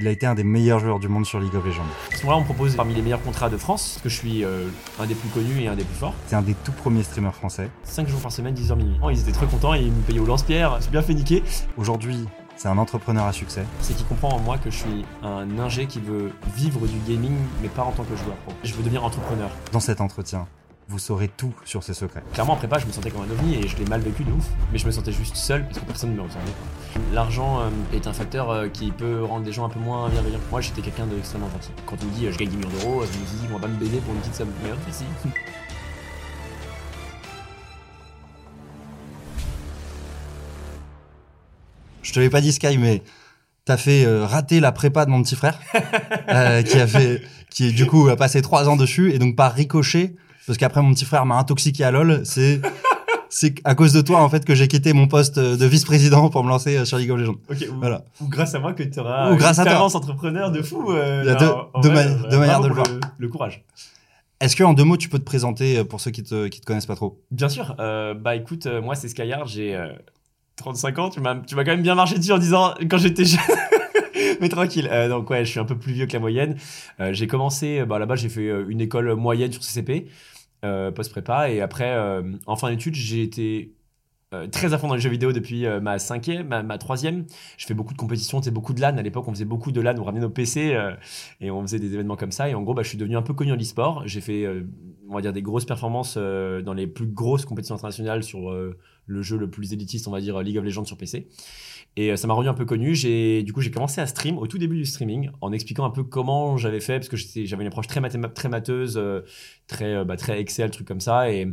Il a été un des meilleurs joueurs du monde sur League of Legends. À ce moment-là, on me propose parmi les meilleurs contrats de France, parce que je suis euh, un des plus connus et un des plus forts. C'est un des tout premiers streamers français. 5 jours par semaine, 10h minuit. Oh, ils étaient très contents, ils me payaient au lance-pierre, c'est bien fait niquer. Aujourd'hui, c'est un entrepreneur à succès. C'est qu'il comprend en moi que je suis un ingé qui veut vivre du gaming, mais pas en tant que joueur pro. Je veux devenir entrepreneur. Dans cet entretien, vous saurez tout sur ses secrets. Clairement, en prépa, je me sentais comme un ovni et je l'ai mal vécu de ouf. Mais je me sentais juste seul parce que personne ne me ressemblait. L'argent euh, est un facteur euh, qui peut rendre les gens un peu moins bienveillants. Moi, j'étais quelqu'un d'extrêmement gentil. Quand on me dit euh, je gagne 10 millions d'euros, je me dis on va pas me baiser pour une petite somme. Mais en fait, si. Je te l'ai pas dit Sky, mais t'as fait euh, rater la prépa de mon petit frère, euh, qui a fait, qui du coup a passé trois ans dessus et donc par ricochet, parce qu'après mon petit frère m'a intoxiqué à LoL, c'est c'est à cause de toi en fait que j'ai quitté mon poste de vice-président pour me lancer euh, sur League of Legends. Ok, ou, Voilà. ou grâce à moi que tu auras Ou grâce à toi. expérience entrepreneur de fou. euh, Il y a deux- alors, en deux vrai, ma- euh, deux manières de le voir. Le courage. Est-ce que en deux mots tu peux te présenter pour ceux qui te qui te connaissent pas trop? Bien sûr. euh, bah écoute, euh, moi c'est Skyard, j'ai euh, 35 ans. Tu m'as, tu m'as quand même bien marché dessus en disant quand j'étais jeune. Mais tranquille. Euh, donc ouais, je suis un peu plus vieux que la moyenne. Euh, j'ai commencé, bah là-bas j'ai fait une école moyenne sur CCP, post-prépa, et après euh, en fin d'études j'ai été euh, très à fond dans les jeux vidéo depuis euh, ma cinquième, ma, ma troisième. Je fais beaucoup de compétitions, c'est beaucoup de LAN. À l'époque, on faisait beaucoup de LAN, on ramenait nos PC euh, et on faisait des événements comme ça. Et en gros, bah, je suis devenu un peu connu en e-sport. J'ai fait, euh, on va dire, des grosses performances euh, dans les plus grosses compétitions internationales sur euh, le jeu le plus élitiste, on va dire League of Legends sur PC. Et euh, ça m'a rendu un peu connu. J'ai, du coup, j'ai commencé à stream au tout début du streaming en expliquant un peu comment j'avais fait parce que j'avais une approche très, mathéma- très mateuse, euh, très, euh, bah, très Excel, truc comme ça. Et,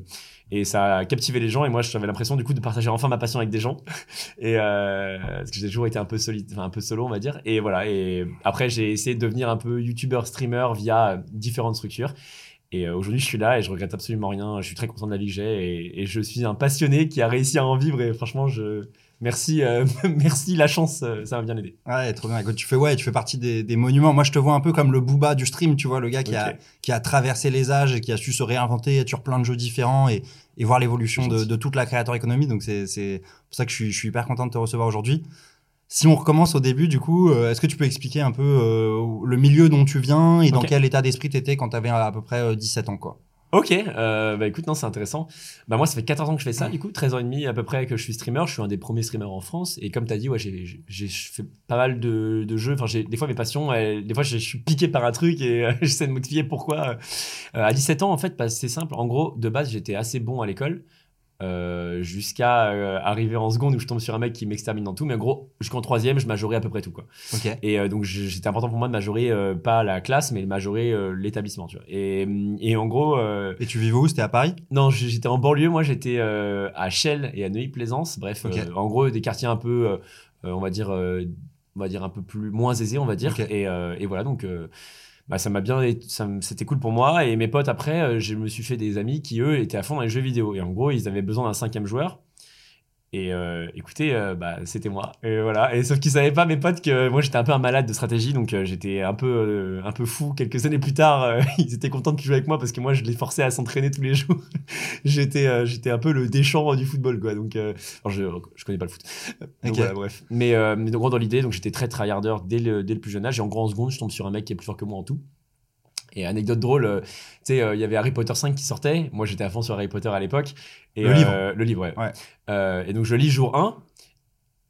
et ça a captivé les gens. Et moi, j'avais l'impression du coup de partager enfin ma passion avec des gens. Et euh, parce que j'ai toujours été un peu solide, un peu solo, on va dire. Et voilà. Et après, j'ai essayé de devenir un peu youtubeur, streamer via différentes structures. Et aujourd'hui, je suis là et je regrette absolument rien. Je suis très content de la vie que j'ai et je suis un passionné qui a réussi à en vivre. Et franchement, je merci, euh, merci la chance, euh, ça m'a bien aidé. Ouais, trop bien. Écoute, tu fais ouais, tu fais partie des, des monuments. Moi, je te vois un peu comme le Booba du stream, tu vois, le gars qui a qui a traversé les âges et qui a su se réinventer être sur plein de jeux différents et, et voir l'évolution de, toute la créateur économie. Donc c'est c'est pour ça que je suis je suis hyper content de te recevoir aujourd'hui. Si on recommence au début, du coup, euh, est-ce que tu peux expliquer un peu euh, le milieu dont tu viens et dans quel état d'esprit tu étais quand tu avais à peu près euh, 17 ans, quoi? Ok, euh, bah écoute, non, c'est intéressant. Bah moi, ça fait 14 ans que je fais ça, du coup, 13 ans et demi à peu près que je suis streamer. Je suis un des premiers streamers en France. Et comme tu as dit, ouais, j'ai j'ai- fait pas mal de, de jeux. Enfin, j'ai des fois mes passions, des fois je suis piqué par un truc et euh, j'essaie de m'expliquer pourquoi. Euh, à 17 ans, en fait, bah, c'est simple. En gros, de base, j'étais assez bon à l'école. Euh, jusqu'à euh, arriver en seconde où je tombe sur un mec qui m'extermine dans tout mais en gros jusqu'en troisième je majorais à peu près tout quoi et euh, donc c'était important pour moi de majorer pas la classe mais de majorer l'établissement tu vois et, et en gros Et tu vivais où? C'était à Paris? Non, j'étais en banlieue. Moi, j'étais à Chelles et à Neuilly-Plaisance. Bref, en gros, des quartiers un peu, on va dire, on va dire un peu plus moins aisés, on va dire. Et, et voilà, donc. Bah, ça m'a bien ça c'était cool pour moi et mes potes après euh, je me suis fait des amis qui eux étaient à fond dans les jeux vidéo. Et en gros ils avaient besoin d'un cinquième joueur et euh, écoutez euh, bah, c'était moi. Et voilà. Et sauf qu'ils savaient pas mes potes que moi j'étais un peu un malade de stratégie. Donc euh, j'étais un peu un peu fou. Quelques années plus tard ils étaient contents de jouer avec moi parce que moi je les forçais à s'entraîner tous les jours. J'étais j'étais un peu le Deschamps du football quoi. Donc je je connais pas le foot. Donc Ok. voilà, bref. Mais mais donc, en gros, dans l'idée donc j'étais très tryharder dès le dès le plus jeune âge. Et en gros en seconde je tombe sur un mec qui est plus fort que moi en tout et anecdote drôle, euh, tu sais, euh, il y avait Harry Potter 5 qui sortait. Moi, j'étais à fond sur Harry Potter à l'époque. Et, Le euh, livre. Le livre, ouais. Ouais. Euh, et donc, je lis jour 1.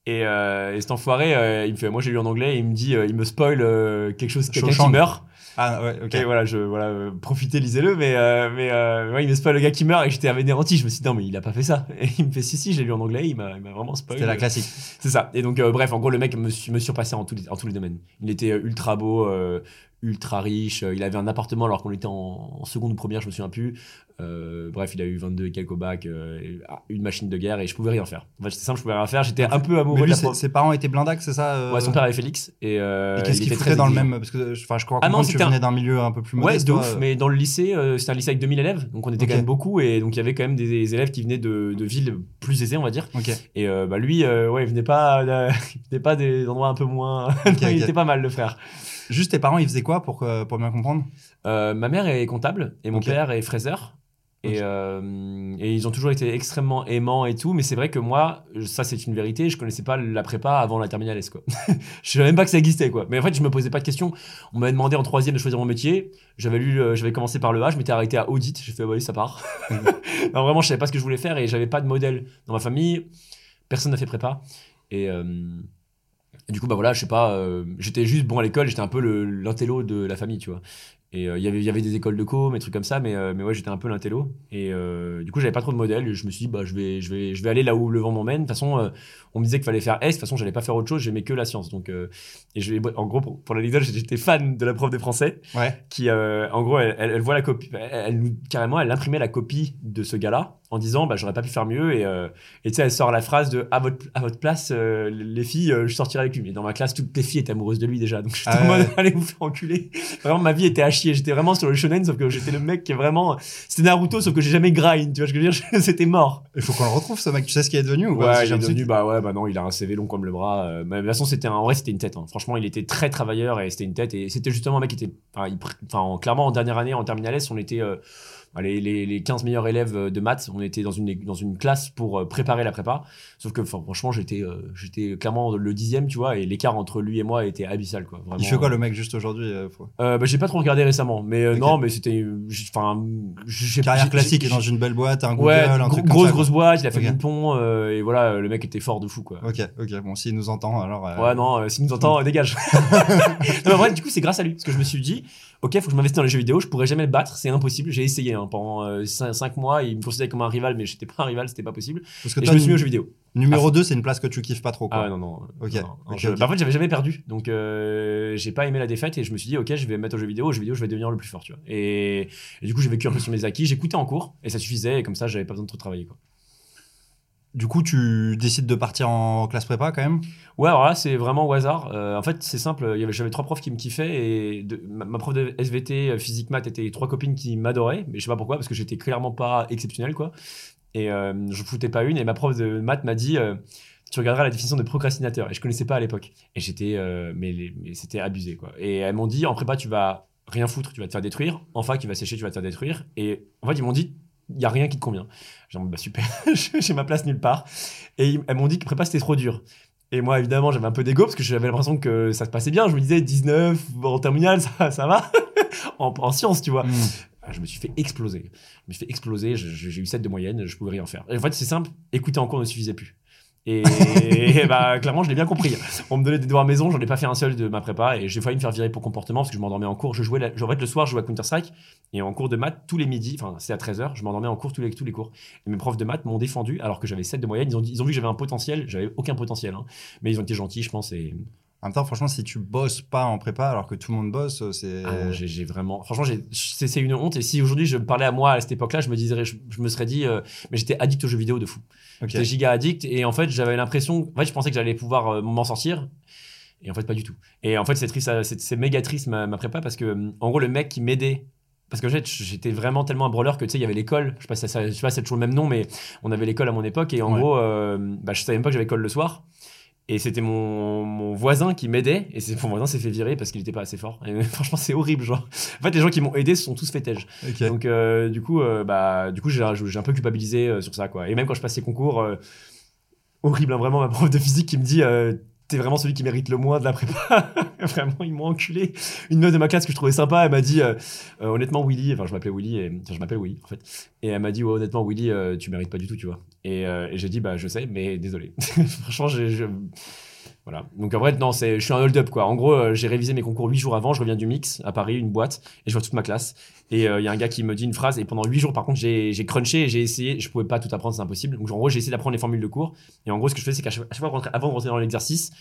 Et, euh, et cet enfoiré, euh, il me fait, moi j'ai lu en anglais, et il me dit, euh, il me spoil euh, quelque chose, quelqu'un qui meurt. Ah ouais, ok. Et voilà, je, voilà, euh, profitez, lisez-le, mais, euh, mais euh, ouais, il me spoil le gars qui meurt, et j'étais anéanti. Je me suis dit, non, mais il a pas fait ça. Et il me fait, si, si, j'ai lu en anglais, il m'a il m'a vraiment spoil. C'était la classique. C'est ça. Et donc, euh, bref, en gros, le mec me, me surpassait en tous les, en tous les domaines. Il était ultra beau, euh, ultra riche. il avait un appartement alors qu'on était en, en seconde ou première, je me souviens plus. Euh, bref, il a eu 22 et quelques au bac, euh, et- ah, une machine de guerre et je pouvais rien faire. En fait, c'était simple, je pouvais rien faire. J'étais un peu amoureux Mais lui, de la ses, parents étaient blindax, c'est ça euh? Ouais, son père avait Félix. Et, euh, Et qu'est-ce il qu'il foutait très dans le même Parce que enfin, je crois Ah non, que tu venais d'un milieu un peu plus Ouais, modeste. de toi, ouf. euh. Mais dans le lycée, euh, c'était un lycée avec 2000 élèves, donc on était quand même beaucoup, et donc il y avait quand même des, élèves qui venaient de, de villes plus aisées, on va dire. Et euh, bah lui, ouais, il venait pas, il venait pas des endroits un peu moins. Il était pas mal, le frère. Juste tes parents, ils faisaient quoi pour, pour bien comprendre? Euh, ma mère est comptable et mon père est fraiseur. Et, euh, et ils ont toujours été extrêmement aimants et tout, mais c'est vrai que moi, ça c'est une vérité, je connaissais pas la prépa avant la terminale S quoi. je savais même pas que ça existait quoi. Mais en fait, je me posais pas de questions. On m'avait demandé en troisième de choisir mon métier. J'avais lu, euh, j'avais commencé par le A, je m'étais arrêté à audit. J'ai fait ah, oui ça part. non vraiment, je savais pas ce que je voulais faire et j'avais pas de modèle dans ma famille. Personne n'a fait prépa et euh, et du coup, bah voilà, je sais pas, euh, j'étais juste bon à l'école, j'étais un peu l'intello de la famille, tu vois. Et euh, il y avait- il y avait des écoles de com, des trucs comme ça, mais, euh, mais ouais, j'étais un peu l'intello. Et euh, du coup, j'avais pas trop de modèles. Et je me suis dit, bah, je vais, je vais, je vais aller là où le vent m'emmène. De toute façon, on me disait qu'il fallait faire S. De toute façon, j'allais pas faire autre chose, j'aimais que la science. Donc, et je vais, en gros, pour, pour l'anecdote, j'étais fan de la prof de français Ouais. qui, en gros, elle, elle- elle voit la copie, elle, carrément, elle imprimait la copie de ce gars-là en disant, bah, j'aurais pas pu faire mieux. Et, euh, tu sais, elle sort la phrase de, à votre, à votre place, euh, les filles, euh, je sortirai avec lui. Mais dans ma classe, toutes les filles étaient amoureuses de lui déjà. Donc, j'étais Ah en ouais. mode, allez vous faire enculer. Vraiment, ma vie était à chier. J'étais vraiment sur le shonen, sauf que j'étais le mec qui est vraiment, c'était Naruto, sauf que j'ai jamais grind. Tu vois ce que je veux dire? C'était mort. Il faut qu'on le retrouve, ce mec. Tu sais ce qu'il est devenu ou pas? Ouais, il est devenu, bah ouais, bah non, il a un CV long comme le bras. euh, mais de toute façon, c'était un, en vrai, c'était une tête. hein. Franchement, il était très travailleur et c'était une tête. Et c'était justement un mec qui était, enfin, il clairement, en dernière année, en terminale S, on était les, les, les 15 meilleurs élèves euh, de maths. On était dans une, dans une classe pour euh, préparer la prépa. Sauf que, franchement, j'étais, euh, j'étais clairement le dixième, tu vois, et l'écart entre lui et moi était abyssal, quoi. Vraiment, Il fait quoi le mec juste aujourd'hui euh, bah, j'ai pas trop regardé récemment, mais euh, Ok. non, mais c'était, enfin, Carrière classique, dans une belle boîte, un Google, Ouais, un gros- truc comme grosse ça, quoi. grosse boîte, il a fait Ok. le pont et voilà, le mec était fort de fou quoi. Ok, ok. Bon, s'il nous entend, alors. Ouais, non, s'il nous entend, dégage. non, mais en vrai, du coup, c'est grâce à lui. Parce que je me suis dit, ok, faut que je m'investisse dans les jeux vidéo, je pourrais jamais le battre, c'est impossible. J'ai essayé hein, pendant 5 mois, il me considérait comme un rival, mais j'étais pas un rival, c'était pas possible. Parce que Et je me suis mis aux jeux vidéo. numéro 2, c'est une place que tu kiffes pas trop, Ah quoi. ouais, non, non. Ok, non, je- ok. bah, en fait, j'avais jamais perdu. Donc, euh, j'ai pas aimé la défaite et je me suis dit, ok, je vais me mettre aux jeux vidéo. Aux jeux vidéo, je vais devenir le plus fort, tu vois. Et, et du coup, j'ai vécu un peu sur mes acquis. J'écoutais en cours et ça suffisait. Et comme ça, j'avais pas besoin de trop travailler, quoi. Du coup, tu décides de partir en classe prépa quand même? Ouais, alors là, c'est vraiment au hasard. Euh, en fait, c'est simple. J'avais trois profs qui me kiffaient et ma, prof de SVT, euh, physique, maths, étaient trois copines qui m'adoraient. Mais je sais pas pourquoi, parce que j'étais clairement pas exceptionnel, quoi. Et euh, je foutais pas une. Et ma prof de maths m'a dit euh, Tu regarderas la définition de procrastinateur. Et je connaissais pas à l'époque. Et j'étais. mais mais c'était abusé, quoi. Et elles m'ont dit En prépa, tu vas rien foutre, tu vas te faire détruire. En fac, tu vas sécher, tu vas te faire détruire. Et en fait, ils m'ont dit Il y a rien qui te convient. J'ai dit, bah super, j'ai ma place nulle part. Et elles m'ont dit que prépa, c'était trop dur. Et moi, évidemment, j'avais un peu d'ego parce que j'avais l'impression que ça se passait bien. Je me disais 19 en terminale, ça, ça va? en, en sciences, tu vois. Hmm. Ah, Je me suis fait exploser. Je me suis fait exploser. J'ai eu 7 de moyenne, je pouvais rien faire. Et en fait, c'est simple, écouter en cours ne suffisait plus. Et, et bah, clairement, je l'ai bien compris. On me donnait des devoirs maison, j'en ai pas fait un seul de ma prépa et j'ai failli me faire virer pour comportement parce que je m'endormais en cours. Je jouais, la- en fait, le soir, je jouais à Counter-Strike et en cours de maths, tous les midis, enfin, c'est à 13h, je m'endormais en cours tous les, tous les cours. Et mes profs de maths m'ont défendu alors que j'avais 7 de moyenne. Ils ont, ils ont vu que j'avais un potentiel, j'avais aucun potentiel, hein. mais ils ont été gentils, je pense. Et En même temps, franchement, si tu bosses pas en prépa alors que tout le monde bosse, c'est. Ah j'ai vraiment. Franchement, j'ai- c'est une honte. Et si aujourd'hui je me parlais à moi à cette époque-là, je me dirais, je, je me serais dit, euh, mais j'étais addict aux jeux vidéo de fou. J'étais giga addict et en fait, j'avais l'impression, en fait, je pensais que j'allais pouvoir euh, m'en sortir. Et en fait, pas du tout. Et en fait, c'est triste, c'est méga triste ma, ma prépa parce que, euh, en gros, le mec qui m'aidait. Parce que j'étais vraiment tellement un brawler que tu sais, il y avait l'école. Je sais pas si ça- je sais pas si c'est toujours le même nom, mais on avait l'école à mon époque. Et en Ouais. gros, euh, bah, je savais même pas que j'avais école le soir. Et c'était mon, mon voisin qui m'aidait. Et c'est- mon voisin s'est fait virer parce qu'il était pas assez fort. Et franchement, c'est horrible. Genre. En fait, les gens qui m'ont aidé se sont tous fait tège. Donc, euh, du coup, euh, bah, du coup, j'ai un peu culpabilisé euh, sur ça, quoi. Et même quand je passais concours, euh, horrible, hein, vraiment, ma prof de physique qui me dit. T'es vraiment celui qui mérite le moins de la prépa. vraiment, ils m'ont enculé. Une meuf de ma classe que je trouvais sympa, elle m'a dit euh, euh, honnêtement Willy, enfin je m'appelais Willy, et, je m'appelle Willy en fait, et elle m'a dit ouais, honnêtement Willy, euh, tu mérites pas du tout, tu vois. Et, j'ai dit bah je sais, mais désolé. Franchement, je, voilà. Donc en vrai, non, c'est, je suis un hold-up quoi. En gros, euh, j'ai révisé mes concours 8 jours avant, je reviens du mix à Paris, une boîte, et je vois toute ma classe. Et il y a un gars qui me dit une phrase, et pendant 8 jours, par contre, j'ai, j'ai crunché j'ai essayé, je pouvais pas tout apprendre, c'est impossible. Donc en gros, j'ai essayé d'apprendre les formules de cours. Et en gros, ce que je fais, c'est qu'à chaque, fois, avant de rentrer dans l'exercice,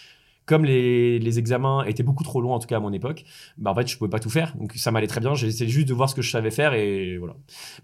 comme les, les examens étaient beaucoup trop longs, en tout cas à mon époque, bah en fait, je pouvais pas tout faire. Donc ça m'allait très bien. Essayé juste de voir ce que je savais faire et voilà.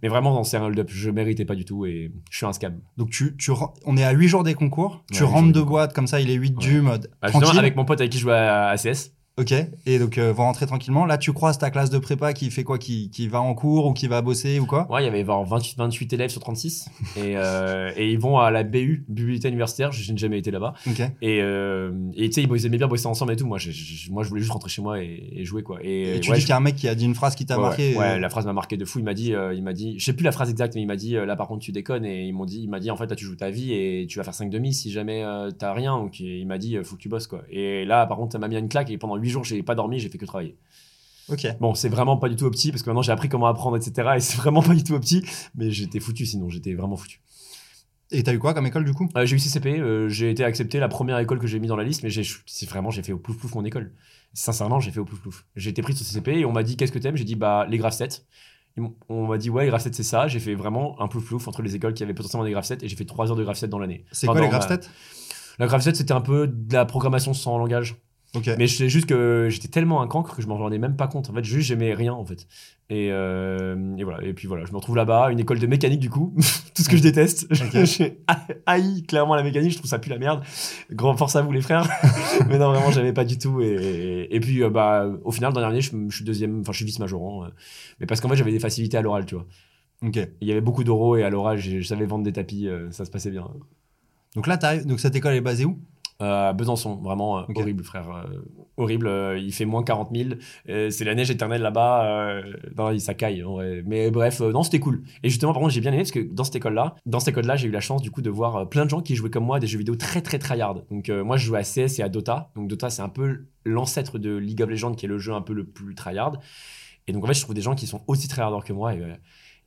Mais vraiment, c'est un hold-up. Je méritais pas du tout et je suis un scam. Donc, tu, tu, on est à 8 jours des concours. tu Ouais, rentres de boîte comme ça, il est 8 Ouais. du mode. Bah, avec mon pote avec qui je jouais à ACS. Ok, et donc euh, vous rentrez tranquillement. Là, tu croises ta classe de prépa qui fait quoi qui, qui va en cours ou qui va bosser ou quoi? Ouais, il y avait genre 28, 28 élèves sur 36. et, euh, et ils vont à la BU, Bibliothèque Universitaire. Je n'ai jamais été là-bas. Ok. Et euh, tu sais, ils aimaient bien bosser ensemble et tout. Moi, je, je- moi, je voulais juste rentrer chez moi et, et jouer, quoi. Et, Et tu ouais, dis je- qu'il y a un mec qui a dit une phrase qui t'a Ouais, marqué. Ouais, la phrase m'a marqué de fou. Il m'a dit, euh, il m'a dit, je sais plus la phrase exacte, mais il m'a dit, là par contre tu déconnes et ils m'ont dit, il m'a dit en fait là tu joues ta vie et tu vas faire 5 demi si jamais t'as rien. Donc il m'a dit, faut que tu bosses quoi. Et là par contre ça m'a mis une claque et pendant 8 jours j'ai pas dormi, j'ai fait que travailler. Ok. Bon, c'est vraiment pas du tout opti parce que maintenant j'ai appris comment apprendre etc. Et c'est vraiment pas du tout opti, mais j'étais foutu sinon, j'étais vraiment foutu. Et t'as eu quoi comme école du coup? Euh, j'ai eu CCP, euh, j'ai été accepté la première école que j'ai mis dans la liste, mais j'ai, c'est vraiment j'ai fait au plouf plouf mon école. Sincèrement, j'ai fait au plouf plouf. J'ai été pris sur CCP et on m'a dit qu'est-ce que t'aimes? J'ai dit bah les graph 7. Ils m'ont- On m'a dit ouais les graph 7 c'est ça. J'ai fait vraiment un plouf plouf entre les écoles qui avaient potentiellement des graph 7 et j'ai fait 3 heures de graph 7 dans l'année. C'est Enfin, quoi les dans graph ma- stats La 7 c'était un peu de la programmation sans langage. Mais je sais juste que j'étais tellement un cancre que je m'en rendais même pas compte. En fait, juste j'aimais rien en fait. Et, euh, et voilà. Et puis voilà, je me retrouve là-bas, une école de mécanique du coup, tout ce que je déteste. Ok. J'ai haï clairement la mécanique. Je trouve ça pue la merde. Grand force à vous les frères. Mais non, vraiment, j'avais pas du tout. Et, et puis euh, bah, au final, dans l'année, je, je suis deuxième, enfin, je suis vice majorant. euh. mais parce qu'en fait, j'avais des facilités à l'oral, tu vois. Il y avait beaucoup d'euros et à l'oral, je, je savais vendre des tapis, ça se passait bien. Donc là. Donc cette école est basée où? Euh, Besançon, vraiment euh, horrible, frère. euh, horrible. il fait moins 40 000. euh, c'est la neige éternelle là-bas. non, ça caille. Mais bref, non, c'était cool. Et justement, par contre, j'ai bien aimé parce que dans cette école-là, dans cette école-là, j'ai eu la chance du coup de voir plein de gens qui jouaient comme moi à des jeux vidéo très très tryhard. Donc euh, moi, je jouais à CS et à Dota. Donc Dota, c'est un peu l'ancêtre de League of Legends, qui est le jeu un peu le plus tryhard. Et donc en fait, je trouve des gens qui sont aussi tryharders que moi. Et, euh,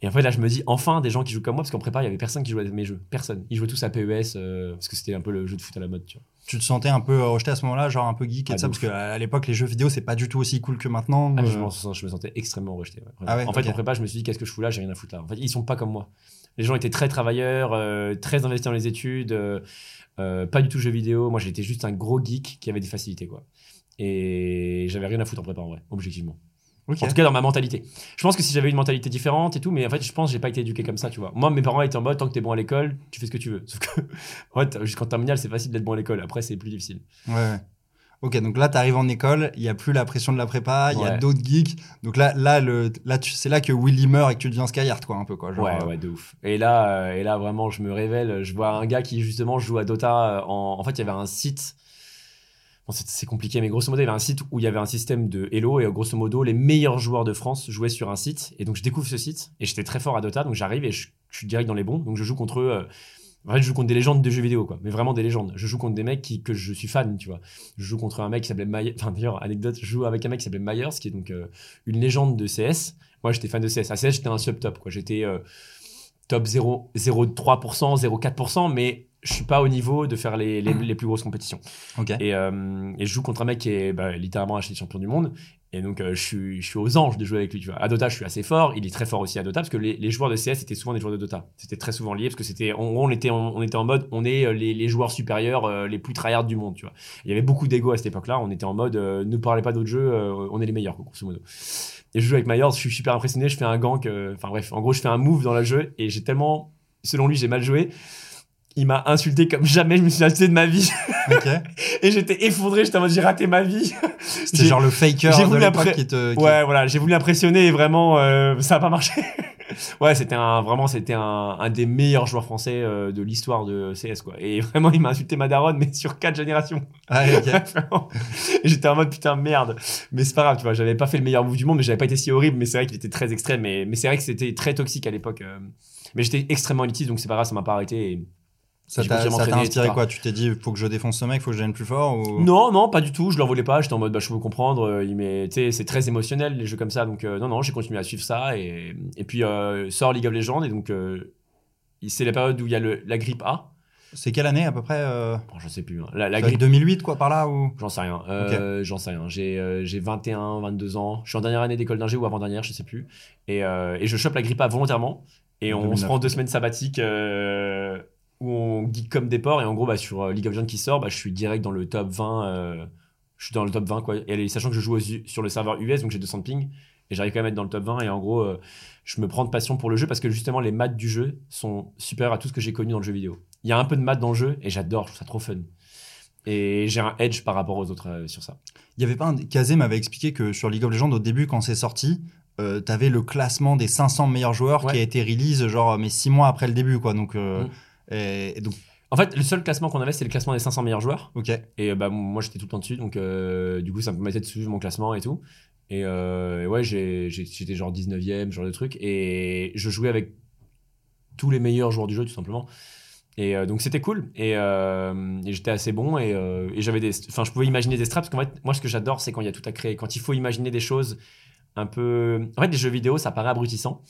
et en fait, là, je me dis, enfin, des gens qui jouent comme moi, parce qu'en prépa, il y avait personne qui jouait à mes jeux. Personne. Ils jouaient tous à PES, euh, parce que c'était un peu le jeu de foot à la mode, tu vois. Tu te sentais un peu euh, rejeté à ce moment-là, genre un peu geek et Ah, tout ça, parce qu'à l'époque, les jeux vidéo, c'est pas du tout aussi cool que maintenant. Ah, euh, je, m'en sens- je me sentais extrêmement rejeté. ouais. Ah ouais, en fait, en prépa, je me suis dit, qu'est-ce que je fous là J'ai rien à foutre là. En fait, ils sont pas comme moi. Les gens étaient très travailleurs, euh, très investis dans les études, euh, pas du tout jeux vidéo. Moi, j'étais juste un gros geek qui avait des facilités, quoi. Et j'avais rien à foutre en prépa, en vrai, objectivement. En tout cas, dans ma mentalité. Je pense que si j'avais une mentalité différente et tout, mais en fait, je pense que j'ai pas été éduqué comme ça, tu vois. Moi, mes parents étaient en mode, tant que t'es bon à l'école, tu fais ce que tu veux. Sauf que, en fait, jusqu'en terminale, c'est facile d'être bon à l'école. Après, c'est plus difficile. Ouais, ouais. Ok, donc là, tu arrives en école, il y a plus la pression de la prépa, il y a d'autres geeks. Donc là, là, le, là c'est là que Willy meurt et que tu deviens Skyheart, quoi, un peu, quoi. Genre, ouais, euh, ouais, de ouf. Et là, euh, et là, vraiment, je me révèle. Je vois un gars qui, justement, joue à Dota. euh, En, en fait, il y avait un site. C'est compliqué, mais grosso modo, il y avait un site où il y avait un système de Hello. Et grosso modo, les meilleurs joueurs de France jouaient sur un site. Et donc, je découvre ce site. Et j'étais très fort à Dota. Donc, j'arrive et je, suis direct dans les bons. Donc, je joue contre eux. euh, en fait, je joue contre des légendes de jeux vidéo, quoi. Mais vraiment des légendes. Je joue contre des mecs que je suis fan, tu vois. Je joue contre un mec qui s'appelait Myers. Enfin, d'ailleurs, anecdote, je joue avec un mec qui s'appelait Myers, qui est donc euh, une légende de CS. Moi, j'étais fan de CS. À CS, j'étais un sub-top, quoi. J'étais euh, top 0, 0,3%, 0,4%, mais je suis pas au niveau de faire les, les, les plus grosses compétitions. Et, euh, et je joue contre un mec qui est bah, littéralement acheté champion du monde. Et donc, euh, je, suis, je suis aux anges de jouer avec lui. Tu vois. À Dota, je suis assez fort. Il est très fort aussi à Dota parce que les, les joueurs de CS étaient souvent des joueurs de Dota. C'était très souvent lié parce que c'était, gros, on était, en, on était en mode, on est euh, les, les joueurs supérieurs, euh, les plus tryhards du monde. Tu vois. Il y avait beaucoup d'ego à cette époque-là. On était en mode, euh, ne parlez pas d'autres jeux, on est les meilleurs, grosso modo. Et je joue avec Myers, je suis super impressionné. Je fais un gank, enfin bref, en gros, je fais un move dans le jeu et j'ai tellement, selon lui, j'ai mal joué. Il m'a insulté comme jamais je me suis insulté de ma vie. Ok. Et j'étais effondré, j'étais en mode j'ai raté ma vie. C'était genre le faker j'ai de voulu qui te. qui- Ouais, voilà, j'ai voulu l'impressionner et vraiment, euh, ça a pas marché. ouais, c'était un, vraiment, c'était un, un des meilleurs joueurs français euh, de l'histoire de CS, quoi. Et vraiment, il m'a insulté ma daronne, mais sur quatre générations. Ah, ok. Vraiment. Et J'étais en mode putain, merde. Mais c'est pas grave, tu vois, j'avais pas fait le meilleur move du monde, mais j'avais pas été si horrible, mais c'est vrai qu'il était très extrême. Mais, mais c'est vrai que c'était très toxique à l'époque. euh. Mais j'étais extrêmement élitiste, donc c'est pas grave, ça m'a pas arrêté. et- Ça t'a inspiré quoi? Tu t'es dit, faut que je défonce ce mec, faut que je devienne plus fort ou... Non, non, pas du tout. Je l'en voulais pas. J'étais en mode, bah, je peux comprendre. euh, Il c'est très émotionnel les jeux comme ça. Donc euh, non, non, j'ai continué à suivre ça et, et puis euh, sort League of Legends et donc c'est la période où il y a le, la grippe A. C'est quelle année à peu près. Bon, je sais plus. hein. La, la grippe. 2008 quoi par là ou J'en sais rien. J'en sais rien. J'ai euh, j'ai 21, 22 ans. Je suis en dernière année d'école d'ingé ou avant-dernière, je sais plus. Et, et je chope la grippe A volontairement. Et on 2009. se prend deux semaines sabbatiques où on geek comme des porcs. Et en gros, bah, sur euh, League of Legends qui sort, bah, je suis direct dans le top 20. euh, je suis dans le top 20, quoi. Et sachant que je joue aux sur le serveur US, donc j'ai 200 de ping. Et j'arrive quand même à être dans le top 20. Et en gros, euh, je me prends de passion pour le jeu parce que justement, les maths du jeu sont supérieures à tout ce que j'ai connu dans le jeu vidéo. Il y a un peu de maths dans le jeu et j'adore, je trouve ça trop fun. Et j'ai un edge par rapport aux autres euh, sur ça. Il y avait pas un... Kazé m'avait expliqué que sur League of Legends, au début, quand c'est sorti, euh, t'avais le classement des 500 meilleurs joueurs Ouais. qui a été release, genre, mais 6 mois après le début, quoi. Donc, Mm. Et, et donc, En fait, le seul classement qu'on avait, c'est le classement des 500 meilleurs joueurs. ok. Et euh, bah, moi, j'étais tout le temps dessus, donc euh, du coup, ça me permettait de suivre mon classement et tout. Et, euh, et ouais, j'étais genre 19ème, ce genre de truc. Et je jouais avec tous les meilleurs joueurs du jeu, tout simplement. Et euh, donc, c'était cool. Et, et j'étais assez bon. Et, et j'avais des. Enfin, je pouvais imaginer des straps. Parce qu'en fait, moi, ce que j'adore, c'est quand il y a tout à créer. Quand il faut imaginer des choses un peu. En fait, les jeux vidéo, ça paraît abrutissant.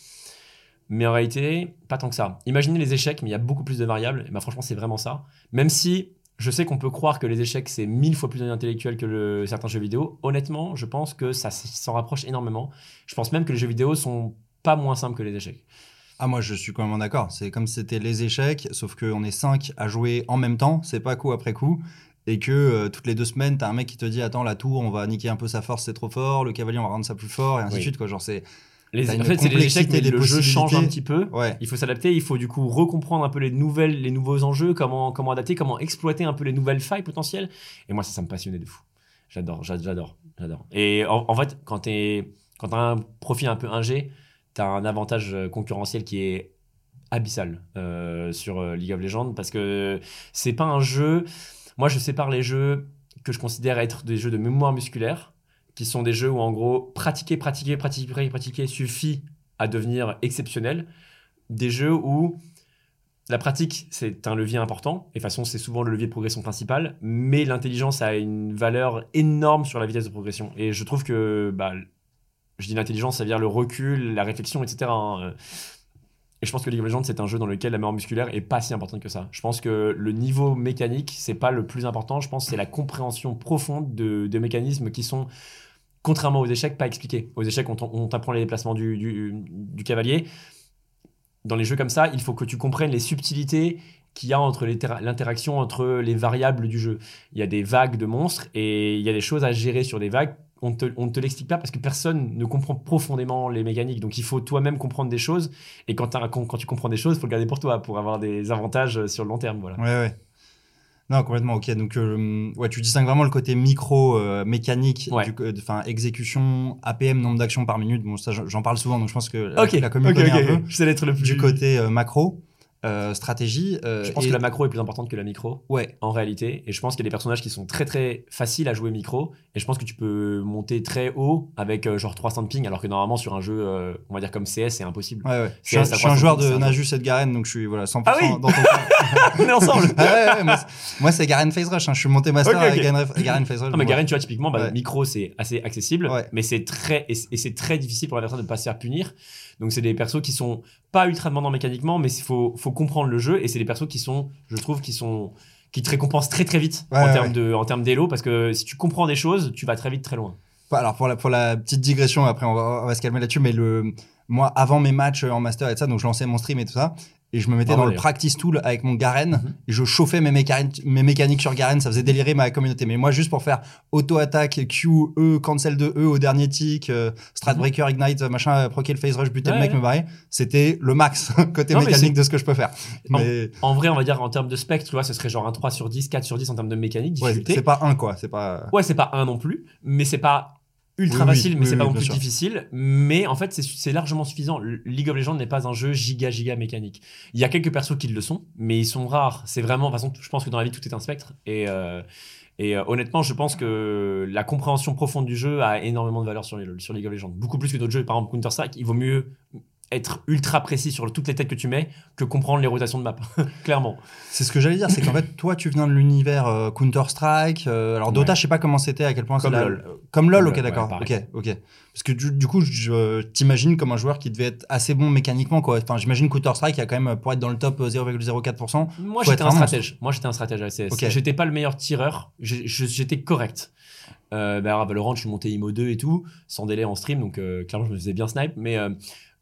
Mais en réalité, pas tant que ça. Imaginez les échecs, mais il y a beaucoup plus de variables. Et bah, franchement, c'est vraiment ça. Même si je sais qu'on peut croire que les échecs, c'est mille fois plus intellectuel que le, certains jeux vidéo. Honnêtement, je pense que ça s'en rapproche énormément. Je pense même que les jeux vidéo sont pas moins simples que les échecs. Ah, moi, je suis quand même d'accord. C'est comme si c'était les échecs, sauf qu'on est 5 à jouer en même temps, c'est pas coup après coup. Et que euh, toutes les deux semaines, t'as un mec qui te dit Attends, la tour, on va niquer un peu sa force, c'est trop fort. Le cavalier, on va rendre ça plus fort, et ainsi de Oui. suite. Quoi. Genre, c'est. Les, T'as en fait, c'est les échecs, mais le jeu change un petit peu. Ouais. Il faut s'adapter, il faut du coup recomprendre un peu les nouvelles, les nouveaux enjeux, comment, comment adapter, comment exploiter un peu les nouvelles failles potentielles. Et moi, ça, ça me passionnait de fou. J'adore, j'a- j'adore, j'adore. Et en, en fait, quand t'es, quand t'as un profil un peu ingé, t'as un avantage euh, concurrentiel qui est abyssal euh, sur euh, League of Legends parce que c'est pas un jeu. Moi, je sépare les jeux que je considère être des jeux de mémoire musculaire, qui sont des jeux où en gros pratiquer, pratiquer, pratiquer, pratiquer suffit à devenir exceptionnel. Des jeux où la pratique, c'est un levier important. Et de toute façon, c'est souvent le levier de progression principal. Mais l'intelligence a une valeur énorme sur la vitesse de progression. Et je trouve que, bah, je dis l'intelligence, ça veut dire le recul, la réflexion, etc. Et je pense que League of Legends, c'est un jeu dans lequel la mémoire musculaire est pas si importante que ça. Je pense que le niveau mécanique, c'est pas le plus important. Je pense que c'est la compréhension profonde de, mécanismes qui sont, contrairement aux échecs, pas expliqués. Aux échecs, on on t'apprend les déplacements du, du, cavalier. Dans les jeux comme ça, il faut que tu comprennes les subtilités qu'il y a entre l'interaction entre les variables du jeu. Il y a des vagues de monstres et il y a des choses à gérer sur des vagues. On ne te l'explique pas parce que personne ne comprend profondément les mécaniques. Donc il faut toi-même comprendre des choses. Et quand, tu comprends des choses, il faut le garder pour toi pour avoir des avantages sur le long terme. Voilà. Ouais, ouais. Non, complètement, ok. Donc, euh, ouais, tu distingues vraiment le côté micro, euh, mécanique, Ouais. enfin, exécution, APM, nombre d'actions par minute. Bon, ça, j'en parle souvent, donc je pense que la, Ok, la commune connaît un peu. Je sais d'être le plus Du côté euh, macro, euh, stratégie. euh, Je pense et- que la macro est plus importante que la micro. Ouais, en réalité. Et je pense qu'il y a des personnages qui sont très très faciles à jouer micro. Et je pense que tu peux monter très haut avec euh, genre 300 de ping, alors que normalement sur un jeu, on va dire comme CS, c'est impossible. ouais, ouais. Je suis un, ça je suis un croit joueur de Najus et de Garen, donc je suis voilà, 100% Ah oui dans ton on est ensemble Ah ouais, moi, c'est- Garen Phase Rush. hein. Je suis monté master Ok, ok. avec Garen, Phase Rush. Non, mais Garen, tu vois, typiquement, bah, micro, c'est assez accessible, mais c'est très, et, c'est très difficile pour l'adversaire de ne pas se faire punir. Donc, c'est des persos qui sont pas ultra demandants mécaniquement, mais il faut, faut comprendre le jeu, et c'est des persos qui sont, je trouve, qui sont, qui te récompensent très très vite Ouais, en ouais, termes de, en termes d'élo, parce que si tu comprends des choses, tu vas très vite très loin. Alors pour la, pour la petite digression, après on va, on va se calmer là-dessus, mais le, moi avant mes matchs en master et tout ça, donc je lançais mon stream et tout ça, et je me mettais Bravo, dans le practice tool avec mon Garen, Mhm. et je chauffais mes, mécaniques, mes mécaniques sur Garen, ça faisait délirer ma communauté. Mais moi juste pour faire auto-attaque, Q, E, cancel de E au dernier tick, euh, Stratbreaker, Ignite, machin, euh, proquer le phase rush, buter Mhm. Ouais, le mec, ouais. me barrer, c'était le max côté Non, mécanique de ce que je peux faire. En- Mais En vrai, on va dire en termes de spectre, tu vois, ce serait genre un 3 sur 10, 4 sur 10 en termes de mécanique, ouais, c'est pas un quoi, c'est pas. Ouais, c'est pas un non plus, mais c'est pas ultra Oui, oui, facile, mais oui, c'est pas non plus sûr. difficile. Mais en fait, c'est- largement suffisant. Le- League of Legends n'est pas un jeu giga giga mécanique. Il y a quelques persos qui le sont, mais ils sont rares. C'est vraiment, de toute façon, je pense que dans la vie tout est un spectre. Et euh, et euh, honnêtement, je pense que la compréhension profonde du jeu a énormément de valeur sur, les- sur League of Legends. Beaucoup plus que d'autres jeux. Par exemple, Counter Strike, il vaut mieux être ultra précis sur toutes les têtes que tu mets que comprendre les rotations de map. Clairement. C'est ce que j'allais dire, c'est qu'en fait, toi, tu viens de l'univers euh, Counter-Strike. euh, alors, Dota, Ouais. je sais pas comment c'était, à quel point Comme LoL. Comme LoL, ok, d'accord. ouais, ok, ok. Parce que du, du coup, je t'imagine comme un joueur qui devait être assez bon mécaniquement, quoi. Enfin, j'imagine Counter-Strike, il y a quand même, pour être dans le top euh, 0,04%. Moi, j'étais un un stratège. Moi, j'étais un stratège à CS. Ok. J'étais pas le meilleur tireur. J'étais correct. Euh, bah, alors, Valorant, je suis monté IMO 2 et tout, sans délai en stream, donc euh, clairement, je me faisais bien snipe. Mais euh,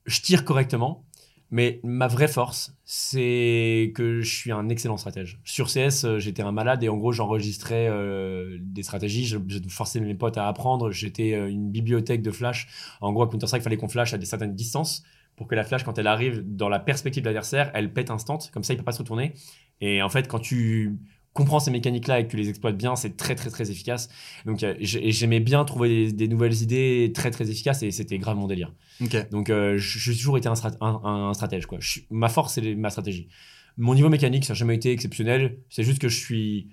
je tire correctement. Mais ma vraie force, c'est que je suis un excellent stratège. Sur CS, euh, j'étais un malade et en gros, j'enregistrais euh, des stratégies. Je, je forçais mes potes à apprendre. J'étais euh, une bibliothèque de flash. En gros, à Counter-Strike, il fallait qu'on flash à des certaines distances pour que la flash, quand elle arrive dans la perspective de l'adversaire, elle pète instant. Comme ça, il peut pas se retourner. Et en fait, quand tu comprends ces mécaniques-là et que tu les exploites bien, c'est très très très efficace. Donc euh, j'aimais bien trouver des, des nouvelles idées très très efficaces et c'était grave mon délire. Donc euh, j'ai toujours été un, strat- un- un- un stratège. Quoi. Je suis- ma force, c'est ma stratégie. Mon niveau mécanique, ça n'a jamais été exceptionnel. C'est juste que je suis.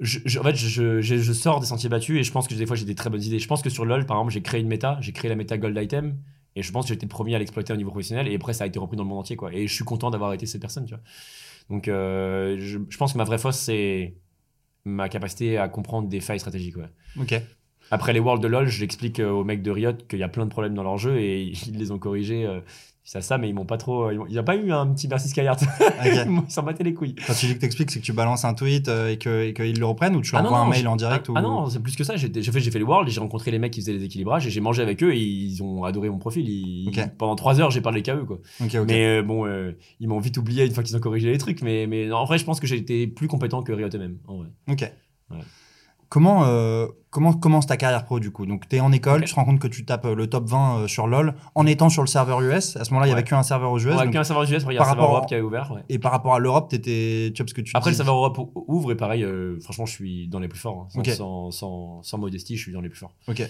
je- je- en fait, je, je- je sors des sentiers battus et je pense que des fois j'ai des très bonnes idées. Je pense que sur LoL, par exemple, j'ai créé une méta, j'ai créé la méta Gold Item et je pense que j'étais le premier à l'exploiter au niveau professionnel et après ça a été repris dans le monde entier. Quoi. Et je suis content d'avoir été cette personne. Tu vois. Donc euh, je, je pense que ma vraie force, c'est ma capacité à comprendre des failles stratégiques. Ouais. Ok. Après les Worlds de LoL, je l'explique euh, aux mecs de Riot qu'il y a plein de problèmes dans leur jeu et ils les ont corrigés. C'est ça, mais ils m'ont pas trop. ils a pas eu un petit merci Skyheart. Ok. ils s'en battaient les couilles. Quand tu dis que t'expliques, c'est que tu balances un tweet euh, et qu'ils le reprennent ou tu Ah leur envoies un mail en direct ah, ou... ah non, c'est plus que ça. J'ai fait, j'ai fait les Worlds et j'ai rencontré les mecs qui faisaient les équilibrages et j'ai mangé avec eux et ils ont adoré mon profil. Ils-. Pendant trois heures, j'ai parlé qu'à eux. Quoi. Mais euh, bon, euh, ils m'ont vite oublié une fois qu'ils ont corrigé les trucs. Mais, mais non, en vrai, je pense que j'ai été plus compétent que Riot en vrai. Ok. Ouais. Comment, euh, comment commence ta carrière pro du coup? Donc tu es en école, tu te rends compte que tu tapes euh, le top 20 euh, sur LoL en étant sur le serveur US. À ce moment-là, il y avait Ouais. qu'un serveur aux US. Donc- qu'un serveur US, il y a un par serveur rapport Europe qui a ouvert. ouais. Et par rapport à l'Europe, tu vois, parce que tu Après, le serveur Europe ou- ouvre et pareil, euh, franchement, je suis dans les plus forts. hein. Sans, sans, sans, sans modestie, je suis dans les plus forts. Ok.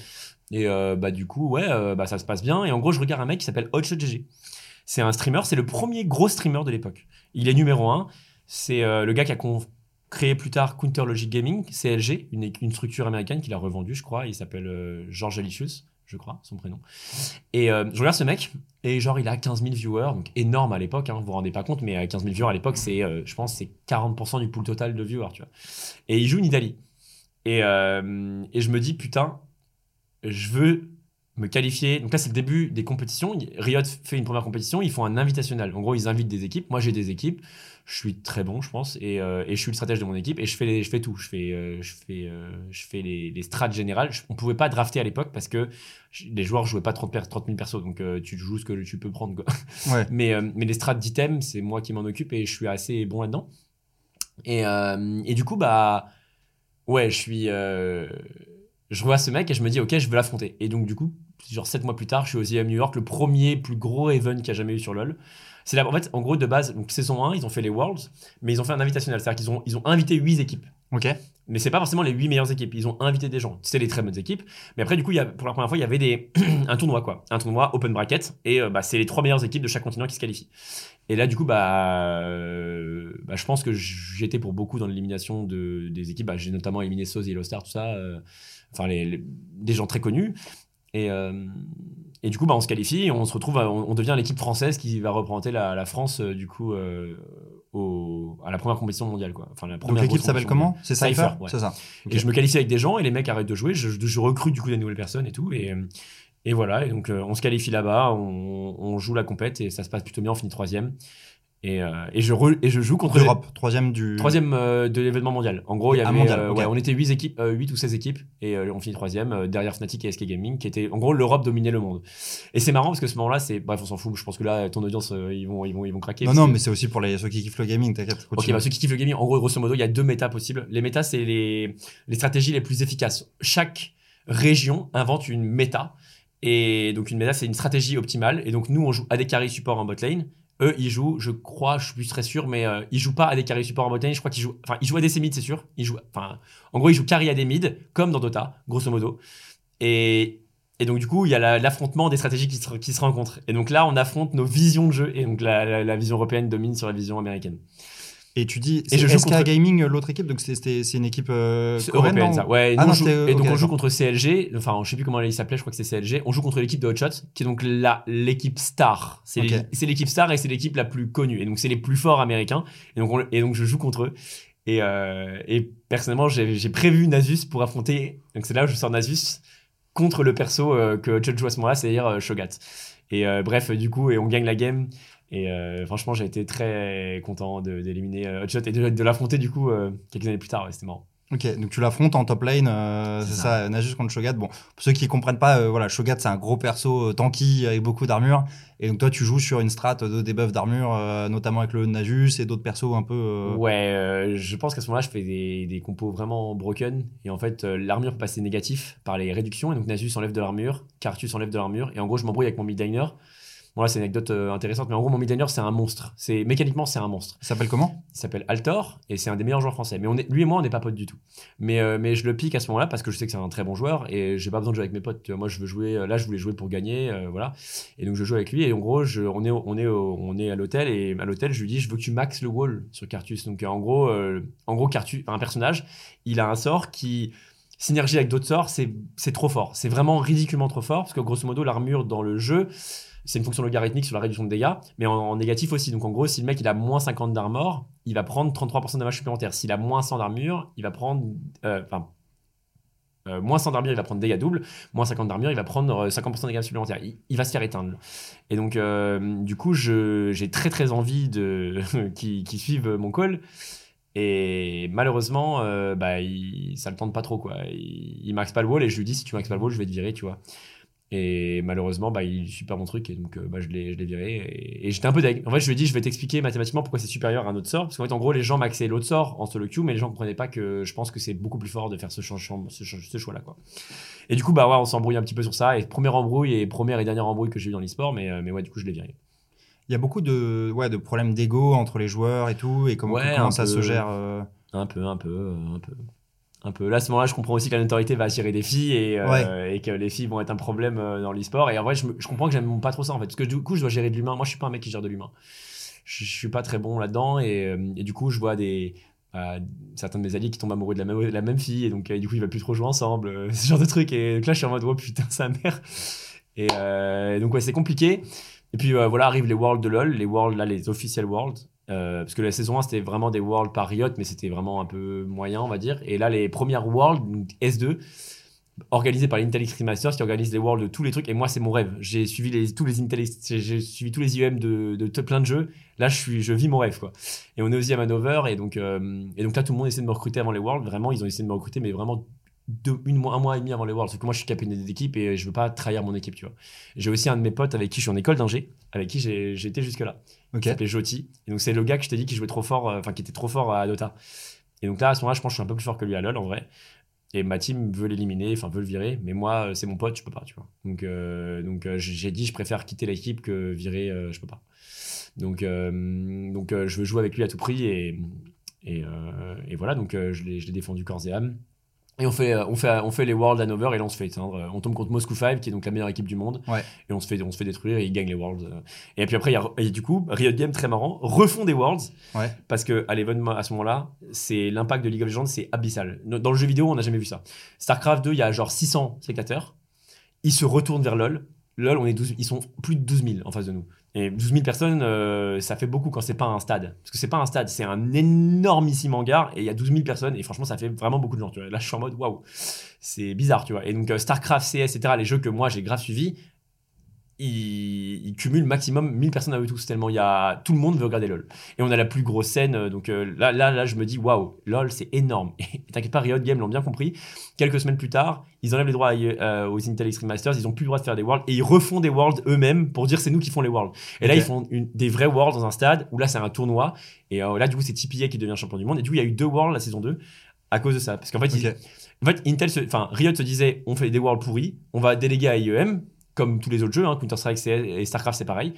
Et bah, du coup, ouais, bah, ça se passe bien. Et en gros, je regarde un mec qui s'appelle Hotshot GG. C'est un streamer, c'est le premier gros streamer de l'époque. Il est numéro un. C'est le gars qui a con- créé plus tard Counter Logic Gaming, CLG, une, une structure américaine qu'il a revendue, je crois. Il s'appelle euh, George Alicius, je crois, son prénom. Et euh, je regarde ce mec, et genre, il a 15 000 viewers, donc énorme à l'époque, hein, vous vous rendez pas compte, mais euh, 15 000 viewers à l'époque, c'est, euh, je pense, c'est 40% du pool total de viewers, tu vois. Et il joue Nidali. Et, euh, et je me dis, putain, je veux me qualifier. Donc là, c'est le début des compétitions. Riot fait une première compétition, ils font un invitationnel. En gros, ils invitent des équipes. Moi, j'ai des équipes. Je suis très bon, je pense, et, euh, et je suis le stratège de mon équipe. Et je fais, les- je fais tout. Je fais, euh, je fais, euh, je fais les, les strats générales. Je- on pouvait pas drafter à l'époque parce que les joueurs jouaient pas 30, per- 30 000 persos. Donc tu joues ce que tu peux prendre. Quoi. Ouais. Mais, mais les strats d'items, c'est moi qui m'en occupe et je suis assez bon là-dedans. Et, et du coup, bah, ouais, je suis. je vois ce mec et je me dis, ok, je veux l'affronter. Et donc, du coup, genre 7 mois plus tard, je suis aux IM New York, le premier plus gros event qu'il y a jamais eu sur LoL. C'est là, en fait, en gros, de base, donc saison 1, ils ont fait les Worlds, mais ils ont fait un invitationnel. C'est-à-dire qu'ils ont, ils ont invité 8 équipes. Ok. Mais c'est pas forcément les 8 meilleures équipes. Ils ont invité des gens. C'était les très bonnes équipes. Mais après, du coup, il y a, pour la première fois, il y avait des, un tournoi, quoi. Un tournoi open bracket. Et euh, bah, c'est les trois meilleures équipes de chaque continent qui se qualifient. Et là, du coup, bah, euh, bah, je pense que j'étais pour beaucoup dans l'élimination de, des équipes. Bah, J'ai notamment éliminé Soz et Star, tout ça. euh, enfin, les, les- des gens très connus. Et, et du coup, bah, on se qualifie et on se retrouve, à- on, on devient l'équipe française qui va représenter la, la France, euh, du coup, euh, au, à la première compétition mondiale, quoi. Enfin, la Donc première l'équipe grosse s'appelle comment? C'est Cypher, Cypher, ouais. C'est ça. Et je me qualifie avec des gens et les mecs arrêtent de jouer. Je, je- je recrute du coup des nouvelles personnes et tout. Et, et voilà. Et donc euh, on se qualifie là-bas, on, on joue la compète et ça se passe plutôt bien. On finit troisième. Et, euh, et, je, re- et je joue contre Europe, troisième du. Troisième euh, de l'événement mondial. En gros, il y avait, mondial, euh, ouais, on était 8 équipes, euh, 8 ou 16 équipes, et euh, on finit troisième euh, derrière Fnatic et SK Gaming, qui était, en gros, l'Europe dominait le monde. Et c'est marrant parce que ce moment-là, c'est, bref, on s'en fout. Je pense que là, ton audience, euh, ils vont, ils vont, ils vont craquer. Non, non, que- mais c'est aussi pour les, ceux qui kiffent le gaming, t'inquiète. Ok, bah ceux qui kiffent le gaming, en gros, grosso modo, il y a deux méta possibles. Les méta, c'est les, les stratégies les plus efficaces. Chaque région invente une méta. Et donc, une méta, c'est une stratégie optimale. Et donc, nous, on joue AD carry support en bot lane. Eux, ils jouent, je crois, je suis plus très sûr, mais euh, ils jouent pas AD carry support en bot lane. Je crois qu'ils jouent, enfin, ils jouent ADC mid, c'est sûr. Ils jouent, enfin, en gros, ils jouent carry AD mid, comme dans Dota, grosso modo. Et, et donc, du coup, il y a la- l'affrontement des stratégies qui se, qui se rencontrent. Et donc là, on affronte nos visions de jeu. Et donc, la vision européenne domine sur la vision américaine. Et tu dis, Et je joue SK contre- Gaming, euh, l'autre équipe, donc c'est- une équipe euh, coréenne, européenne, ça. Ouais, et, Ah non, joue, et donc on joue contre CLG. Enfin, je sais plus comment il s'appelait, je crois que c'est CLG. On joue contre l'équipe de Hotshot, qui est donc l'équipe star. C'est l'équipe star et c'est l'équipe la plus connue. Et donc, c'est les plus forts américains. Et donc, on- et donc je joue contre eux. Et, euh, et personnellement, j'ai j'ai prévu Nasus pour affronter. Donc, c'est là où je sors Nasus contre le perso euh, que Hotshot joue à ce moment-là, c'est-à-dire euh, Shogat. Et bref, du coup, et on gagne la game. Et euh, franchement, j'ai été très content d'éliminer euh, Hotshot et de, de l'affronter du coup euh, quelques années plus tard. Ouais, C'était marrant. Ok, donc tu l'affrontes en top lane, euh, c'est ça, Nasus contre Shogat. Bon, pour ceux qui comprennent pas, voilà, Shogat c'est un gros perso tanky avec beaucoup d'armure, et donc toi tu joues sur une strat de debuff d'armure, notamment avec le Nasus et d'autres persos un peu. Ouais, je pense qu'à ce moment-là, je fais des, des compos vraiment broken. Et en fait, l'armure peut passer négatif par les réductions. Et donc, Nasus enlève de l'armure, Cartus enlève de l'armure. Et en gros, je m'embrouille avec mon mid-liner. Bon, là, c'est une anecdote euh, intéressante, mais en gros, mon midlaner, c'est un monstre. C'est mécaniquement, c'est un monstre. Il s'appelle comment? Il s'appelle Altor et c'est un des meilleurs joueurs français. Mais on est, lui et moi, on n'est pas potes du tout. Mais, euh, mais je le pique à ce moment-là parce que je sais que c'est un très bon joueur et j'ai pas besoin de jouer avec mes potes. Tu vois, Moi, je veux jouer. euh, Là, je voulais jouer pour gagner, euh, voilà. Et donc, je joue avec lui et en gros, je, on est, on est, on est à l'hôtel et à l'hôtel, je lui dis, je veux que tu maxes le wall sur Cartus. Donc, en gros, en gros, Cartus, un personnage, il a un sort qui synergie avec d'autres sorts, c'est c'est trop fort. C'est vraiment ridiculement trop fort parce que grosso modo, l'armure dans le jeu. C'est une fonction logarithmique sur la réduction de dégâts, mais en, négatif aussi. Donc en gros, si le mec il a moins 50 d'armor, il va prendre 33% de damage supplémentaire. S'il a moins 100 d'armure, il va prendre. euh, Enfin. euh, moins 100 d'armure, il va prendre dégâts doubles. Moins 50 d'armure, il va prendre euh, 50% de dégâts supplémentaires. Il, va se faire éteindre. Et donc, euh, du coup, j'ai très très envie de qui suivent mon call. Et malheureusement, euh, bah, ça le tente pas trop. Quoi. Il, il max pas le wall et je lui dis si tu max pas le wall, je vais te virer, tu vois. Et malheureusement, bah, il suit pas mon truc et donc euh, bah, je l'ai je l'ai viré. Et, et j'étais un peu deg. En fait, je lui ai dit je vais t'expliquer mathématiquement pourquoi c'est supérieur à un autre sort. Parce qu'en fait, en gros, les gens maxaient l'autre sort en solo queue, mais les gens comprenaient pas que je pense que c'est beaucoup plus fort de faire ce, ce, ce choix-là. Quoi. Et du coup, bah ouais, on s'embrouille un petit peu sur ça. Et première embrouille et première et dernière embrouille que j'ai eu dans l'e-sport, mais, euh, mais ouais, du coup, je l'ai viré. Il y a beaucoup de, ouais, de problèmes d'ego entre les joueurs et tout, et comment, Ouais, comment ça peu. se gère. euh, Un peu, un peu, un peu. Un peu. Là, à ce moment-là, je comprends aussi que la notoriété va attirer des filles et, euh, et que les filles vont être un problème euh, dans l'e-sport. Et en vrai, je, me- je comprends que j'aime pas trop ça en fait. Parce que du coup, je dois gérer de l'humain. Moi, je suis pas un mec qui gère de l'humain. Je, je suis pas très bon là-dedans. Et, euh, et du coup, je vois des. euh, certains de mes alliés qui tombent amoureux de la même, de la même fille. Et donc, euh, du coup, ils veulent plus trop jouer ensemble. ce genre de truc. Et donc là, je suis en mode, oh putain, sa mère. Et donc, ouais, c'est compliqué. Et puis voilà, arrivent les Worlds de LoL, les Worlds, là, les officiels Worlds. Euh, parce que la saison 1, c'était vraiment des Worlds par Riot, mais c'était vraiment un peu moyen, on va dire. Et là, les premières Worlds, donc S2, organisées par l'Intel Extreme qui organise les Worlds de tous les trucs. Et moi, c'est mon rêve. J'ai suivi tous les Intel, j'ai suivi tous les IEM de, plein de jeux. Là, je, vis mon rêve, quoi. Et on est aussi à Manover, et donc, euh, et donc là, tout le monde essaie de me recruter avant les Worlds. Vraiment, ils ont essayé de me recruter, mais vraiment un mois et demi avant les Worlds. Parce que moi, je suis capitaine d'équipe et je veux pas trahir mon équipe, tu vois. J'ai aussi un de mes potes avec qui je suis en école d'ingé, avec qui été jusque-là. Ok. qui s'appelait Joti. Et donc, c'est le gars que je t'ai dit qui jouait trop fort, euh, enfin, qui était trop fort à Dota. Et donc là, à ce moment-là, je pense que je suis un peu plus fort que lui à LoL, en vrai. Et ma team veut l'éliminer, enfin, veut le virer. Mais moi, euh, c'est mon pote, je peux pas, tu vois. Donc, euh, donc j'ai dit, je préfère quitter l'équipe que virer, euh, je peux pas. Donc, donc je veux jouer avec lui à tout prix. Et, et, voilà, donc je l'ai défendu corps et âme. Et on fait, euh, on, fait, on fait les Worlds Hanover et là on se fait éteindre. Euh, On tombe contre Moscou 5 qui est donc la meilleure équipe du monde. Ouais. Et on se, fait, on se fait détruire et ils gagnent les Worlds. euh. Et puis après, il y a, et du coup, Riot Games, très marrant, refont des Worlds. Ouais. Parce que à l'événement, à ce moment-là, c'est l'impact de League of Legends, c'est abyssal. Dans le jeu vidéo, on n'a jamais vu ça. StarCraft 2, il y a genre 600 spectateurs. Ils se retournent vers LoL. LoL, on est 12 ils sont plus de 12 000 en face de nous. Et 12 000 personnes, euh, ça fait beaucoup quand c'est pas un stade. Parce que c'est pas un stade, c'est un énormissime hangar et il y a 12 000 personnes et franchement, ça fait vraiment beaucoup de gens. Tu vois. Là, je suis en mode waouh, c'est bizarre, tu vois. Et donc, euh, StarCraft, CS, etc., les jeux que moi j'ai grave suivis, ils, ils cumulent maximum 1000 personnes à eux tous, tellement il y a, tout le monde veut regarder LoL. Et on a la plus grosse scène, euh, donc euh, là, là, là, je me dis waouh, LoL, c'est énorme. Et t'inquiète pas, Riot Games l'ont bien compris. Quelques semaines plus tard, ils enlèvent les droits à- euh, aux Intel Extreme Masters, ils ont plus le droit de faire des Worlds et ils refont des Worlds eux-mêmes pour dire c'est nous qui font les Worlds. Et là, ils font une- des vrais Worlds dans un stade où là, c'est un tournoi. Et euh, là, du coup, c'est TPA qui devient champion du monde. Et du coup, il y a eu deux Worlds la saison 2 à cause de ça. Parce qu'en fait, ils- Ok. en fait, Intel, enfin, Riot se disait, on fait des worlds pourris, on va déléguer à IEM, comme tous les autres jeux, hein, Counter-Strike et StarCraft, c'est pareil.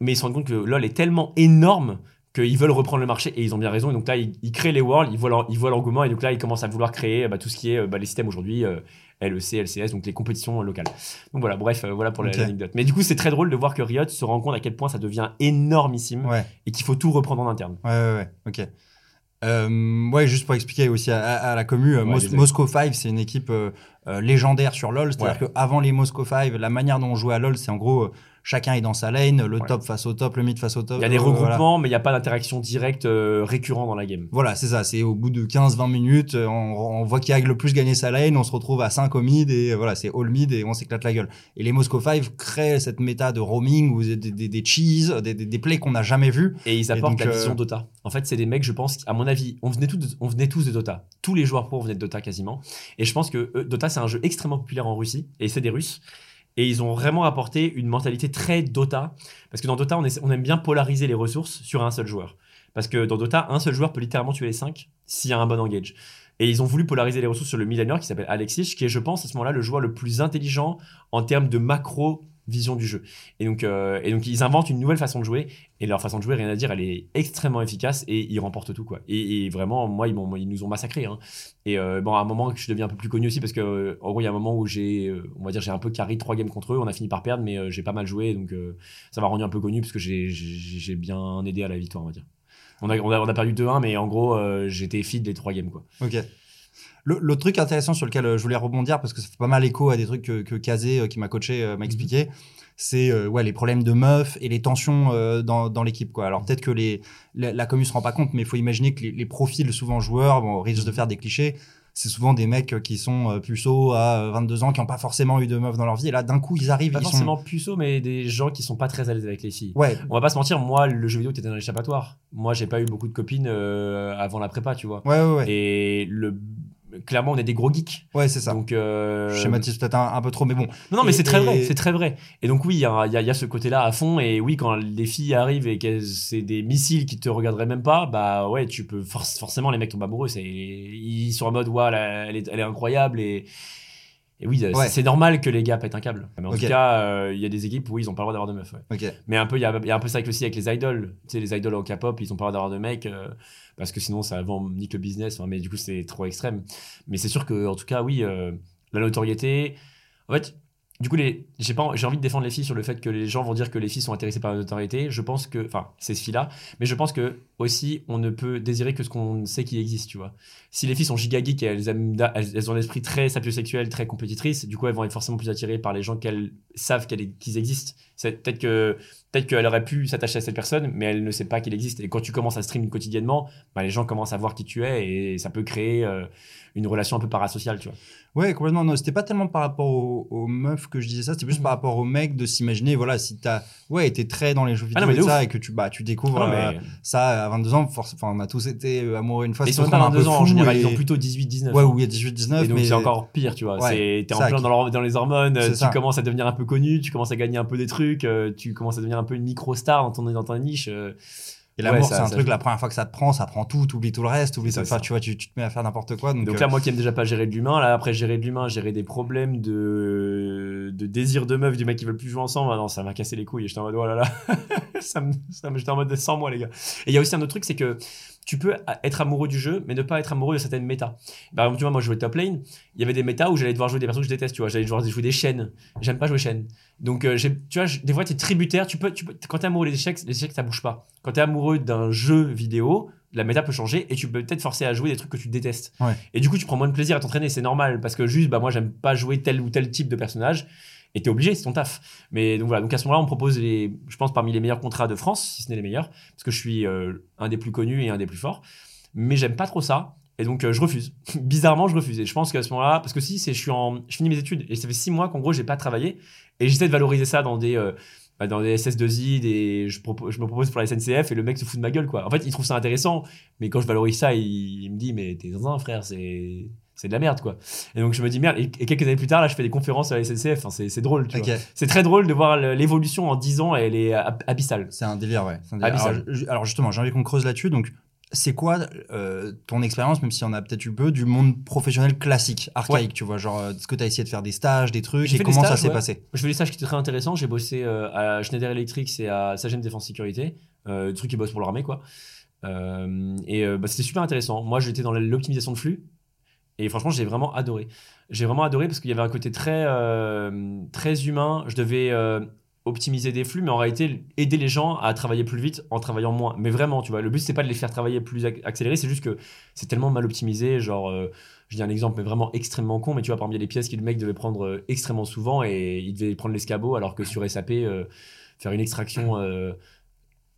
Mais ils se rendent compte que LoL est tellement énorme qu'ils veulent reprendre le marché et ils ont bien raison. Et donc là, ils, ils créent les worlds, ils voient leur- ils voient l'engouement et donc là, ils commencent à vouloir créer bah, tout ce qui est bah, les systèmes aujourd'hui, euh, LEC, LCS, donc les compétitions locales. Donc voilà, bref, euh, voilà pour la- Ok. l'anecdote. Mais du coup, c'est très drôle de voir que Riot se rend compte à quel point ça devient énormissime Ouais. et qu'il faut tout reprendre en interne. Ouais, ouais, ouais, ok. Euh, ouais, juste pour expliquer aussi à, à- à la commu, Ouais, Mos- désolé. Moscow 5, c'est une équipe légendaire sur LoL. C'est-à-dire Ouais. qu'avant les Moscow 5, la manière dont on jouait à LoL, c'est en gros, euh, chacun est dans sa lane, le Ouais. top face au top, le mid face au top. Il y a des euh, voilà. regroupements, mais il n'y a pas d'interaction directe euh, récurrent dans la game. Voilà, c'est ça. C'est au bout de 15-20 minutes, euh, on, on voit qui a le plus gagné sa lane, on se retrouve à 5 au mid et euh, voilà, c'est all mid et on s'éclate la gueule. Et les Moscow 5 créent cette méta de roaming ou des, des, des cheese, des, des, des plays qu'on n'a jamais vus. Et ils apportent donc, la euh, vision Dota. En fait, c'est des mecs, je pense, à mon avis, on venait, tous de, on venait tous de Dota. Tous les joueurs pro venaient de Dota quasiment. Et je pense que euh, Dota, c'est un jeu extrêmement populaire en Russie, et c'est des Russes. Et ils ont vraiment apporté une mentalité très Dota. Parce que dans Dota, on, aime bien polariser les ressources sur un seul joueur. Parce que dans Dota, un seul joueur peut littéralement tuer les 5 s'il y a un bon engage. Et ils ont voulu polariser les ressources sur le laner qui s'appelle Alexis, qui est, je pense, à ce moment-là, le joueur le plus intelligent en termes de macro vision du jeu. Et donc, euh, et donc ils inventent une nouvelle façon de jouer et leur façon de jouer, rien à dire, elle est extrêmement efficace et ils remportent tout quoi. Et, vraiment, moi, ils, ils nous ont massacrés. hein. Et euh, bon, à un moment, je deviens un peu plus connu aussi parce que en gros, il y a un moment où j'ai, euh, on va dire, j'ai un peu carry trois games contre eux. On a fini par perdre, mais j'ai pas mal joué, donc ça m'a rendu un peu connu parce que j'ai, bien aidé à la victoire, on va dire. On a, on a, perdu 2-1, mais en gros, j'étais feed les trois games quoi. Ok. Le, le truc intéressant sur lequel euh, je voulais rebondir, parce que ça fait pas mal écho à des trucs que, que Kazé, euh, qui m'a coaché, euh, m'a expliqué, c'est euh, ouais, les problèmes de meufs et les tensions euh, dans, dans l'équipe. quoi. Alors peut-être que les, la, la commu se rend pas compte, mais il faut imaginer que les, les profils, souvent joueurs, bon, risquent de faire des clichés, c'est souvent des mecs qui sont puceaux à euh, 22 ans, qui n'ont pas forcément eu de meufs dans leur vie, et là d'un coup ils arrivent, Pas ils forcément sont... puceaux, mais des gens qui sont pas très à l'aise avec les filles. Ouais, On va pas se mentir, moi, le jeu vidéo était un échappatoire. Moi, j'ai pas eu beaucoup de copines euh, avant la prépa, tu vois. ouais, ouais, ouais, Et le... clairement, on est des gros geeks. ouais c'est ça. Donc, euh, Je schématise peut-être un, un peu trop, mais bon. Non, non, mais c'est très et- vrai, c'est très vrai. Et donc oui, il y a, y a- y a ce côté-là à fond. Et oui, quand les filles arrivent et que c'est des missiles qui te regarderaient même pas, bah ouais, tu peux for- forcément les mecs tombent amoureux. C'est ils sont en mode waouh, elle, elle est incroyable et et oui, c'est- Ouais. c'est normal que les gars pètent un câble. Mais en tout cas, euh, il y a des équipes où ils ont pas le droit d'avoir de meufs. ouais. Mais un peu, il y a, il y a un peu ça aussi avec les idols. Tu sais, les idols au K-pop, ils ont pas le droit d'avoir de mecs euh, parce que sinon ça vend nique le business. Mais du coup, c'est trop extrême. Mais c'est sûr que, en tout cas, oui, euh, la notoriété. En fait, du coup, j'ai pas, j'ai envie de défendre les filles sur le fait que les gens vont dire que les filles sont intéressées par la notoriété. Je pense que, enfin, c'est ce filles-là. Mais je pense que aussi, on ne peut désirer que ce qu'on sait qui existe, tu vois. Si les filles sont giga geeks et elles, aiment elles ont un esprit très sapiosexuel, très compétitrice, du coup, elles vont être forcément plus attirées par les gens qu'elles savent qu'elles- qu'ils existent. C'est peut-être que peut-être qu'elle aurait pu s'attacher à cette personne, mais elle ne sait pas qu'il existe. Et quand tu commences à stream quotidiennement, bah, les gens commencent à voir qui tu es et ça peut créer euh, une relation un peu parasociale, tu vois. Ouais, complètement. Non, c'était pas tellement par rapport aux, aux meufs que je disais ça, c'était plus par rapport aux mecs de s'imaginer, voilà, si t'as, ouais, été très dans les jeux vidéo Ah non, mais et de ça, et que tu, bah, tu découvres Ah non, euh, mais- ça à 22 ans, force, enfin, on a tous été amoureux une fois. mais ils sont pas qu'on est un peu 22 ans en général, et- ils ont plutôt 18-19. Ouais, ans. où il y a 18, 19, Et donc mais c'est encore pire, tu vois. Ouais, t'es en plein qui- dans, leur- dans les hormones, tu ça. commences à devenir un peu connu, tu commences à gagner un peu des trucs, euh, tu commences à devenir un peu une micro-star dans, ton, dans ta niche. euh. Et l'amour, Ouais, c'est un ça truc, la première fois que ça te prend, ça prend tout, t'oublies tout le reste, t'oublies ça, ça. tu vois, tu, tu te mets à faire n'importe quoi. Donc, Donc euh, là, moi qui aime déjà pas gérer de l'humain, là après gérer de l'humain, gérer des problèmes de, de désir de meuf, du mec qui veut plus jouer ensemble, ah non, ça m'a cassé les couilles. Et j'étais en mode, oh là là, ça me, ça me- j'étais en mode de 100 mois, les gars. Et il y a aussi un autre truc, c'est que tu peux être amoureux du jeu, mais ne pas être amoureux de certaines méta. Par exemple, tu vois, moi je jouais top lane, il y avait des méta où j'allais devoir jouer des personnes que je déteste, tu vois, j'allais devoir jouer des chaînes. J'aime pas jouer chaîne. Donc, euh, tu vois, des fois, tu es tributaire, tu peux, tu peux, quand t'es amoureux des échecs, les échecs ça bouge pas. Quand t'es amoureux d'un jeu vidéo, la méta peut changer et tu peux peut-être forcer à jouer des trucs que tu détestes. Ouais. Et du coup, tu prends moins de plaisir à t'entraîner, c'est normal, parce que juste, bah, moi, j'aime pas jouer tel ou tel type de personnage. Et t'es obligé, c'est ton taf. Mais donc voilà, donc à ce moment-là, on me propose les, je pense, parmi les meilleurs contrats de France, si ce n'est les meilleurs, parce que je suis euh, un des plus connus et un des plus forts. Mais j'aime pas trop ça. Et donc, euh, je refuse. Bizarrement, je refuse. Et je pense qu'à ce moment-là, parce que si, c'est, je suis en, je finis mes études et ça fait six mois qu'en gros, j'ai pas travaillé. Et j'essaie de valoriser ça dans des, euh, bah, dans des SS2I, des, je, propo- je me propose pour la SNCF et le mec se fout de ma gueule, quoi. En fait, il trouve ça intéressant. Mais quand je valorise ça, il me dit, mais t'es dans un frère, c'est, c'est de la merde, quoi. Et donc, je me dis, merde. Et, et quelques années plus tard, là, je fais des conférences à la SNCF. Enfin, c'est, c'est drôle, tu ok, vois. C'est très drôle de voir l'évolution en 10 ans, elle est ab- abyssale. c'est un délire, ouais. c'est un délire. Abyssal. Alors, ju- alors justement, j'ai envie qu'on creuse là-dessus. Donc, c'est quoi euh, ton expérience, même si on a peut-être eu peu, du monde professionnel classique, archaïque, tu vois Genre, euh, est-ce que tu as essayé de faire des stages, des trucs, et des comment ça s'est ouais. passé? Je fais des stages qui étaient très intéressants. J'ai bossé euh, à Schneider Electric et à Sagem Défense Sécurité, euh, trucs qui bossent pour l'armée, quoi. Euh, et euh, bah, c'était super intéressant. Moi, j'étais dans l'optimisation de flux. Et franchement, j'ai vraiment adoré. J'ai vraiment adoré parce qu'il y avait un côté très, euh, très humain. Je devais euh, optimiser des flux, mais en réalité, aider les gens à travailler plus vite en travaillant moins. Mais vraiment, tu vois, le but, c'est pas de les faire travailler plus ac- accéléré, c'est juste que c'est tellement mal optimisé. Genre, euh, je dis un exemple, mais vraiment extrêmement con, mais tu vois, parmi les pièces que le mec devait prendre extrêmement souvent et il devait prendre l'escabeau, alors que sur SAP, faire une extraction.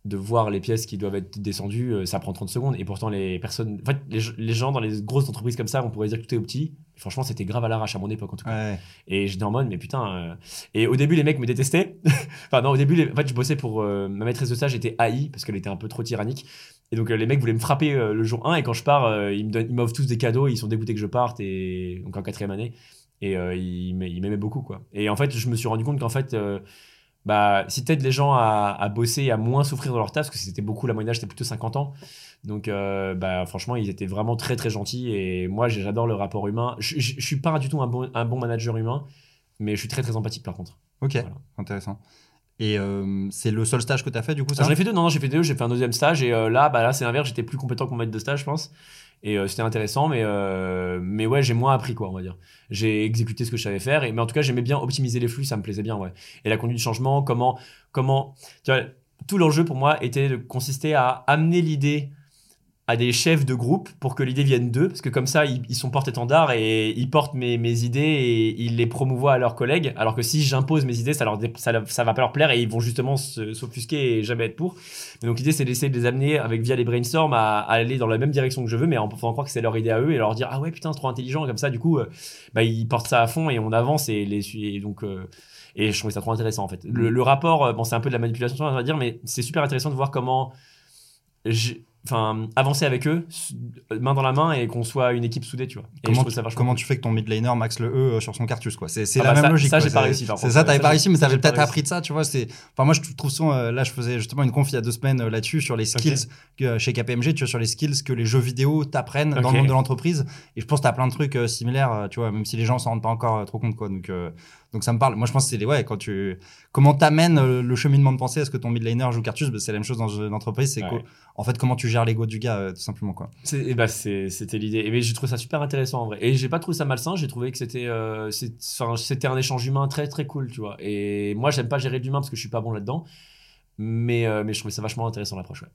De voir les pièces qui doivent être descendues, euh, ça prend 30 secondes. Et pourtant, les personnes. En fait, les, les gens dans les grosses entreprises comme ça, on pourrait dire que tout est opti. Franchement, c'était grave à l'arrache à mon époque, en tout cas. Ouais. Et j'étais en mode, mais putain. euh, Et au début, les mecs me détestaient. enfin, non, au début, les- en fait, je bossais pour. euh, Ma maîtresse de stage était AI, parce qu'elle était un peu trop tyrannique. Et donc, euh, les mecs voulaient me frapper le jour 1, et quand je pars, ils m'offrent tous des cadeaux, ils sont dégoûtés que je parte, et donc en quatrième année. Et ils m'aimaient beaucoup, quoi. Et en fait, je me suis rendu compte qu'en fait. Bah, si t'aides les gens à, à bosser et à moins souffrir dans leur taf, parce que c'était beaucoup, la moyenne d'âge c'était plutôt 50 ans. Donc, euh, bah, franchement, ils étaient vraiment très très gentils. Et moi, j'adore le rapport humain. Je, je, je suis pas du tout un bon, un bon manager humain, mais je suis très très empathique par contre. Ok, Voilà. intéressant. Et euh, c'est le seul stage que tu as fait du coup ça? J'en ai fait deux, non, non, j'ai fait deux, j'ai fait un deuxième stage et euh, là, bah là, c'est l'inverse, j'étais plus compétent que mon maître de stage, je pense. Et euh, c'était intéressant, mais, euh, mais ouais, j'ai moins appris, quoi, on va dire. J'ai exécuté ce que je savais faire, et, mais en tout cas, j'aimais bien optimiser les flux, ça me plaisait bien, ouais. Et la conduite du changement, comment, comment, tu vois, tout l'enjeu pour moi était de consister à amener l'idée à des chefs de groupe pour que l'idée vienne d'eux, parce que comme ça, ils, sont porte-étendard et ils portent mes, idées et ils les promouvoient à leurs collègues, alors que si j'impose mes idées, ça, leur, ça, ça va pas leur plaire et ils vont justement s'offusquer et jamais être pour. Donc l'idée, c'est d'essayer de les amener avec via les brainstorms à, aller dans la même direction que je veux, mais en faisant croire que c'est leur idée à eux et leur dire ah ouais putain c'est trop intelligent, comme ça du coup, euh, bah, ils portent ça à fond et on avance et les et donc euh, et je trouvais ça trop intéressant en fait. Le, le rapport, euh, bon c'est un peu de la manipulation on va dire, mais c'est super intéressant de voir comment enfin avancer avec eux main dans la main et qu'on soit une équipe soudée tu vois et Comment, tu, ça vachement comment cool. tu fais que ton mid laner max le E euh, sur son cartus quoi? C'est Ah la bah même logique. ça, j'ai pas C'est- réussi, C'est ça, t'avais pas réussi, mais t'avais peut-être appris de ça, tu vois. C'est, enfin moi je trouve souvent euh, là je faisais justement une conf il y a deux semaines euh, là-dessus sur les skills que, euh, chez KPMG, tu vois sur les skills que les jeux vidéo t'apprennent dans le monde de l'entreprise. Et je pense que t'as plein de trucs similaires, tu vois, même si les gens s'en rendent pas encore trop compte quoi. Donc donc ça me parle. Moi je pense que c'est les ouais quand tu comment t'amènes le cheminement de pensée à ce que ton mid laner joue cartus, bah, c'est la même chose dans une entreprise. C'est en fait comment tu gères l'ego du gars euh, tout simplement quoi. C'est- eh ben, c'était l'idée. Et mais j'ai trouvé ça super intéressant en vrai. Et j'ai pas trouvé ça malsain. J'ai trouvé que c'était euh, c'était un échange humain très très cool, tu vois. Et moi, j'aime pas gérer l'humain parce que je suis pas bon là-dedans. Mais, euh, mais je trouvais ça vachement intéressant l'approche. Ouais.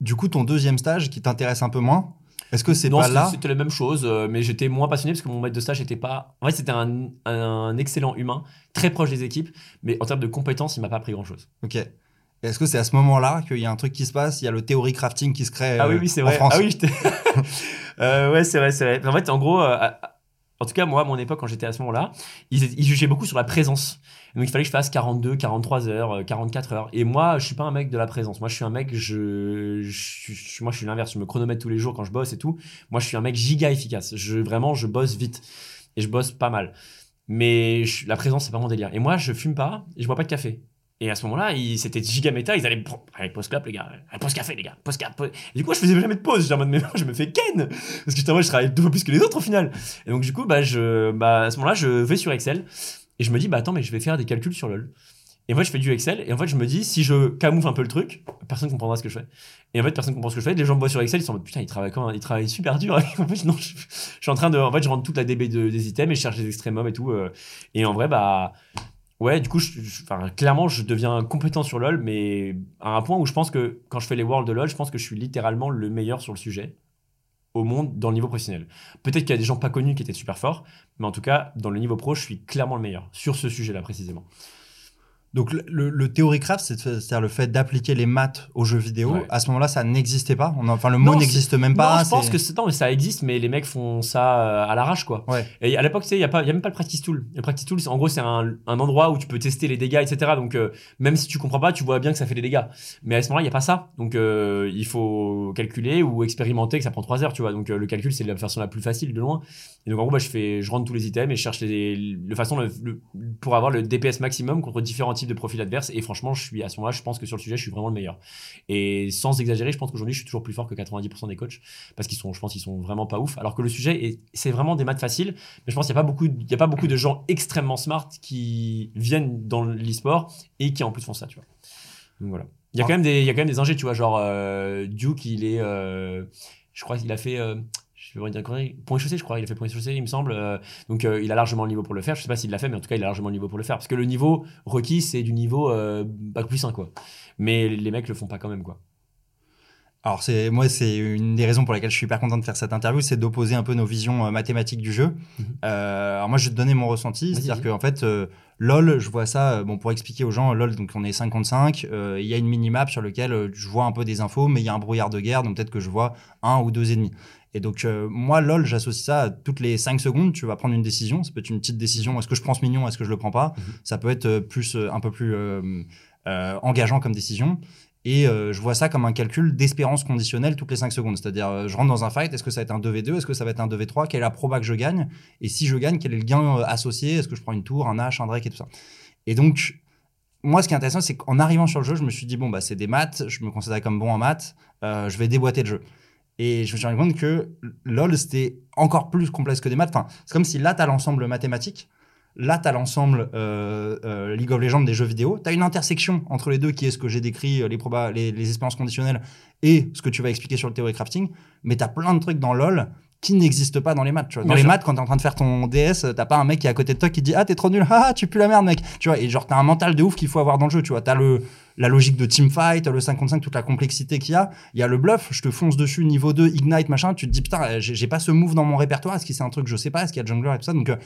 Du coup ton deuxième stage qui t'intéresse un peu moins, est-ce que c'est pas c'était là c'était la même chose, mais j'étais moins passionné parce que mon maître de stage était pas. En fait, c'était un, un excellent humain, très proche des équipes, mais en termes de compétences, il m'a pas appris grand chose. Ok. Est-ce que c'est à ce moment-là qu'il y a un truc qui se passe? Il y a le théorie crafting qui se crée Ah oui, euh, oui, c'est en vrai. France Ah oui. Euh, ouais, c'est vrai, c'est vrai. En fait, en gros, euh, en tout cas, moi, à mon époque, quand j'étais à ce moment-là, ils, ils jugeaient beaucoup sur la présence. Donc, il fallait que je fasse 42, 43 heures, euh, 44 heures. Et moi, je suis pas un mec de la présence. Moi, je suis un mec, je, je, je- moi, je suis l'inverse. Je me chronomètre tous les jours quand je bosse et tout. Moi, je suis un mec giga efficace. Je, vraiment, je bosse vite. Et je bosse pas mal. Mais je- la présence, c'est pas mon délire. Et moi, je fume pas et je bois pas de café. Et à ce moment-là, ils- c'était giga méta, ils allaient. Allez, pause clope, les gars. Allez, Pause café, les gars. Pause Et du coup, je faisais jamais de pause. J'étais en mode, mais je me fais ken Parce que mode, je travaille deux fois plus que les autres au final. Et donc, du coup, bah, je, bah, à ce moment-là, je vais sur Excel et je me dis, bah, attends, mais je vais faire des calculs sur LoL. Et en fait, je fais du Excel et en fait, je me dis, si je camoufle un peu le truc, personne comprendra ce que je fais. Et en fait, personne comprend ce que je fais. Les gens me voient sur Excel, ils sont en mode, putain, il travaille quand Il travaille super dur. En fait, non, je, suis en train de. En fait, je rentre toute la DB de- des items et je cherche les extrémums et tout. euh, et en vrai, bah. Ouais, du coup, je, clairement, je deviens compétent sur LoL, mais à un point où je pense que quand je fais les Worlds de LoL, je pense que je suis littéralement le meilleur sur le sujet au monde dans le niveau professionnel. Peut-être qu'il y a des gens pas connus qui étaient super forts, mais en tout cas, dans le niveau pro, je suis clairement le meilleur sur ce sujet-là précisément. Donc le, le, c'est-à-dire le fait d'appliquer les maths aux jeux vidéo. Ouais. À ce moment-là, ça n'existait pas. On a- enfin, le mot n'existe même pas. non, je pense que c'est non, mais ça existe, mais les mecs font ça euh, à l'arrache, quoi. Ouais. Et à l'époque, tu sais, il n'y a, pas- y a même pas le practice tool. Le practice tool, en gros, c'est un, un endroit où tu peux tester les dégâts, etc. Donc, euh, même si tu comprends pas, tu vois bien que ça fait des dégâts. Mais à ce moment-là, il n'y a pas ça. Donc, euh, il faut calculer ou expérimenter, que ça prend 3 heures, tu vois. Donc, euh, le calcul, c'est la façon la plus facile de loin. Et donc, en gros, bah, je, fais, je rentre tous les items et je cherche les, le façon le- pour avoir le DPS maximum contre différents types de profils adverses. Et franchement, je suis à ce moment-là, je pense que sur le sujet, je suis vraiment le meilleur. Et sans exagérer, je pense qu'aujourd'hui, je suis toujours plus fort que 90% des coachs parce qu'ils sont, je pense, qu'ils sont vraiment pas ouf. Alors que le sujet, est- c'est vraiment des maths faciles, mais je pense qu'il n'y a pas beaucoup, a pas beaucoup de gens extrêmement smart qui viennent dans l'e-sport et qui en plus font ça, tu vois. Voilà. Il y a quand même des, il des ingés, tu vois, genre euh, Duke, il est, euh, je crois qu'il a fait. euh, je vais dire chaussée, je crois. Il a fait point chaussée, il me semble. Euh, donc, euh, il a largement le niveau pour le faire. Je sais pas s'il l'a fait, mais en tout cas, il a largement le niveau pour le faire. Parce que le niveau requis, c'est du niveau euh, bac plus 1, quoi. Mais les mecs le font pas quand même, quoi. Alors c'est moi, c'est une des raisons pour lesquelles je suis hyper content de faire cette interview, c'est d'opposer un peu nos visions euh, mathématiques du jeu. Mhm. Euh, alors moi, je vais te donner mon ressenti, c'est-à-dire qu'en fait, euh, LOL, je vois ça. bon, pour expliquer aux gens, LOL, donc on est 5 contre 5. euh, Il y a une minimap sur laquelle euh, je vois un peu des infos, mais il y a un brouillard de guerre, donc peut-être que je vois un ou deux ennemis. Et donc, euh, moi, LOL, j'associe ça à toutes les 5 secondes, tu vas prendre une décision. Ça peut être une petite décision. Est-ce que je prends ce mignon Est-ce que je le prends pas Mhm. Ça peut être euh, plus, euh, un peu plus euh, engageant comme décision. Et euh, je vois ça comme un calcul d'espérance conditionnelle toutes les 5 secondes. C'est-à-dire, euh, je rentre dans un fight, est-ce que ça va être un 2v2 Est-ce que ça va être un 2v3 Quelle est la proba que je gagne Et si je gagne, quel est le gain euh, associé Est-ce que je prends une tour, un H, un Drake et tout ça Et donc, moi, ce qui est intéressant, c'est qu'en arrivant sur le jeu, je me suis dit, bon, bah, c'est des maths, je me considérais comme bon en maths, je vais déboîter le jeu. Et je me suis rendu compte que LOL, c'était encore plus complexe que des maths. C'est comme si là, tu as l'ensemble mathématique. Là, tu as l'ensemble euh, euh, League of Legends des jeux vidéo. Tu as une intersection entre les deux qui est ce que j'ai décrit, euh, les, proba- les, les expériences conditionnelles et ce que tu vas expliquer sur le théorie crafting. Mais tu as plein de trucs dans LoL qui n'existent pas dans les maths. Tu vois. Dans Bien les sûr. maths, quand tu es en train de faire ton DS, t'as pas un mec qui est à côté de toi qui dit Ah, t'es trop nul, ah, tu pues la merde, mec. Tu vois, et genre, t'as un mental de ouf qu'il faut avoir dans le jeu. Tu vois, t'as le, la logique de teamfight, le 5 contre 5, toute la complexité qu'il y a. Il y a le bluff, je te fonce dessus, niveau 2, ignite, machin. Tu te dis Putain, j'ai j'ai pas ce move dans mon répertoire. Est-ce que c'est un truc, je sais pas, est-ce qu'il y a jungler et tout ça. Donc, euh,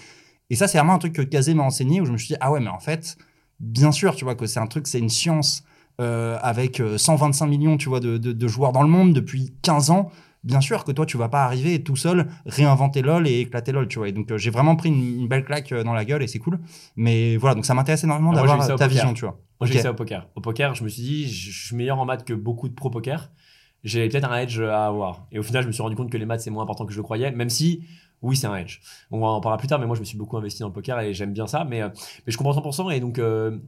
et ça, c'est vraiment un truc que Kazé m'a enseigné où je me suis dit, ah ouais, mais en fait, bien sûr, tu vois, que c'est un truc, c'est une science euh, avec euh, 125 millions, tu vois, de, de- de joueurs dans le monde depuis 15 ans. Bien sûr que toi, tu vas pas arriver et tout seul réinventer LoL et éclater LoL, tu vois. Et donc, euh, j'ai vraiment pris une, une belle claque euh, dans la gueule et c'est cool. Mais voilà, donc ça m'intéresse énormément Ah, d'avoir ta poker. vision, tu vois. Moi, j'ai Ok. fait ça au poker. Au poker, je me suis dit, je suis meilleur en maths que beaucoup de pro poker. J'ai peut-être un edge à avoir. Et au final, je me suis rendu compte que les maths, c'est moins important que je le croyais, même si, oui, c'est un edge. On en parlera plus tard, mais moi, je me suis beaucoup investi dans le poker et j'aime bien ça. Mais, euh, mais je comprends 100%. Et donc, euh,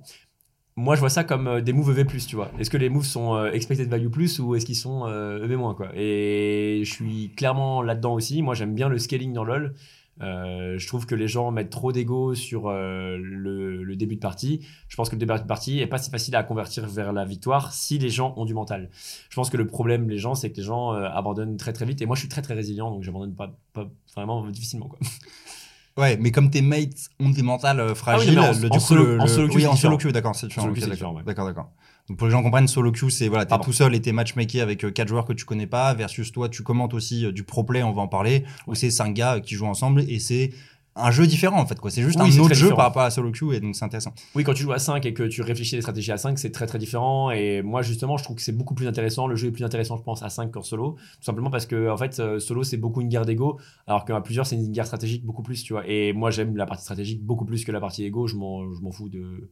moi, je vois ça comme euh, des moves EV+, tu vois. Est-ce que les moves sont euh, expected value plus ou est-ce qu'ils sont euh, EV-, quoi Et je suis clairement là-dedans aussi. Moi, j'aime bien le scaling dans LoL. Je trouve que les gens mettent trop d'ego sur le, début de partie. Je pense que le début de partie est pas si facile à convertir vers la victoire si les gens ont du mental. Je pense que le problème, les gens, c'est que les gens abandonnent très très vite. Et moi, je suis très très résilient, donc j'abandonne pas, pas vraiment difficilement. Quoi. Ouais, mais comme tes mates ont des mentales euh, fragiles, mais en- le, en du coup, solo- le, en le- solo queue, oui, en solo queue, d'accord, c'est différent. D'accord. ouais. D'accord. Donc pour que les gens comprennent, solo queue, c'est voilà, t'es tout seul et t'es matchmaké avec euh, quatre joueurs que tu connais pas, versus toi, tu commentes aussi euh, du pro play, on va en parler, où c'est cinq gars euh, qui jouent ensemble et c'est un jeu différent en fait, quoi. C'est juste Oui, un autre jeu différent. par rapport à solo queue et donc c'est intéressant. Oui, quand tu joues à 5 et que tu réfléchis les stratégies à 5, c'est très très différent. Et moi, justement, je trouve que c'est beaucoup plus intéressant. Le jeu est plus intéressant, je pense, à 5 qu'en solo. Tout simplement parce que, en fait, euh, solo, c'est beaucoup une guerre d'ego. Alors qu'à plusieurs, c'est une guerre stratégique beaucoup plus, tu vois. Et moi, j'aime la partie stratégique beaucoup plus que la partie ego. Je m'en, je m'en fous de.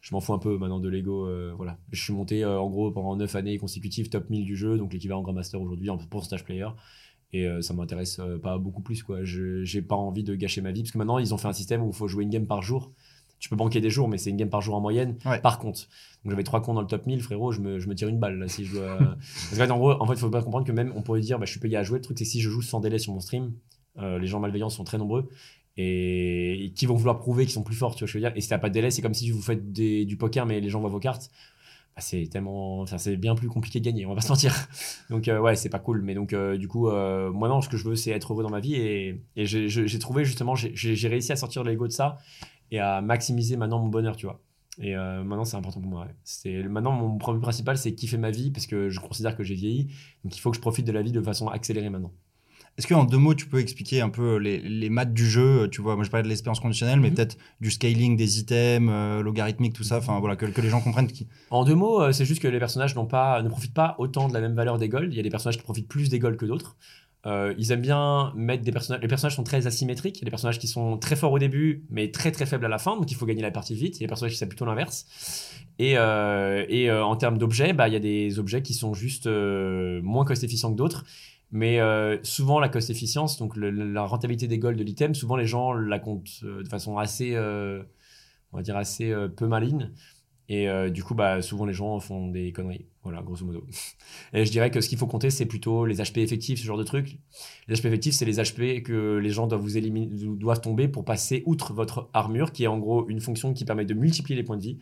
Je m'en fous un peu maintenant de l'ego. euh, voilà. Je suis monté euh, en gros pendant 9 années consécutives top 1000 du jeu, donc l'équivalent Grand Master aujourd'hui en pourcentage player. Et euh, ça m'intéresse euh, pas beaucoup plus. quoi. Je J'ai pas envie de gâcher ma vie parce que maintenant, ils ont fait un système où il faut jouer une game par jour. Tu peux banquer des jours, mais c'est une game par jour en moyenne Ouais. par compte. Donc j'avais trois comptes dans le top 1000, frérot, je me, je me tire une balle là, si je dois. Parce fait, en gros, en fait, faut bien comprendre que même on pourrait dire, bah, je suis payé à jouer. Le truc, c'est que si je joue sans délai sur mon stream, euh, les gens malveillants sont très nombreux et, et qui vont vouloir prouver qu'ils sont plus forts, tu vois, ce que je veux dire? Et si t'as pas de délai, c'est comme si vous faites des- du poker, mais les gens voient vos cartes. Bah, c'est tellement, enfin, c'est bien plus compliqué de gagner, on va pas se mentir. Donc euh, ouais, c'est pas cool. Mais donc euh, du coup, euh, moi non, ce que je veux, c'est être heureux dans ma vie et, et j'ai- trouvé justement, j'ai- réussi à sortir l'ego de ça et à maximiser maintenant mon bonheur, tu vois. Et maintenant, c'est important pour moi. C'est maintenant mon problème principal, c'est kiffer ma vie parce que je considère que j'ai vieilli. Donc il faut que je profite de la vie de façon accélérée maintenant. Est-ce qu'en deux mots, tu peux expliquer un peu les, les maths du jeu Tu vois, moi je parlais de l'expérience conditionnelle, mais Mhm. peut-être du scaling des items, euh, logarithmique, tout ça. Enfin voilà, que, que les gens comprennent. Qui... En deux mots, euh, c'est juste que les personnages n'ont pas, ne profitent pas autant de la même valeur des golds. Il y a des personnages qui profitent plus des golds que d'autres. Euh, ils aiment bien mettre des personnages. Les personnages sont très asymétriques. Il y a des personnages qui sont très forts au début, mais très très faibles à la fin. Donc il faut gagner la partie vite. Il y a des personnages qui c'est plutôt l'inverse. Et, euh, et euh, en termes d'objets, bah, il y a des objets qui sont juste euh, moins cost efficients que d'autres. Mais euh, souvent, la cost efficience, donc la rentabilité des golds de l'item, souvent les gens la comptent euh, de façon assez, euh, on va dire assez peu maligne. Et du coup, bah, souvent les gens font des conneries. Voilà, grosso modo. Et je dirais que ce qu'il faut compter, c'est plutôt les HP effectifs, ce genre de trucs. Les HP effectifs, c'est les HP que les gens doivent vous éliminer, doivent tomber pour passer outre votre armure, qui est en gros une fonction qui permet de multiplier les points de vie.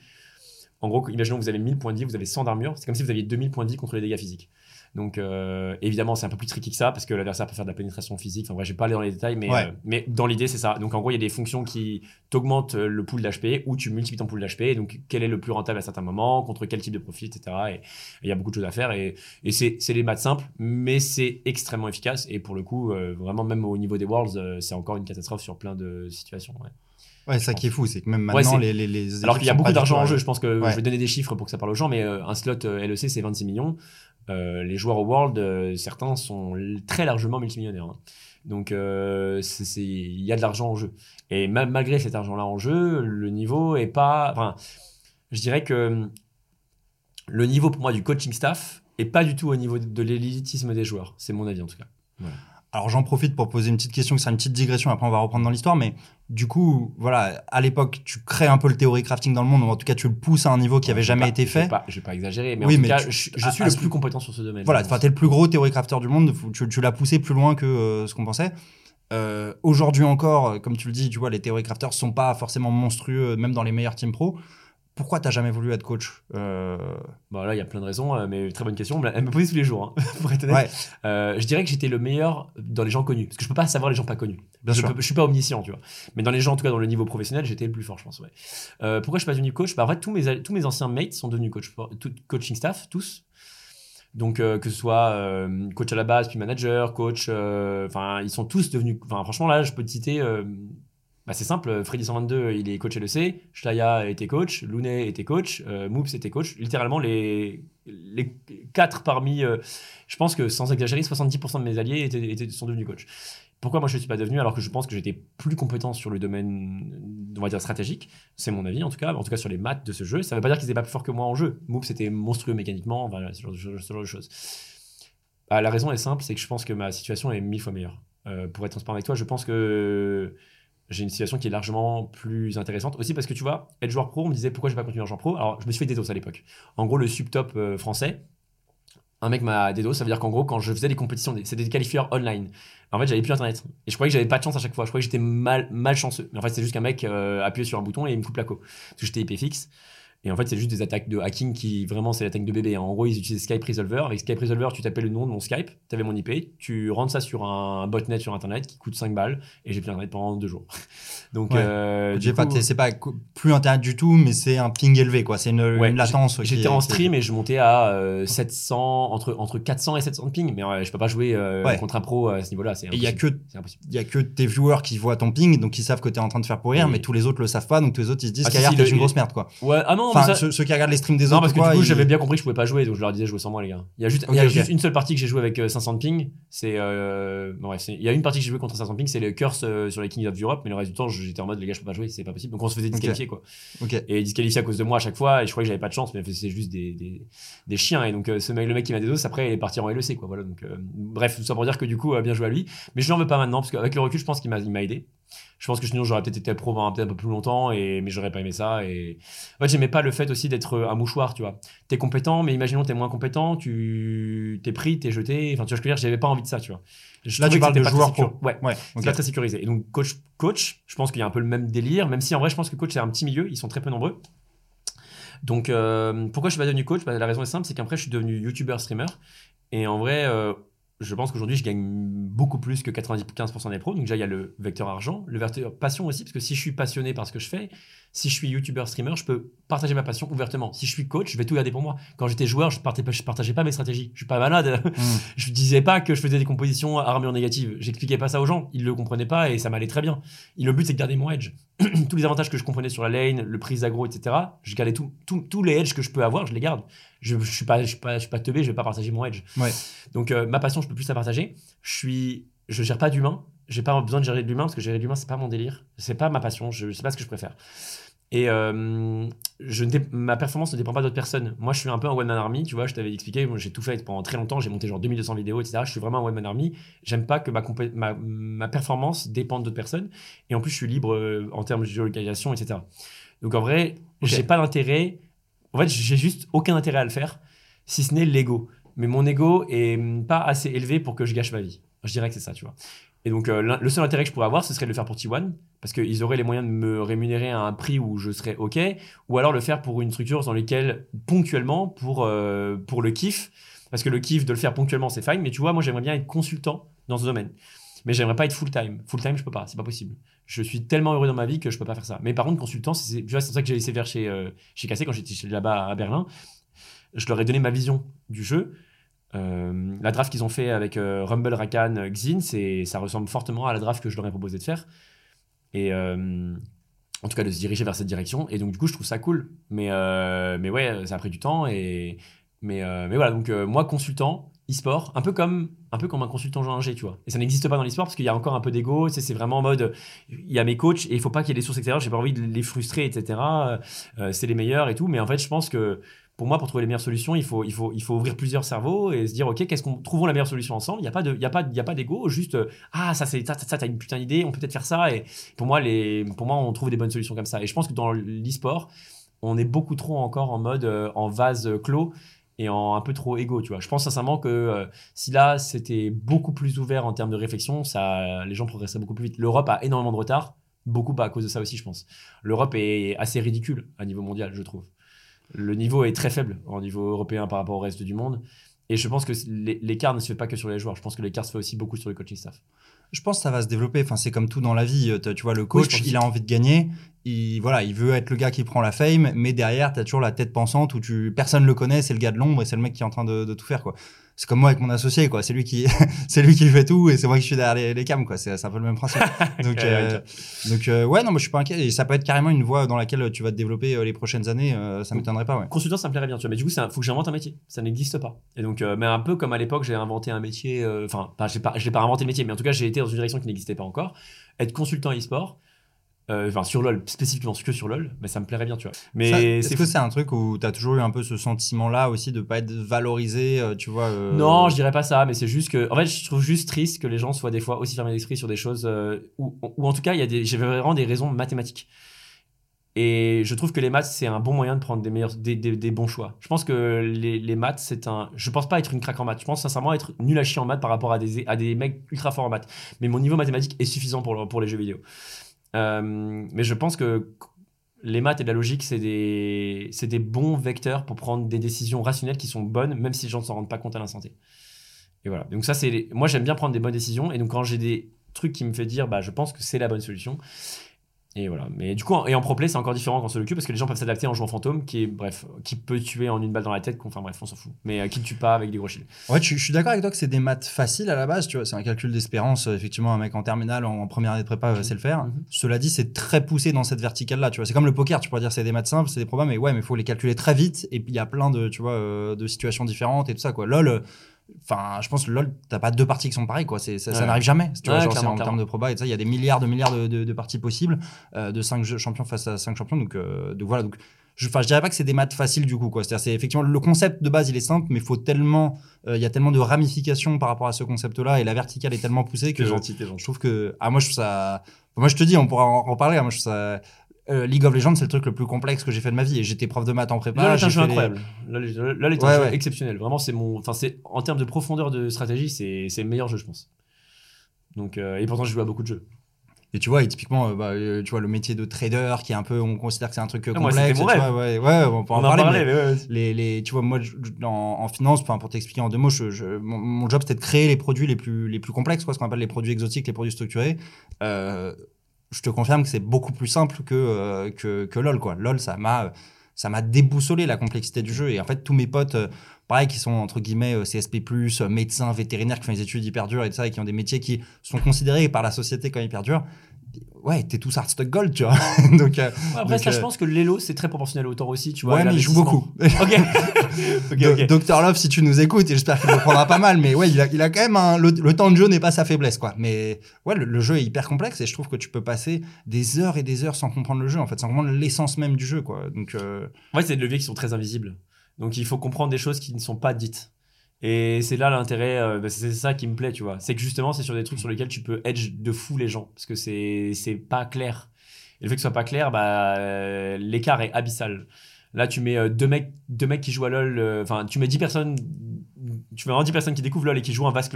En gros, imaginons que vous avez 1000 points de vie, vous avez 100 d'armure. C'est comme si vous aviez 2000 points de vie contre les dégâts physiques. Donc, euh, évidemment, c'est un peu plus tricky que ça parce que l'adversaire peut faire de la pénétration physique. Enfin, bref, je vais pas aller dans les détails, mais, Ouais. euh, mais dans l'idée, c'est ça. Donc, en gros, il y a des fonctions qui t'augmentent euh, le pool d'HP ou tu multiplies ton pool d'HP. Donc, quel est le plus rentable à certains moments, contre quel type de profit, etc. Et et il y a beaucoup de choses à faire. Et, et c'est c'est les maths simples, mais c'est extrêmement efficace. Et pour le coup, euh, vraiment, même au niveau des Worlds, c'est encore une catastrophe sur plein de situations. ouais. Ouais, ça qui est fou, c'est que même maintenant, c'est- les, les, les Alors qu'il y a beaucoup d'argent en jeu, je pense que Ouais. je vais donner des chiffres pour que ça parle aux gens, mais euh, un slot euh, LEC c'est 26 millions. Euh, les joueurs au World, certains sont très largement multimillionnaires. hein. Donc c'est- c'est- il y a de l'argent en jeu. Et même malgré cet argent-là en jeu, le niveau est pas. Enfin, je dirais que hum, le niveau pour moi du coaching staff est pas du tout au niveau de, de l'élitisme des joueurs. C'est mon avis en tout cas. Alors j'en profite pour poser une petite question, qui sera une petite digression, après on va reprendre dans l'histoire, mais du coup, voilà, à l'époque, tu crées un peu le théorie crafting dans le monde, ou en tout cas tu le pousses à un niveau qui avait Je vais jamais pas- été fait. je vais pas exagérer, mais Oui, en tout mais cas, tu- je, je à- suis à le plus compétent sur ce domaine. Voilà, pense. t'es le plus gros théorie crafter du monde, tu, tu l'as poussé plus loin que euh, ce qu'on pensait. euh, aujourd'hui encore, comme tu le dis, tu vois, les théories crafters sont pas forcément monstrueux, même dans les meilleurs teams pro. Pourquoi t'as jamais voulu être coach euh, Bon, là, il y a plein de raisons, euh, mais très bonne question. Elle me posait tous les jours, hein, pour être honnête. Ouais, Euh, je dirais que j'étais le meilleur dans les gens connus. Parce que je peux pas savoir les gens pas connus. bien je, sûr. peux- je suis pas omniscient, tu vois. Mais dans les gens, en tout cas dans le niveau professionnel, j'étais le plus fort, je pense. Ouais. Euh, pourquoi je suis pas devenu coach? Bah, En fait, tous mes, tous mes anciens mates sont devenus coach, tout, coaching staff, tous. Donc, euh, que ce soit euh, coach à la base, puis manager, coach, euh, enfin, ils sont tous devenus. Enfin, franchement, là, je peux te citer. Bah, c'est simple, Freddy 122, il est coach LEC, Shlaya était coach, Lounet était coach, euh, Moops était coach. Littéralement, les, les quatre parmi, euh, je pense que sans exagérer, 70% de mes alliés étaient, sont devenus coach. Pourquoi moi je ne suis pas devenu? Alors que je pense que j'étais plus compétent sur le domaine, on va dire stratégique C'est mon avis en tout cas, en tout cas sur les maths de ce jeu. Ça ne veut pas dire qu'ils étaient pas plus forts que moi en jeu. Moops c'était monstrueux mécaniquement, voilà, ce genre de, ce choses. Bah, la raison est simple, c'est que je pense que ma situation est mille fois meilleure. Euh, pour être transparent avec toi, je pense que j'ai une situation qui est largement plus intéressante. Aussi parce que tu vois, être joueur pro, on me disait pourquoi je vais pas continuer en joueur pro? Alors je me suis fait DDoS à l'époque. En gros, le subtop euh, français, un mec m'a DDoS, ça veut dire qu'en gros, quand je faisais des compétitions, c'était des qualifieurs online. En fait, j'avais plus internet. Et je croyais que j'avais pas de chance à chaque fois. Je croyais que j'étais mal, mal chanceux. Mais en fait, c'est juste qu'un mec euh, appuyait sur un bouton et il me coupe la co. Parce que j'étais IP fixe. Et en fait, c'est juste des attaques de hacking qui, vraiment, c'est l'attaque de bébé. En gros, ils utilisaient Skype Resolver. Avec Skype Resolver, tu tapais le nom de mon Skype, tu avais mon IP, tu rentres ça sur un botnet sur Internet qui coûte 5 balles. Et j'ai plus Internet pendant deux jours. Donc, Ouais. euh, J'ai pas- c'est pas plus internet du tout, mais c'est un ping élevé, quoi. C'est une, Ouais, une latence. J'étais en stream et je montais à euh, 700, entre, entre 400 et 700 de ping. Mais euh, je peux pas jouer euh, Ouais. contre un pro à ce niveau-là. Il y a que y a que tes viewers qui voient ton ping, donc ils savent que t'es en train de faire pourrir, Oui. mais tous les autres le savent pas, donc tous les autres ils se disent Ah, si, si, une grosse merde, quoi. Ouais, ah non, Enfin, mais ça- ceux, ceux qui regardent les streams des Non, autres, parce que quoi, du coup, j'avais bien compris que je pouvais pas jouer, donc je leur disais jouer sans moi, les gars. Il y a juste, il y a juste une seule partie que j'ai joué avec euh, 500 de ping. C'est. Euh... bon, bref, c'est- il y a une partie que j'ai joué contre 500 de ping, c'est le curse euh, sur les Kings of Europe, mais le reste du temps, j'étais en mode, les gars, je peux pas jouer, c'est pas possible. Donc on se faisait disqualifier, quoi. Ok. Et disqualifié à cause de moi à chaque fois, et je croyais que j'avais pas de chance, mais c'est juste des, des, des chiens. Et donc, euh, ce mec, le mec qui m'a des os, après, il est parti en LEC, quoi. Voilà, donc, euh, bref, tout ça pour dire que du coup, euh, bien joué à lui. Mais je n'en veux pas maintenant, parce qu'avec le recul, je pense qu'il m'a il m'a aidé. Je pense que sinon, j'aurais peut-être été pro pendant peut-être un peu plus longtemps, et, mais j'aurais pas aimé ça. Et en fait, j'aimais pas le fait aussi d'être euh, un mouchoir, tu vois. T'es compétent, mais imaginons t'es moins compétent, tu t'es pris, t'es jeté. Enfin, tu vois, ce que je veux dire, j'avais pas envie de ça, tu vois. Je Là, tu parles de joueur pro. Ouais, Ouais, c'est ok. pas très sécurisé. Et donc, coach, coach, je pense qu'il y a un peu le même délire, même si en vrai, je pense que coach, c'est un petit milieu, ils sont très peu nombreux. Donc, euh, pourquoi je suis pas devenu coach? Bah, La raison est simple, c'est qu'après, je suis devenu youtubeur, streamer. Et en vrai, euh, je pense qu'aujourd'hui, je gagne beaucoup plus que 95% des pros. Donc, déjà, il y a le vecteur argent, le vecteur passion aussi, parce que si je suis passionné par ce que je fais, si je suis youtubeur, streamer, je peux partager ma passion ouvertement. Si je suis coach, je vais tout garder pour moi. Quand j'étais joueur, je partageais, je partageais pas mes stratégies. Je suis pas malade. Mm. je disais pas que je faisais des compositions armures négatives. J'expliquais pas ça aux gens. Ils le comprenaient pas et ça m'allait très bien. Et le but, c'est de garder mon edge. Tous les avantages que je comprenais sur la lane, le prise aggro, etc. Je gardais tout, tout- tous les edges que je peux avoir, je les garde. Je, je suis pas, je suis pas, je suis pas teubé, je vais pas partager mon edge. Ouais. Donc euh, ma passion, je peux plus la partager. Je suis, je gère pas d'humain. J'ai pas besoin de gérer de l'humain parce que gérer de l'humain, c'est pas mon délire. C'est pas ma passion. Je sais pas ce que je préfère. Et euh, je ma performance ne dépend pas d'autres personnes. Moi, je suis un peu un one man army, tu vois. Je t'avais expliqué, j'ai tout fait pendant très longtemps. J'ai monté genre 2200 vidéos, etc. Je suis vraiment un one man army. J'aime pas que ma, ma, ma performance dépende d'autres personnes. Et en plus, je suis libre euh, en termes de géolocalisation, etc. Donc en vrai, Ok. j'ai pas d'intérêt. En fait, j'ai juste aucun intérêt à le faire, si ce n'est l'ego. Mais mon ego est hum, pas assez élevé pour que je gâche ma vie. Je dirais que c'est ça, tu vois. Et donc, euh, le seul intérêt que je pourrais avoir, ce serait de le faire pour T1, parce qu'ils auraient les moyens de me rémunérer à un prix où je serais OK, ou alors le faire pour une structure dans laquelle, ponctuellement, pour, euh, pour le kiff, parce que le kiff de le faire ponctuellement, c'est fine, mais tu vois, moi, j'aimerais bien être consultant dans ce domaine. Mais j'aimerais pas être full-time. Full-time, je peux pas, c'est pas possible. Je suis tellement heureux dans ma vie que je peux pas faire ça. Mais par contre, consultant, c'est pour ça que j'ai laissé faire chez, euh, chez Cassé quand j'étais là-bas à Berlin. Je leur ai donné ma vision du jeu. Euh, la draft qu'ils ont fait avec euh, Rumble, Rakan, euh, Xin, ça ressemble fortement à la draft que je leur ai proposé de faire. Et en tout cas, de se diriger vers cette direction. Et donc, du coup, je trouve ça cool. Mais, mais ouais, ça a pris du temps. Et, mais, mais voilà, donc moi, consultant, e-sport, un peu comme un peu comme un consultant joueur G, tu vois. Et ça n'existe pas dans l'e-sport parce qu'il y a encore un peu d'ego. C'est vraiment en mode, il y a mes coachs et il faut pas qu'il y ait des sources extérieures. J'ai pas envie de les frustrer, etc. C'est les meilleurs et tout. Mais en fait, je pense que pour moi, pour trouver les meilleures solutions, il faut, il faut, il faut ouvrir plusieurs cerveaux et se dire, ok, qu'est-ce qu'on trouvons la meilleure solution ensemble. Il n'y a pas de, il y a pas, d'ego. Juste, ah, ça, c'est ça, ça, t'as une putain d'idée. On peut peut-être faire ça. Et pour moi, les, pour moi, on trouve des bonnes solutions comme ça. Et je pense que dans l'e-sport, on est beaucoup trop encore en mode, euh, en vase clos. et en un peu trop égo, tu vois. Je pense sincèrement que euh, si là c'était beaucoup plus ouvert en termes de réflexion, ça, les gens progresseraient beaucoup plus vite. L'Europe a énormément de retard, beaucoup à cause de ça aussi, je pense. L'Europe est assez ridicule à niveau mondial, je trouve. Le niveau est très faible au niveau européen par rapport au reste du monde. Et je pense que l'écart ne se fait pas que sur les joueurs. Je pense que l'écart se fait aussi beaucoup sur le coaching staff. Je pense que ça va se développer. Enfin, c'est comme tout dans la vie. Tu vois, le coach, il a envie de gagner. Il, voilà, il veut être le gars qui prend la fame, mais derrière, tu as toujours la tête pensante où tu, personne le connaît, c'est le gars de l'ombre et c'est le mec qui est en train de, de tout faire. quoi c'est comme moi avec mon associé quoi. C'est lui qui c'est lui qui fait tout et c'est moi qui suis derrière les, les cams quoi. C'est un peu le même principe. Donc euh, donc euh, ouais non moi je suis pas inquiet. Et ça peut être carrément une voie dans laquelle tu vas te développer euh, les prochaines années ça m'étonnerait pas ouais. consultant ça me plairait bien tu vois. Mais du coup il faut que j'invente un métier. Ça n'existe pas. Et donc mais un peu comme à l'époque j'ai inventé un métier enfin pas j'ai pas j'ai pas inventé le métier mais en tout cas j'ai été dans une direction qui n'existait pas encore. Être consultant e-sport euh, enfin sur LoL spécifiquement que sur LoL mais ça me plairait bien tu vois. Mais est-ce que c'est un truc où tu as toujours eu un peu ce sentiment là aussi de pas être valorisé euh, tu vois euh, non je dirais pas ça mais c'est juste que en fait je trouve juste triste que les gens soient des fois aussi fermés d'esprit sur des choses ou en tout cas il y a des j'ai vraiment des raisons mathématiques. Et je trouve que les maths c'est un bon moyen de prendre des meilleurs des, des, bons choix. Je pense que les, les maths c'est un je pense pas être une craque en maths. Je pense sincèrement être nul à chier en maths par rapport à des à des mecs ultra forts en maths. Mais mon niveau mathématique est suffisant pour pour les jeux vidéo mais je pense que les maths et la logique, c'est des, des bons vecteurs pour prendre des décisions rationnelles qui sont bonnes, même si les gens ne s'en rendent pas compte à l'instant T. Et voilà. Donc ça, c'est moi j'aime bien prendre des bonnes décisions. Et donc quand j'ai des trucs qui me fait dire, bah je pense que c'est la bonne solution, et voilà. Mais du coup, et en pro-play, c'est encore différent qu'en solo queue parce que les gens peuvent s'adapter en jouant fantôme, qui est, bref, qui peut tuer en une balle dans la tête. Enfin bref, on s'en fout. Mais euh, qui ne tue pas avec des gros shields. Ouais, je, suis d'accord avec toi que c'est des maths faciles à la base, tu vois. C'est un calcul d'espérance. Euh, effectivement, un mec en terminale, en, première année de prépa, va sait le faire. Mhm. Cela dit, c'est très poussé dans cette verticale-là, tu vois. C'est comme le poker, tu pourrais dire c'est des maths simples, c'est des probas, mais ouais, mais il faut les calculer très vite. Et puis il y a plein de, tu vois, euh, de situations différentes et tout ça, quoi. LOL Enfin, je pense que LoL, t'as pas deux parties qui sont pareilles, quoi. Ça, ça n'arrive jamais. Tu vois, genre, en termes de proba et ça, il y a des milliards de milliards de, de, parties possibles, euh, de 5 champions face à 5 champions. Donc, euh, donc voilà. Donc, je, je dirais pas que c'est des maths faciles du coup, quoi. C'est-à-dire, c'est effectivement le concept de base, il est simple, mais faut tellement, euh, il y a tellement de ramifications par rapport à ce concept-là et la verticale est tellement poussée que gentil, gentil. je trouve que, ah, moi, je trouve ça, moi, je te dis, on pourra en, en parler. Hein. moi, je trouve ça euh, League of Legends, c'est le truc le plus complexe que j'ai fait de ma vie. Et j'étais prof de maths en prépa. Là, c'est un jeu incroyable. Là, Là, c'est un jeu exceptionnel. Vraiment, c'est mon. Enfin, c'est en termes de profondeur de stratégie, c'est le meilleur jeu, je pense. Donc, euh, et pourtant, je joue à beaucoup de jeux. Et tu vois, et typiquement, euh, bah, tu vois, le métier de trader, qui est un peu, on considère que c'est un truc ah, complexe. Moi, tu vois, ouais, ouais, on peut en, parler. mais les, les, tu vois, moi, en, finance, pour t'expliquer en deux mots, je, mon, job c'était de créer les produits les plus, les plus complexes, quoi, ce qu'on appelle les produits exotiques, les produits structurés. Euh, je te confirme que c'est beaucoup plus simple que, euh, que, que, LoL. Quoi. LoL, ça m'a, ça m'a déboussolé la complexité du jeu. Et en fait, tous mes potes, euh, pareil, qui sont entre guillemets euh, CSP, médecins, vétérinaires, qui font des études hyper dures et tout ça, et qui ont des métiers qui sont considérés par la société comme hyper durs, ouais, t'es tous Hardstock Gold, tu vois. donc, euh, après, ça, je pense que l'Elo, c'est très proportionnel au temps aussi, tu vois. Ouais, mais il joue beaucoup. ok. okay, Docteur Love, si tu nous écoutes, et j'espère qu'il le prendra pas mal, mais ouais, il a, il a quand même un, le, temps de jeu n'est pas sa faiblesse, quoi. Mais ouais, le, jeu est hyper complexe et je trouve que tu peux passer des heures et des heures sans comprendre le jeu, en fait, sans comprendre l'essence même du jeu, quoi. Donc, euh... ouais, c'est des leviers qui sont très invisibles. Donc, il faut comprendre des choses qui ne sont pas dites. Et c'est là l'intérêt, euh, bah, c'est ça qui me plaît, tu vois. C'est que justement, c'est sur des trucs sur lesquels tu peux edge de fou les gens, parce que c'est pas clair. Et le fait que ce soit pas clair, bah, euh, l'écart est abyssal. Là, tu mets euh, deux, mecs, deux mecs qui jouent à LoL, enfin, tu mets 10 personnes, tu mets 10 personnes qui découvrent LoL et qui jouent un vase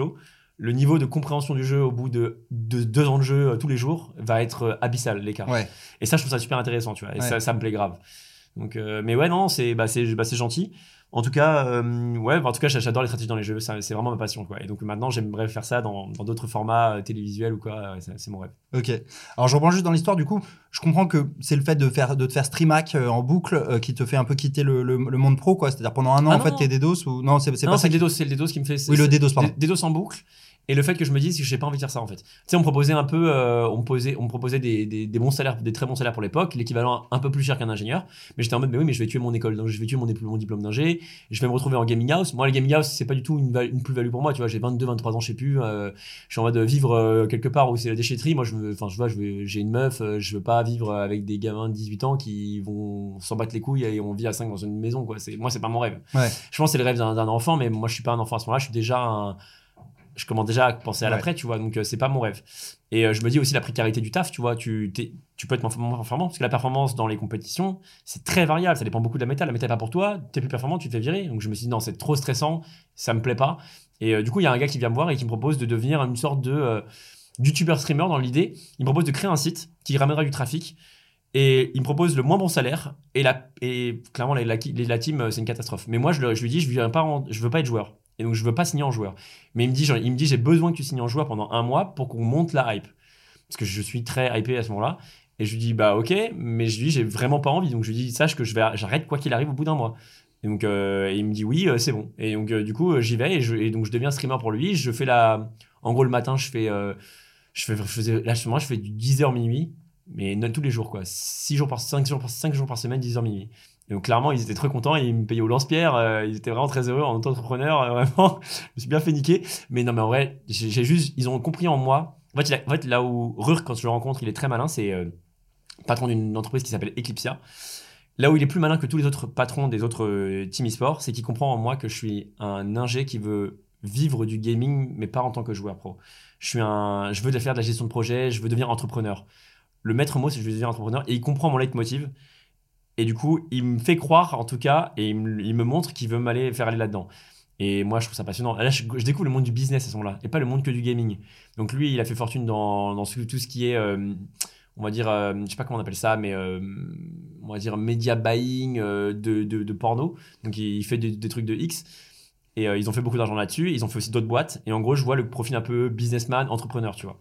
Le niveau de compréhension du jeu au bout de, de deux ans de jeu tous les jours va être abyssal, l'écart. Ouais. Et ça, je trouve ça super intéressant, tu vois. Et ça, ça, me plaît grave. Donc, mais ouais, non, c'est bah, bah, gentil. En tout cas, euh, ouais, en tout cas, j'adore les stratégies dans les jeux. C'est vraiment ma passion, quoi. Et donc maintenant, j'aimerais faire ça dans d'autres formats euh, télévisuels ou quoi. c'est mon rêve. Ok. Alors, je reprends juste dans l'histoire. Du coup, je comprends que c'est le fait de faire de te faire streamac euh, en boucle qui te fait un peu quitter le, monde pro, quoi. C'est-à-dire pendant un an, ah en fait, t'es DDoS ou non, c'est pas c'est le DDoS, c'est le DDoS qui me fait. Oui, le DDoS, pardon. DDoS en boucle. Et le fait que je me dise que j'ai pas envie de faire ça en fait. Tu sais, on me proposait un peu, euh, on me posait, on me proposait des, des, des, bons salaires, des très bons salaires pour l'époque, l'équivalent un peu plus cher qu'un ingénieur. Mais j'étais en mode, mais oui, mais je vais tuer mon école, donc je vais tuer mon, mon diplôme d'ingé, je vais me retrouver en gaming house. Moi, le gaming house, c'est pas du tout une, une plus-value pour moi, tu vois. J'ai 22, 23 ans, je sais plus. Euh, je suis en mode vivre euh, quelque part où c'est la déchetterie. Moi, je veux, enfin, je vois, j'ai une meuf, je veux pas vivre avec des gamins de 18 ans qui vont s'en battre les couilles et on vit à 5 dans une maison, quoi. Moi, c'est pas mon rêve. Ouais. Je pense que c'est le rêve d'un enfant, mais moi, je suis pas un enfant à ce moment-là. Je suis déjà un je commence déjà à penser à Ouais. l'après, tu vois. Donc, euh, c'est pas mon rêve. Et euh, je me dis aussi la précarité du taf, tu vois. Tu, peux être moins performant parce que la performance dans les compétitions, c'est très variable. Ça dépend beaucoup de la méta. La méta est pas pour toi. T'es plus performant, tu te fais virer. Donc, je me suis dit, non, c'est trop stressant. Ça me plaît pas. Et euh, du coup, il y a un gars qui vient me voir et qui me propose de devenir une sorte de euh, YouTuber streamer dans l'idée. Il me propose de créer un site qui ramènera du trafic. Et il me propose le moins bon salaire. Et, la, et clairement, la, la, la team, c'est une catastrophe. Mais moi, je, je lui dis, je, je veux pas être joueur. Et donc, je veux pas signer en joueur. Mais il me dit, il me dit, j'ai besoin que tu signes en joueur pendant un mois pour qu'on monte la hype. Parce que je suis très hypé à ce moment-là. Et je lui dis, bah ok, mais je lui dis, j'ai vraiment pas envie. Donc, je lui dis, sache que je vais, j'arrête quoi qu'il arrive au bout d'un mois. Et donc, euh, il me dit, oui, euh, c'est bon. Et donc, euh, du coup, j'y vais et, donc, je deviens streamer pour lui. Je fais la. En gros, le matin, je fais. je fais, là, justement, je fais du 10h minuit, mais non, tous les jours, quoi. 6 jours par, 5 jours par, 5 jours par semaine, 10h minuit. Donc, clairement, ils étaient très contents ils me payaient au lance-pierre. euh, ils étaient vraiment très heureux en auto-entrepreneur. euh, vraiment, je me suis bien fait niquer. Mais non, mais en vrai, j'ai juste. Ils ont compris en moi. En fait, là où Rur, quand je le rencontre, il est très malin. C'est euh, patron d'une entreprise qui s'appelle Eclipsia. Là où il est plus malin que tous les autres patrons des autres euh, team e-sport, c'est qu'il comprend en moi que je suis un ingé qui veut vivre du gaming, mais pas en tant que joueur pro. Je suis un, je veux faire de la gestion de projet, je veux devenir entrepreneur. Le maître mot, c'est je veux devenir entrepreneur, et il comprend mon leitmotiv. Et du coup, il me fait croire, en tout cas, et il me, montre qu'il veut m'aller faire aller là-dedans. Et moi, je trouve ça passionnant. Là, je, découvre le monde du business à ce moment-là, et pas le monde que du gaming. Donc lui, il a fait fortune dans, tout ce qui est, euh, on va dire, euh, je sais pas comment on appelle ça, mais euh, on va dire media buying euh, de, de, porno. Donc il, fait des, trucs de X. Et ils ont fait beaucoup d'argent là-dessus. Ils ont fait aussi d'autres boîtes. Et en gros, je vois le profil un peu businessman, entrepreneur, tu vois.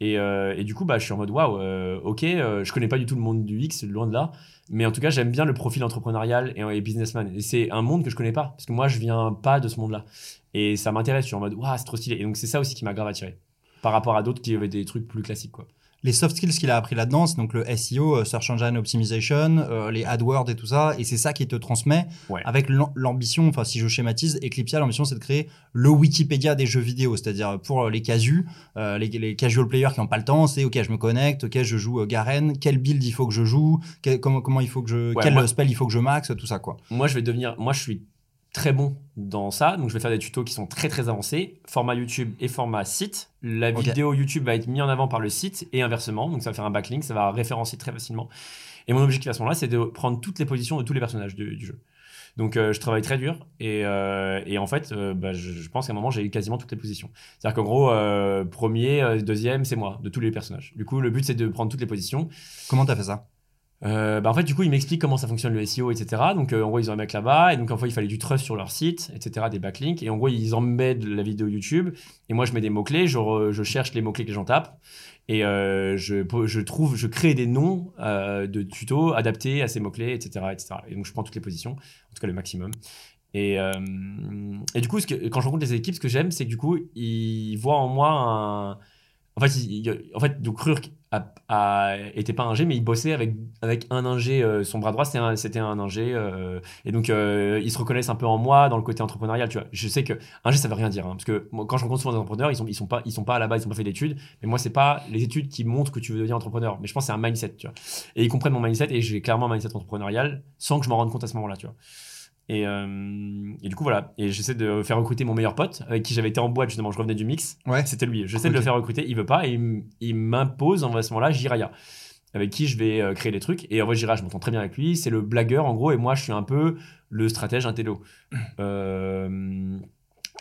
Et, euh, et du coup, bah, je suis en mode waouh, euh, ok, euh, je connais pas du tout le monde du X, loin de là. Mais en tout cas, j'aime bien le profil entrepreneurial et, et businessman. Et c'est un monde que je connais pas. Parce que moi, je viens pas de ce monde-là. Et ça m'intéresse. Je suis en mode waouh, c'est trop stylé. Et donc, c'est ça aussi qui m'a grave attiré. Par rapport à d'autres qui avaient des trucs plus classiques, quoi. Les soft skills qu'il a appris là-dedans, c'est donc le SEO, euh, Search Engine Optimization, euh, les AdWords et tout ça. Et c'est ça qui te transmet Ouais. avec l'am- l'ambition, enfin si je schématise, Eclipsia, l'ambition c'est de créer le Wikipédia des jeux vidéo. C'est-à-dire pour euh, les casus, euh, les, les casual players qui n'ont pas le temps, c'est ok, je me connecte, ok, je joue euh, Garen, quel build il faut que je joue, quel- comment, comment il faut que je, Ouais, quel moi- spell il faut que je max, tout ça quoi. moi je vais devenir moi je suis très bon dans ça. Donc je vais faire des tutos qui sont très très avancés. Format YouTube et format site. La vidéo YouTube va être mise en avant par le site et inversement. Donc ça va faire un backlink ça va référencier très facilement. Et mon objectif à ce moment-là c'est de prendre toutes les positions de tous les personnages du, du jeu. Donc euh, je travaille très dur et, euh, et en fait euh, bah, je, je pense qu'à un moment j'ai eu quasiment toutes les positions. C'est à dire qu'en gros premier deuxième c'est moi de tous les personnages. Du coup le but c'est de prendre toutes les positions. Comment t'as fait ça? Euh, bah en fait, du coup, ils m'expliquent comment ça fonctionne le SEO, etc. Donc, euh, en gros, ils ont un mec là-bas, et donc, en fait, il fallait du trust sur leur site, etc., des backlinks, et en gros, ils embedent la vidéo YouTube, et moi, je mets des mots-clés, je, je cherche les mots-clés que les gens tapent, et euh, je, trouve, je crée des noms de tutos adaptés à ces mots-clés, etc., etc. Et donc, je prends toutes les positions, en tout cas le maximum. Et, du coup, quand je rencontre les équipes, ce que j'aime, c'est que du coup, ils voient en moi un. En fait, il- en fait donc Krurk a, a- était pas un ingé, mais il bossait avec, avec un ingé. euh, son bras droit, c'était un, c'était un ingé. euh, et donc, euh, ils se reconnaissent un peu en moi dans le côté entrepreneurial. Tu vois. Je sais que ingé, ça veut rien dire. hein, parce que moi, quand je rencontre souvent des entrepreneurs, ils sont, ils sont, pas, ils sont pas à la base, ils ont pas fait d'études. Mais moi, c'est pas les études qui montrent que tu veux devenir entrepreneur. Mais je pense que c'est un mindset. Tu vois. Et ils comprennent mon mindset et j'ai clairement un mindset entrepreneurial sans que je m'en rende compte à ce moment-là. Tu vois. Et, euh, et du coup, voilà. Et j'essaie de faire recruter mon meilleur pote, avec qui j'avais été en boîte, justement. Je revenais du mix. Ouais. C'était lui. J'essaie de le faire recruter. Il veut pas. Et il m'impose, en ce moment-là, Jiraya, avec qui je vais euh, créer des trucs. Et en vrai, Jiraya, je m'entends très bien avec lui. C'est le blagueur, en gros. Et moi, je suis un peu le stratège intello. Euh,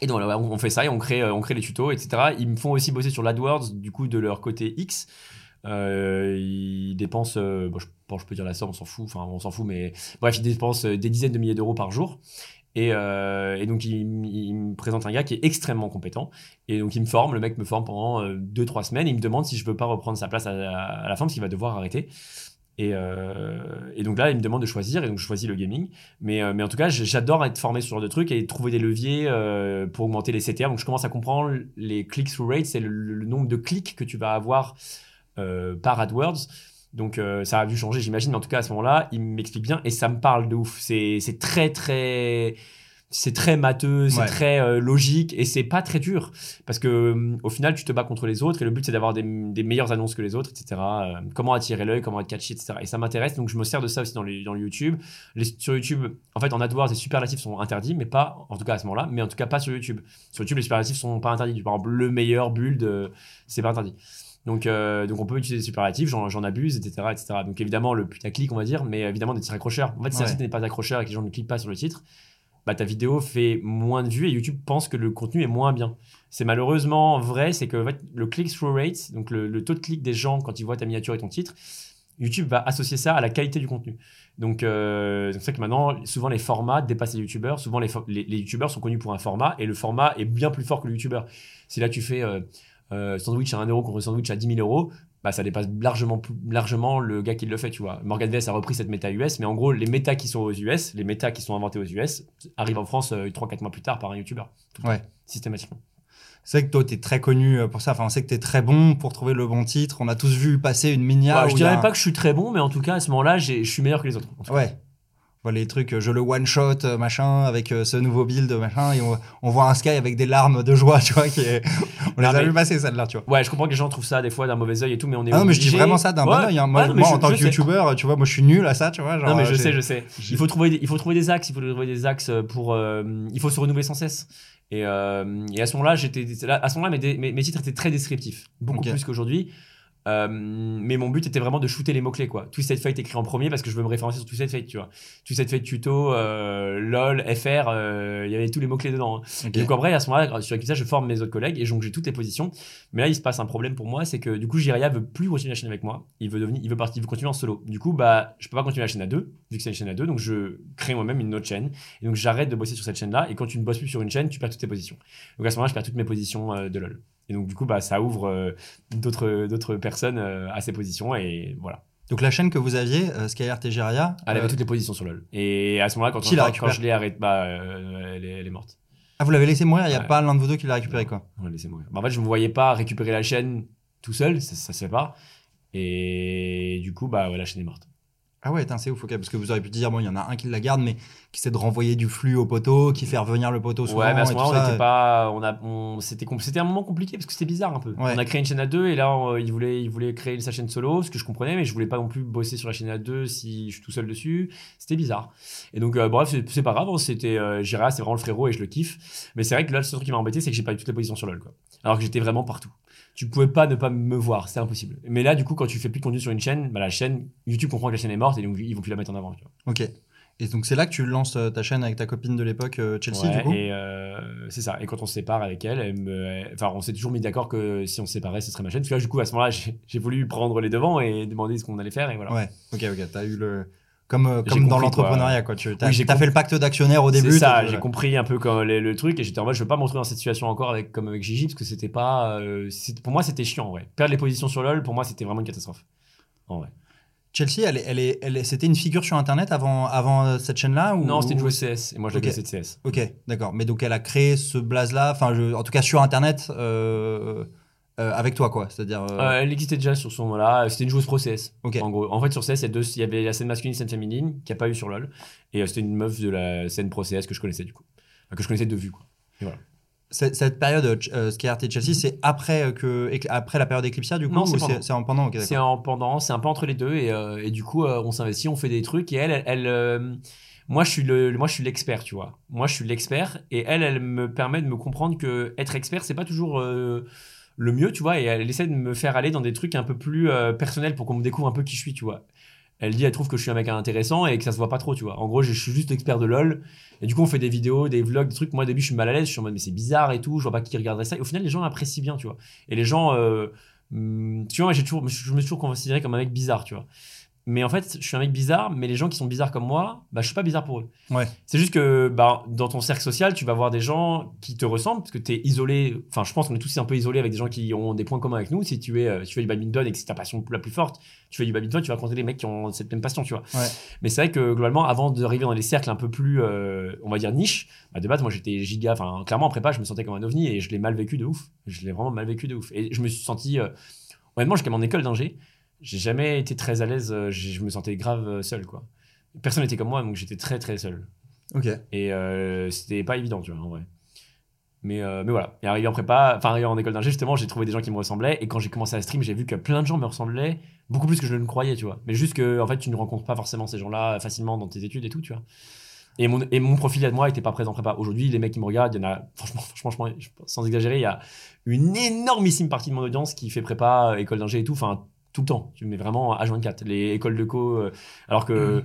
Et donc, on fait ça et on crée, euh, on crée les tutos, etc. Ils me font aussi bosser sur l'AdWords, du coup, de leur côté X. Euh, ils dépensent, euh, bon, je, peux dire la somme, on s'en fout, enfin, on s'en fout, mais bref, ils dépensent euh, des dizaines de milliers d'euros par jour. Et, donc, il, il me présente un gars qui est extrêmement compétent. Et donc, il me forme, le mec me forme pendant 2-3 semaines. Il me demande si je veux pas reprendre sa place à, à la fin, parce qu'il va devoir arrêter. Et, donc là, il me demande de choisir, et donc je choisis le gaming. Mais, en tout cas, j'adore être formé sur ce genre de trucs et trouver des leviers pour augmenter les CTR. Donc je commence à comprendre les click-through rates, c'est le, nombre de clics que tu vas avoir par AdWords. Donc euh, ça a dû changer, j'imagine, mais en tout cas à ce moment-là, il m'explique bien et ça me parle de ouf. C'est très très c'est très matheux, c'est Ouais. très euh, logique et c'est pas très dur parce que euh, au final tu te bats contre les autres et le but c'est d'avoir des, des meilleures annonces que les autres, etc. Euh, comment attirer l'œil, comment être catchy, etc. Et ça m'intéresse donc je me sers de ça aussi dans, les, dans le YouTube. Les, sur YouTube, en fait en AdWords les superlatifs sont interdits, mais pas en tout cas à ce moment-là, mais en tout cas pas sur YouTube. Sur YouTube les superlatifs sont pas interdits. Par exemple le meilleur build, euh, c'est pas interdit. Donc, euh, donc on peut utiliser des superlatifs, j'en, abuse, etc., etc. Donc évidemment le putaclic on va dire, mais évidemment des titres accrocheurs. En fait si un Ouais. site n'est pas accrocheur et que les gens ne cliquent pas sur le titre, bah, ta vidéo fait moins de vues et YouTube pense que le contenu est moins bien. C'est malheureusement vrai, c'est que en fait, le click-through rate, donc le, le taux de clic des gens quand ils voient ta miniature et ton titre, YouTube va associer ça à la qualité du contenu. Donc euh, c'est pour ça que maintenant, souvent les formats dépassent les YouTubeurs. Souvent les, les, les YouTubeurs sont connus pour un format et le format est bien plus fort que le YouTubeur. Si là tu fais euh, sandwich à 1 euro contre sandwich à 10 000 euros, bah, ça dépasse largement, largement le gars qui le fait, tu vois. Morgan VS a repris cette méta US, mais en gros, les méta qui sont aux US, les méta qui sont inventés aux US, arrivent en France 3-4 mois plus tard par un YouTuber. Ouais. systématiquement. C'est que toi, t'es très connu euh, pour ça. Enfin, on sait que t'es très bon pour trouver le bon titre. On a tous vu passer une minia. Ouais, je a dirais pas que je suis très bon, mais en tout cas, à ce moment-là, je suis meilleur que les autres. Ouais. Voilà les trucs, euh, je le one shot, euh, machin, avec euh, ce nouveau build, machin, et on, on voit un Sky avec des larmes de joie, tu vois, qui est... on les a mais- vu passer celle-là, tu vois. Ouais, je comprends que les gens trouvent ça des fois d'un mauvais œil et tout, mais on est Ah non, mais je dis vraiment ça d'un bon Ouais, oeil. hein. Moi, ouais, non, mais moi, je- en tant que youtubeur, tu vois, moi, je suis nul à ça, tu vois. Genre, Non, mais je sais, je sais. Il faut trouver, des, il faut trouver des axes. Il faut trouver des axes pour. euh, il faut se renouveler sans cesse. Et, euh, et à ce moment-là, j'étais, à ce moment-là, mes, mes, mes titres étaient très descriptifs, beaucoup plus qu'aujourd'hui. Euh, mais mon but était vraiment de shooter les mots-clés, quoi. Twisted Fate écrit en premier parce que je veux me référencer sur Twisted Fate, tu vois. Twisted Fate tuto, euh, LOL, FR, euh, il y avait tous les mots-clés dedans. hein. Et donc en vrai, à ce moment-là, sur Eclipse, je forme mes autres collègues et donc j'ai toutes les positions. Mais là, il se passe un problème pour moi, c'est que du coup, Jiria veut plus continuer la chaîne avec moi. Il veut devenir, il veut partir, il veut continuer en solo. Du coup, bah, je peux pas continuer la chaîne à deux, vu que c'est une chaîne à deux. Donc je crée moi-même une autre chaîne. Et donc j'arrête de bosser sur cette chaîne-là. Et quand tu ne bosses plus sur une chaîne, tu perds toutes tes positions. Donc à ce moment-là, je perds toutes mes positions de LoL. Et donc du coup, bah, ça ouvre euh, d'autres personnes euh, à ces positions et voilà. Donc la chaîne que vous aviez, euh, Elle avait euh, toutes les positions sur LoL. Et à ce moment-là, quand, la je l'ai arrêté, bah, euh, elle, est, elle est morte. ah, vous l'avez laissé mourir, il n'y a Ouais. pas l'un de vous deux qui l'a récupéré, quoi. Laissez mourir. Bah, en fait, je me voyais pas récupérer la chaîne tout seul, ça, ça se fait pas. Et du coup, bah, ouais, la chaîne est morte. Ah ouais, c'est ouf, ok, parce que vous auriez pu dire, bon, il y en a un qui la garde, mais qui essaie de renvoyer du flux au poteau, qui fait revenir le poteau souvent. ouais, mais à ce moment-là, on ça. n'était pas. On a, on, c'était, c'était un moment compliqué parce que c'était bizarre un peu. Ouais. On a créé une chaîne à deux et là, on- il, voulait, il voulait créer sa chaîne solo, ce que je comprenais, mais je voulais pas non plus bosser sur la chaîne à deux si je suis tout seul dessus. C'était bizarre. Et donc, euh, bref, c'est, c'est pas grave. hein, C'était, euh, Jira, c'est vraiment le frérot et je le kiffe. Mais c'est vrai que là, le seul truc qui m'a embêté, c'est que j'ai pas eu toutes les positions sur LoL, quoi. Alors que j'étais vraiment partout. Tu pouvais pas ne pas me voir, c'est impossible. Mais là, du coup, quand tu fais plus de contenu sur une chaîne, bah, la chaîne, YouTube comprend que la chaîne est morte et donc ils vont plus la mettre en avant. tu vois. Ok. Et donc c'est là que tu lances euh, ta chaîne avec ta copine de l'époque, euh, Chelsea, Ouais, du coup? Et euh, c'est ça. Et quand on se sépare avec elle, elle me- elle- enfin, on s'est toujours mis d'accord que si on se séparait, ce serait ma chaîne. Parce que là, du coup, à ce moment-là, j'ai j'ai voulu prendre les devants et demander ce qu'on allait faire. Et voilà. Ouais, ok, ok. T'as eu le. Comme, euh, comme dans l'entrepreneuriat, quoi. Tu as, Oui, fait le pacte d'actionnaire au début. c'est ça. J'ai compris un peu comme le, le truc et j'étais en mode, je veux pas me retrouver dans cette situation encore avec, comme avec Gigi parce que c'était pas. euh, pour moi, c'était chiant en vrai. Perdre les positions sur LoL, pour moi, c'était vraiment une catastrophe. En vrai. Chelsea, elle, elle, elle est- c'était une figure sur Internet avant, avant euh, cette chaîne-là ou... Non, c'était une joueuse CS et moi, je Ok. la connaissais de CS. Ok, d'accord. Mais donc elle a créé ce blaze-là, enfin, en tout cas sur Internet, euh, euh, avec toi, quoi. C'est-à-dire. euh, Euh, elle existait déjà sur ce moment-là. C'était une joueuse pro CS. En gros, en fait, sur CS, il y, avait la scène masculine, scène féminine, qu'il n'y a pas eu sur LoL. Et c'était une meuf de la scène pro CS que je connaissais du coup. Enfin, que je connaissais de vue, quoi. Cette, cette période euh, Skyheart et Chelsea, c'est après, que, après la période Eclipsia, du coup Non, c'est pendant. pendant ok, C'est en pendant, c'est un peu entre les deux. Et, euh, et du coup, euh, on s'investit, on fait des trucs. Et elle, elle, elle, moi, je suis le, moi, je suis l'expert, tu vois. Moi, je suis l'expert. Et elle, elle me permet de me comprendre que être expert, c'est pas toujours le mieux, tu vois. Et elle essaie de me faire aller dans des trucs un peu plus euh, personnels pour qu'on me découvre un peu qui je suis, tu vois. Elle dit, elle trouve que je suis un mec intéressant et que ça se voit pas trop, tu vois. En gros, je suis juste expert de LoL. Et du coup, on fait des vidéos, des vlogs, des trucs. Moi, au début, je suis mal à l'aise. Je suis en mode, mais c'est bizarre et tout. Je vois pas qui regarderait ça. Et au final, les gens apprécient bien, tu vois. Et les gens, euh, hum, tu vois, j'ai toujours, je me suis toujours considéré comme un mec bizarre, tu vois. Mais en fait, je suis un mec bizarre, mais les gens qui sont bizarres comme moi, bah, je suis pas bizarre pour eux. Ouais. C'est juste que bah, dans ton cercle social, tu vas voir des gens qui te ressemblent, parce que tu es isolé. Enfin, je pense qu'on est tous un peu isolés avec des gens qui ont des points communs avec nous. Si tu, es, euh, tu fais du badminton et que c'est ta passion la plus forte, tu fais du badminton, tu vas rencontrer des mecs qui ont cette même passion, tu vois. Ouais. Mais c'est vrai que globalement, avant d'arriver dans les cercles un peu plus, euh, on va dire, niche, bah, de base, moi j'étais giga. Enfin, clairement, en prépa, je me sentais comme un ovni et je l'ai mal vécu de ouf. Je l'ai vraiment mal vécu de ouf. Et je me suis senti. euh, honnêtement, jusqu'à mon école d'ingé, j'ai jamais été très à l'aise. euh, Je me sentais grave euh, seul, quoi. Personne n'était comme moi, donc j'étais très très seul. Ok. Et euh, c'était pas évident, tu vois, en vrai. Mais, euh, mais voilà. Et arrivé en prépa, enfin arrivé en école d'ingé, justement, j'ai trouvé des gens qui me ressemblaient. Et quand j'ai commencé à stream, j'ai vu que plein de gens me ressemblaient beaucoup plus que je ne le croyais, tu vois. Mais juste que, en fait, tu ne rencontres pas forcément ces gens-là facilement dans tes études et tout, tu vois. Et mon, et mon profil à moi était pas présent en prépa. Aujourd'hui, les mecs qui me regardent, il y en a, franchement, franchement, sans exagérer, il y a une énormissime partie de mon audience qui fait prépa, école d'ingé et tout, enfin, tout le temps. Tu mets vraiment H24. Les écoles de co, euh, alors que.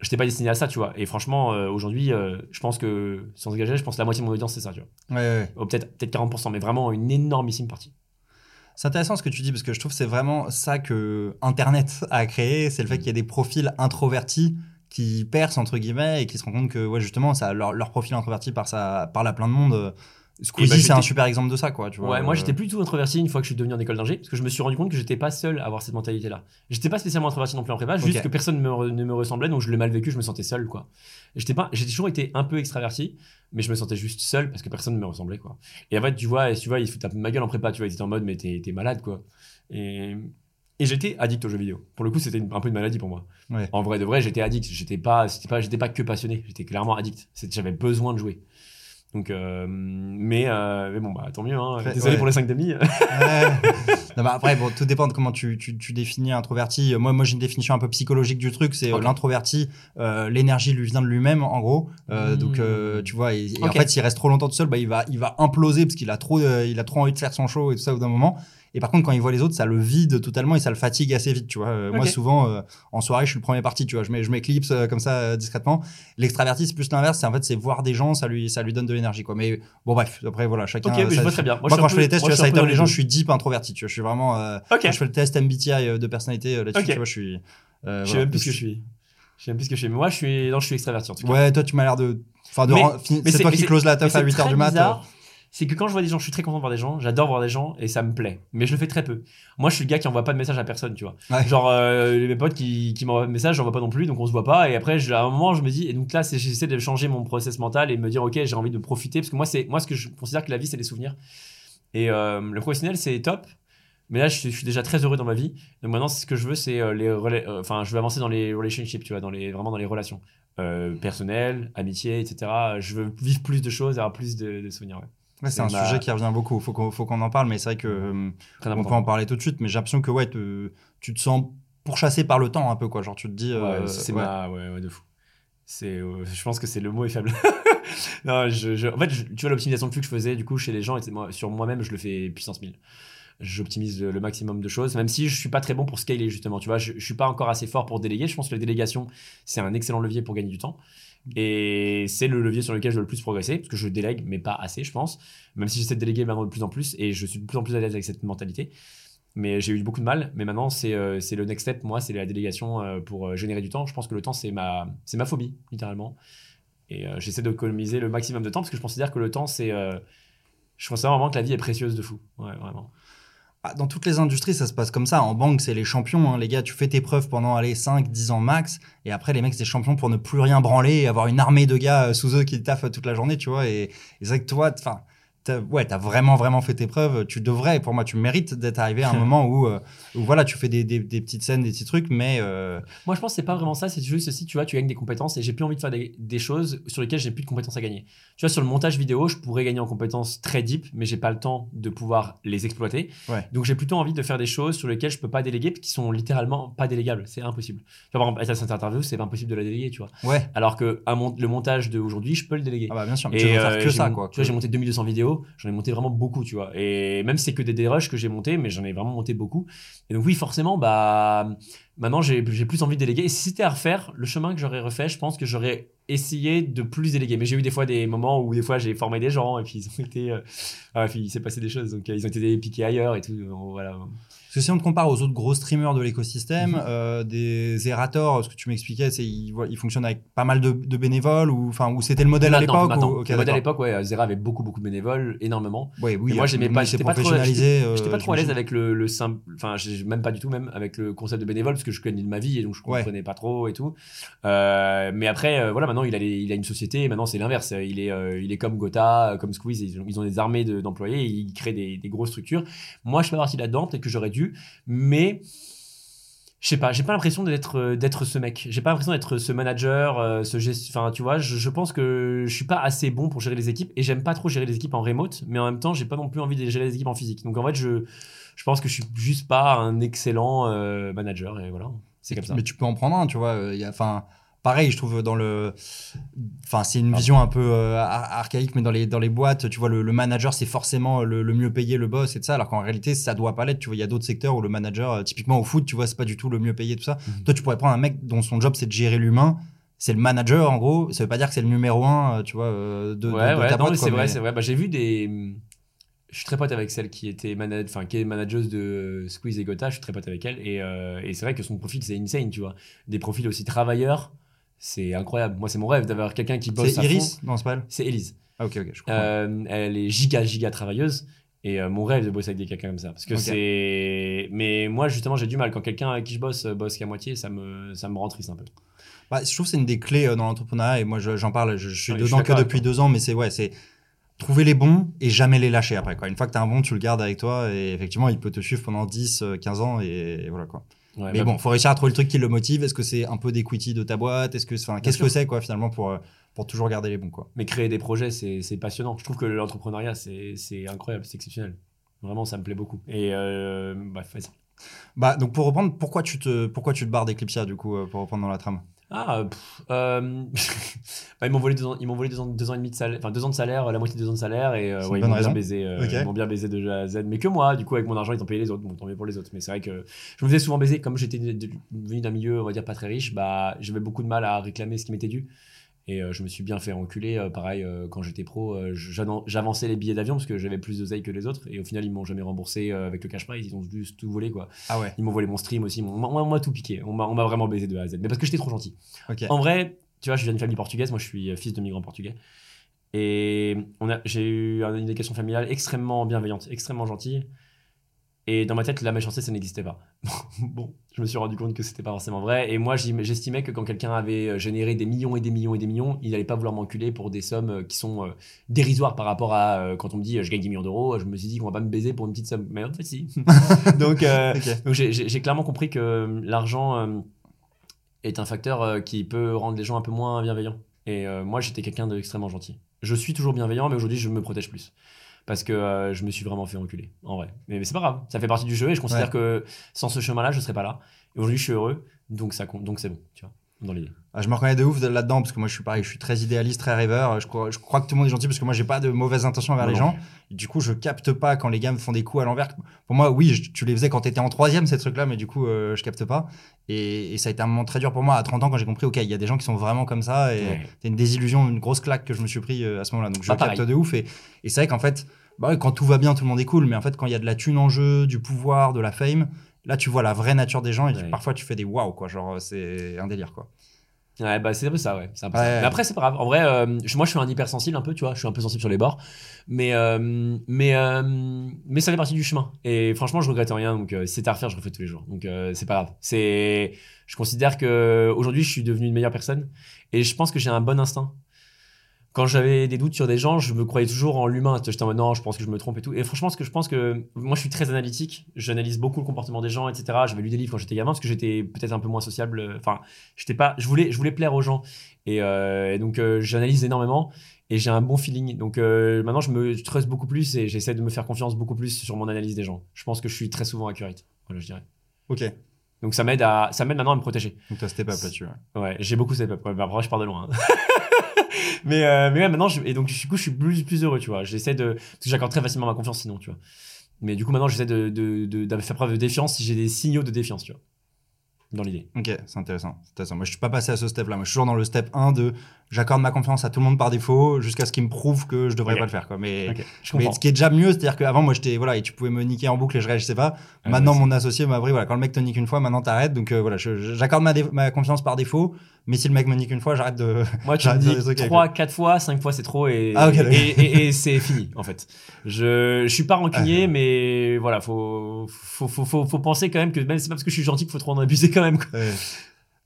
je n'étais pas destiné à ça, tu vois. Et franchement, euh, aujourd'hui, euh, je pense que, sans engager, je pense que la moitié de mon audience, c'est ça, tu vois. Ouais, ouais. Oh, peut-être peut 40%, mais vraiment une énormissime partie. C'est intéressant ce que tu dis parce que je trouve que c'est vraiment ça que Internet a créé, c'est le fait qu'il y a des profils introvertis qui percent entre guillemets et qui se rendent compte que ouais justement ça leur, leur profil introverti par ça parle à plein de monde Squeezie, bah, c'est un super exemple de ça, quoi. Tu vois, Ouais, moi Euh, j'étais plutôt introverti une fois que je suis devenu en école d'ingé, parce que je me suis rendu compte que j'étais pas seul à avoir cette mentalité-là. J'étais pas spécialement introverti non plus en prépa, juste que personne me re- ne me ressemblait, donc je l'ai mal vécu, je me sentais seul, quoi. J'étais pas, j'ai toujours été un peu extraverti, mais je me sentais juste seul parce que personne ne me ressemblait, quoi. Et en fait, tu vois, et tu vois, il se fout un peu de ma gueule en prépa, tu vois, il était en mode, mais t'es malade, quoi. Et, et j'étais addict aux jeux vidéo. Pour le coup, c'était un peu une maladie pour moi. Ouais. En vrai de vrai, j'étais addict. J'étais pas, pas, j'étais pas que passionné. J'étais clairement addict. J'avais besoin de jouer. Donc, euh, mais, euh, mais bon, bah tant mieux. Hein. Désolé ouais. pour les 5 demi. Ouais. Non, bah après, bon, tout dépend de comment tu, tu, tu définis introverti. Moi, moi j'ai une définition un peu psychologique du truc. C'est euh, Ok. l'introverti, euh, l'énergie lui vient de lui-même, en gros. Euh, Mm. Donc, euh, tu vois, et, et en fait, s'il reste trop longtemps tout seul, bah, il, va, il va imploser parce qu'il a, trop, euh, il a trop envie de faire son show et tout ça au bout d'un moment. Et par contre, quand il voit les autres, ça le vide totalement et ça le fatigue assez vite, tu vois. Euh, Moi, souvent, euh, en soirée, je suis le premier parti, tu vois. Je m'é- je m'éclipse euh, comme ça euh, discrètement. L'extraverti, c'est plus l'inverse. C'est en fait, c'est voir des gens, ça lui, ça lui donne de l'énergie, quoi. Mais bon, bref, après, voilà, chacun. Ok, je ça- vois très bien. Moi, je quand je fais les tests, moi, tu je vois, ça étonne les gens, je suis deep introverti, tu vois. Je suis vraiment. Quand je fais le test MBTI de personnalité là-dessus, tu vois, je suis. Je sais voilà. même plus ce que je suis. Je sais même plus ce que je suis. Mais moi, je suis, non, je suis extraverti en tout cas. Ouais, toi, tu m'as l'air de. Enfin, de Mais- c'est toi qui close la teuf à c'est 8h du mat. C'est que quand je vois des gens, je suis très content de voir des gens. J'adore voir des gens et ça me plaît. Mais je le fais très peu. Moi, je suis le gars qui envoie pas de message à personne, tu vois. Ouais. Genre, euh, mes potes qui, qui m'envoient de message, j'en vois pas non plus, donc on se voit pas. Et après, je- à un moment, je me dis, et donc là, j'essaie de changer mon process mental et de me dire, ok, j'ai envie de profiter. Parce que moi, moi ce que je considère que la vie, c'est des souvenirs. Et euh, le professionnel, c'est top. Mais là, je suis, je suis déjà très heureux dans ma vie. Donc maintenant, ce que je veux, c'est euh, les euh, Enfin, je veux avancer dans les relationships, tu vois, dans les, vraiment dans les relations euh, personnelles, amitié, etc. Je veux vivre plus de choses, avoir plus de, de souvenirs. Ouais. Ouais, c'est un ma- sujet qui revient beaucoup. Faut qu'on faut qu'on en parle, mais c'est vrai que. euh, on important. peut en parler tout de suite, mais j'ai l'impression que, ouais, te- tu te sens pourchassé par le temps un peu, quoi. Genre, tu te dis. Ouais, euh, c'est ouais. ma. Ouais, ouais, de fou. C'est, euh, je pense que c'est le mot est faible. non, je, je- en fait, je- tu vois, l'optimisation de flux que je faisais du coup chez les gens, et moi, sur moi-même, je le fais puissance 1000. J'optimise le, le maximum de choses, même si je suis pas très bon pour scaler, justement. Tu vois, je, je suis pas encore assez fort pour déléguer. Je pense que la délégation, c'est un excellent levier pour gagner du temps. Et c'est le levier sur lequel je dois le plus progresser, parce que je délègue, mais pas assez, je pense. Même si j'essaie de déléguer maintenant de plus en plus, et je suis de plus en plus à l'aise avec cette mentalité. Mais j'ai eu beaucoup de mal. Mais maintenant, c'est euh, le next step. Moi, c'est la délégation euh, pour euh, générer du temps. Je pense que le temps, c'est ma, ma phobie, littéralement. Et euh, j'essaie d'économiser le maximum de temps parce que je considère que le temps, c'est. euh, je considère vraiment que la vie est précieuse de fou. Ouais, vraiment. Ah, Dans toutes les industries, ça se passe comme ça. En banque, c'est les champions. hein. Les gars, tu fais tes preuves pendant allez, 5, 10 ans max. Et après, les mecs, c'est champions pour ne plus rien branler et avoir une armée de gars euh, sous eux qui taffent toute la journée, tu vois. Et, et c'est vrai que toi, enfin, t'as, ouais, t'as vraiment, vraiment fait tes preuves. Tu devrais, pour moi, tu mérites d'être arrivé à un moment où, euh, où, voilà, tu fais des, des- des petites scènes, des petits trucs, mais euh, Moi, je pense que c'est pas vraiment ça. C'est juste si tu vois, tu gagnes des compétences et j'ai plus envie de faire des, des choses sur lesquelles j'ai plus de compétences à gagner. Tu vois, sur le montage vidéo, je pourrais gagner en compétences très deep, mais j'ai pas le temps de pouvoir les exploiter. Ouais. Donc, j'ai plutôt envie de faire des choses sur lesquelles je peux pas déléguer, qui sont littéralement pas délégables. C'est impossible. Tu vois, par exemple, cette interview, c'est impossible de la déléguer, tu vois. ouais. Alors que un le montage d'aujourd'hui, je peux le déléguer. Ah bah, bien sûr, mais Et tu euh, faire que ça, quoi. Tu vois, j'ai monté 2200 vidéos, j'en ai monté vraiment beaucoup, tu vois. Et même c'est que des dérushs que j'ai monté, mais j'en ai vraiment monté beaucoup. Et donc oui, forcément, bah maintenant j'ai plus envie de déléguer. Et si c'était à refaire, le chemin que j'aurais refait, je pense que j'aurais essayé de plus déléguer. Mais j'ai eu des fois des moments où des fois j'ai formé des gens et puis ils ont été, euh, ah, puis il s'est passé des choses, donc euh, ils ont été piqués ailleurs et tout. Voilà. Parce que si on te compare aux autres gros streamers de l'écosystème, Mhm. euh, des Zerator, ce que tu m'expliquais, c'est ils, fonctionnent avec pas mal de, de bénévoles ou enfin ou c'était le modèle à l'époque le modèle à l'époque, ouais, Zera avait beaucoup beaucoup de bénévoles, énormément. Ouais, oui, Mais moi, euh, j'aimais pas- j'étais pas trop- euh, J'étais pas trop à l'aise avec le, le simple, enfin, même pas du tout, même avec le concept de bénévole, parce que je connais de ma vie et donc je Ouais. comprenais pas trop et tout. Euh, mais après, voilà, maintenant il a, les- il a une société, et maintenant c'est l'inverse. Il est, euh, il est comme Gotha, comme Squeeze, ils ont, ils ont des armées de- d'employés, et ils créent des, des grosses structures. Moi, je fais partie là-dedans, peut-être que j'aurais dû, mais je sais pas, j'ai pas l'impression d'être euh, d'être ce mec. J'ai pas l'impression d'être ce manager, euh, ce gest... Enfin, tu vois, je, je pense que je suis pas assez bon pour gérer les équipes et j'aime pas trop gérer les équipes en remote, mais en même temps, j'ai pas non plus envie de gérer les équipes en physique. Donc en fait, je, je pense que je suis juste pas un excellent euh, manager et voilà, c'est comme ça. Mais tu peux en prendre un, tu vois. il y a- Enfin, pareil, je trouve dans le. Enfin, c'est une Pardon. vision un peu euh, ar- archaïque, mais dans les, dans les boîtes, tu vois, le, le manager, c'est forcément le, le mieux payé, le boss et tout ça, alors qu'en réalité, ça doit pas l'être. Tu vois, il y a d'autres secteurs où le manager, euh, typiquement au foot, tu vois, c'est pas du tout le mieux payé, tout ça. Mhm. Toi, tu pourrais prendre un mec dont son job, c'est de gérer l'humain. C'est le manager, en gros. Ça veut pas dire que c'est le numéro un, euh, tu vois, de, de- ouais, de ouais, ta non, boîte, mais c'est vrai, c'est vrai. Bah, j'ai vu des. Je suis très pote avec celle qui était manag... enfin, qui est manageuse de Squeeze et Gotha. Je suis très pote avec elle. Et, euh, et c'est vrai que son profil, c'est insane, tu vois. Des profils aussi travailleurs, c'est incroyable. Moi, c'est mon rêve d'avoir quelqu'un qui bosse C'est à fond. Iris Non, c'est pas elle C'est Elise. Ah, ok, ok, je comprends. Euh, elle est giga, giga travailleuse. Et euh, mon rêve de bosser avec des quelqu'un comme ça. Parce que c'est. Mais moi, justement, j'ai du mal. Quand quelqu'un avec qui je bosse euh, bosse qu'à moitié, ça me, ça me rend triste un peu. Bah, je trouve que c'est une des clés euh, dans l'entrepreneuriat et moi je- j'en parle, je, je suis Ouais, je suis dedans que depuis deux ans, mais c'est ouais, c'est trouver les bons et jamais les lâcher après. Quoi. Une fois que tu as un bon, tu le gardes avec toi et effectivement, il peut te suivre pendant 10, euh, 15 ans et, et voilà quoi. Ouais, mais bah, bon, faut réussir à trouver le truc qui le motive. Est-ce que c'est un peu d'equity de ta boîte? Est-ce que, enfin, qu'est-ce que c'est quoi finalement pour, euh, pour toujours garder les bons quoi? Mais créer des projets, c'est c'est passionnant. Je trouve que l'entrepreneuriat, c'est c'est incroyable, c'est exceptionnel. Vraiment, ça me plaît beaucoup. Et euh, bref, vas-y. Bah donc pour reprendre, pourquoi tu te, pourquoi tu te barres d'Eclipsia du coup euh, pour reprendre dans la trame? Ah, euh, pff, euh, bah, ils m'ont volé deux ans, ils volé deux ans, deux ans et demi de salaire, enfin deux ans de salaire, la moitié de deux ans de salaire, et euh, ouais, ils m'ont bien baisé, euh, ils m'ont bien baisé de A à Z. Mais que moi, du coup, avec mon argent, ils ont payé les autres. Bon, tant mieux pour les autres. Mais c'est vrai que je me faisais souvent baiser, comme j'étais venu d'un milieu, on va dire pas très riche, bah j'avais beaucoup de mal à réclamer ce qui m'était dû. Et euh, je me suis bien fait enculer. euh, pareil, euh, quand j'étais pro, j'avan- j'avançais les billets d'avion parce que j'avais plus d'oseille que les autres. Et au final, ils m'ont jamais remboursé avec le cash prize. Ils ont juste tout volé, quoi. Ah ouais. Ils m'ont volé mon stream aussi. On m'a- tout piqué. On m'a vraiment baisé de A à Z. Mais parce que j'étais trop gentil. En vrai, tu vois, je viens d'une famille portugaise. Moi, je suis fils de migrants portugais. Et j'ai eu une éducation familiale extrêmement bienveillante, extrêmement gentille. Et dans ma tête, la méchanceté, ça n'existait pas. bon, je me suis rendu compte que c'était pas forcément vrai. Et moi, j'estimais que quand quelqu'un avait euh, généré des millions et des millions et des millions, il n'allait pas vouloir m'enculer pour des sommes euh, qui sont euh, dérisoires par rapport à quand on me dit je gagne 10 millions d'euros. Je me suis dit qu'on va pas me baiser pour une petite somme. Mais en fait, si. Donc, euh, j'ai- clairement compris que l'argent est un facteur qui peut rendre les gens un peu moins bienveillants. Et euh, moi, j'étais quelqu'un d'extrêmement gentil. Je suis toujours bienveillant, mais aujourd'hui, je me protège plus. Parce que euh, je me suis vraiment fait enculer, en vrai. Mais, mais c'est pas grave, ça fait partie du jeu et je considère Ouais. que sans ce chemin-là, je serais pas là. Et aujourd'hui, je suis heureux, donc ça compte, donc c'est bon, tu vois, dans l'idée. Ah, je me reconnais de ouf là-dedans parce que moi je suis pareil, je suis très idéaliste, très rêveur. Je crois, je crois que tout le monde est gentil parce que moi j'ai pas de mauvaises intentions envers les non gens. Et du coup, je capte pas quand les gars me font des coups à l'envers. Pour moi, oui, je- tu les faisais quand t'étais en troisième ces trucs-là, mais du coup, euh, je capte pas. Et, et ça a été un moment très dur pour moi à 30 ans quand j'ai compris, ok, il y a des gens qui sont vraiment comme ça. Et Ouais. c'est une désillusion, une grosse claque que je me suis pris euh, à ce moment-là. Donc je capte pareil. de ouf. Et, et c'est vrai qu'en fait, bah quand tout va bien, tout le monde est cool. Mais en fait, quand il y a de la thune en jeu, du pouvoir, de la fame, là tu vois la vraie nature des gens et Ouais. parfois tu fais des waouh quoi. Genre c'est un délire quoi. Ouais, bah c'est un peu ça, ouais. C'est un peu Ouais. ça. Mais après, c'est pas grave. En vrai, euh, moi, je suis un hypersensible un peu, tu vois. Je suis un peu sensible sur les bords. Mais, euh, mais, euh, mais ça fait partie du chemin. Et franchement, je regrette rien. Donc, si c'était à refaire, je refais tous les jours. Donc, c'est pas grave. C'est, je considère que aujourd'hui, je suis devenu une meilleure personne. Et je pense que j'ai un bon instinct. Quand j'avais des doutes sur des gens, je me croyais toujours en l'humain. J'étais en mode non, je pense que je me trompe et tout. Et franchement, ce que je pense que moi, je suis très analytique. J'analyse beaucoup le comportement des gens, etc. J'avais lu des livres quand j'étais gamin parce que j'étais peut-être un peu moins sociable. Enfin, j'étais pas je voulais je voulais plaire aux gens et, euh, et donc euh, j'analyse énormément et j'ai un bon feeling donc euh, maintenant je me trust beaucoup plus et j'essaie de me faire confiance beaucoup plus sur mon analyse des gens je pense que je suis très souvent accurate voilà je dirais Ok. donc ça m'aide à ça m'aide maintenant à me protéger Donc toi step up là-dessus. ouais. ouais j'ai beaucoup step up ouais, bah, après je pars de loin hein. mais euh, mais ouais maintenant je, et donc du coup je suis plus plus heureux tu vois j'essaie de parce que j'accorde très facilement ma confiance sinon tu vois mais du coup maintenant j'essaie de, de, de, faire preuve de défiance si j'ai des signaux de défiance tu vois dans l'idée Ok, c'est intéressant. intéressant. Moi, je suis pas passé à ce step-là. Moi, je suis toujours dans le step 1 de j'accorde ma confiance à tout le monde par défaut jusqu'à ce qu'il me prouve que je devrais pas le faire. Quoi. Mais, ok je mais ce qui est déjà mieux, c'est-à-dire qu'avant, moi, j'étais voilà, et tu pouvais me niquer en boucle et je réagissais pas. Maintenant, mon associé m'a appris voilà, quand le mec te nique une fois, maintenant t'arrêtes. Donc euh, voilà, j'accorde ma, ma confiance par défaut. Mais si le mec me nique une fois, j'arrête de. Moi, tu me dis dire des trucs avec 3, 4 fois, 5 fois, c'est trop et, Ah, ok, et, d'accord. et- et c'est fini, en fait. Je, je suis pas rancunier, mais voilà, faut, faut, faut, faut, faut penser quand même que même c'est pas parce que je suis gentil qu'il faut trop en abuser quand même. Quoi.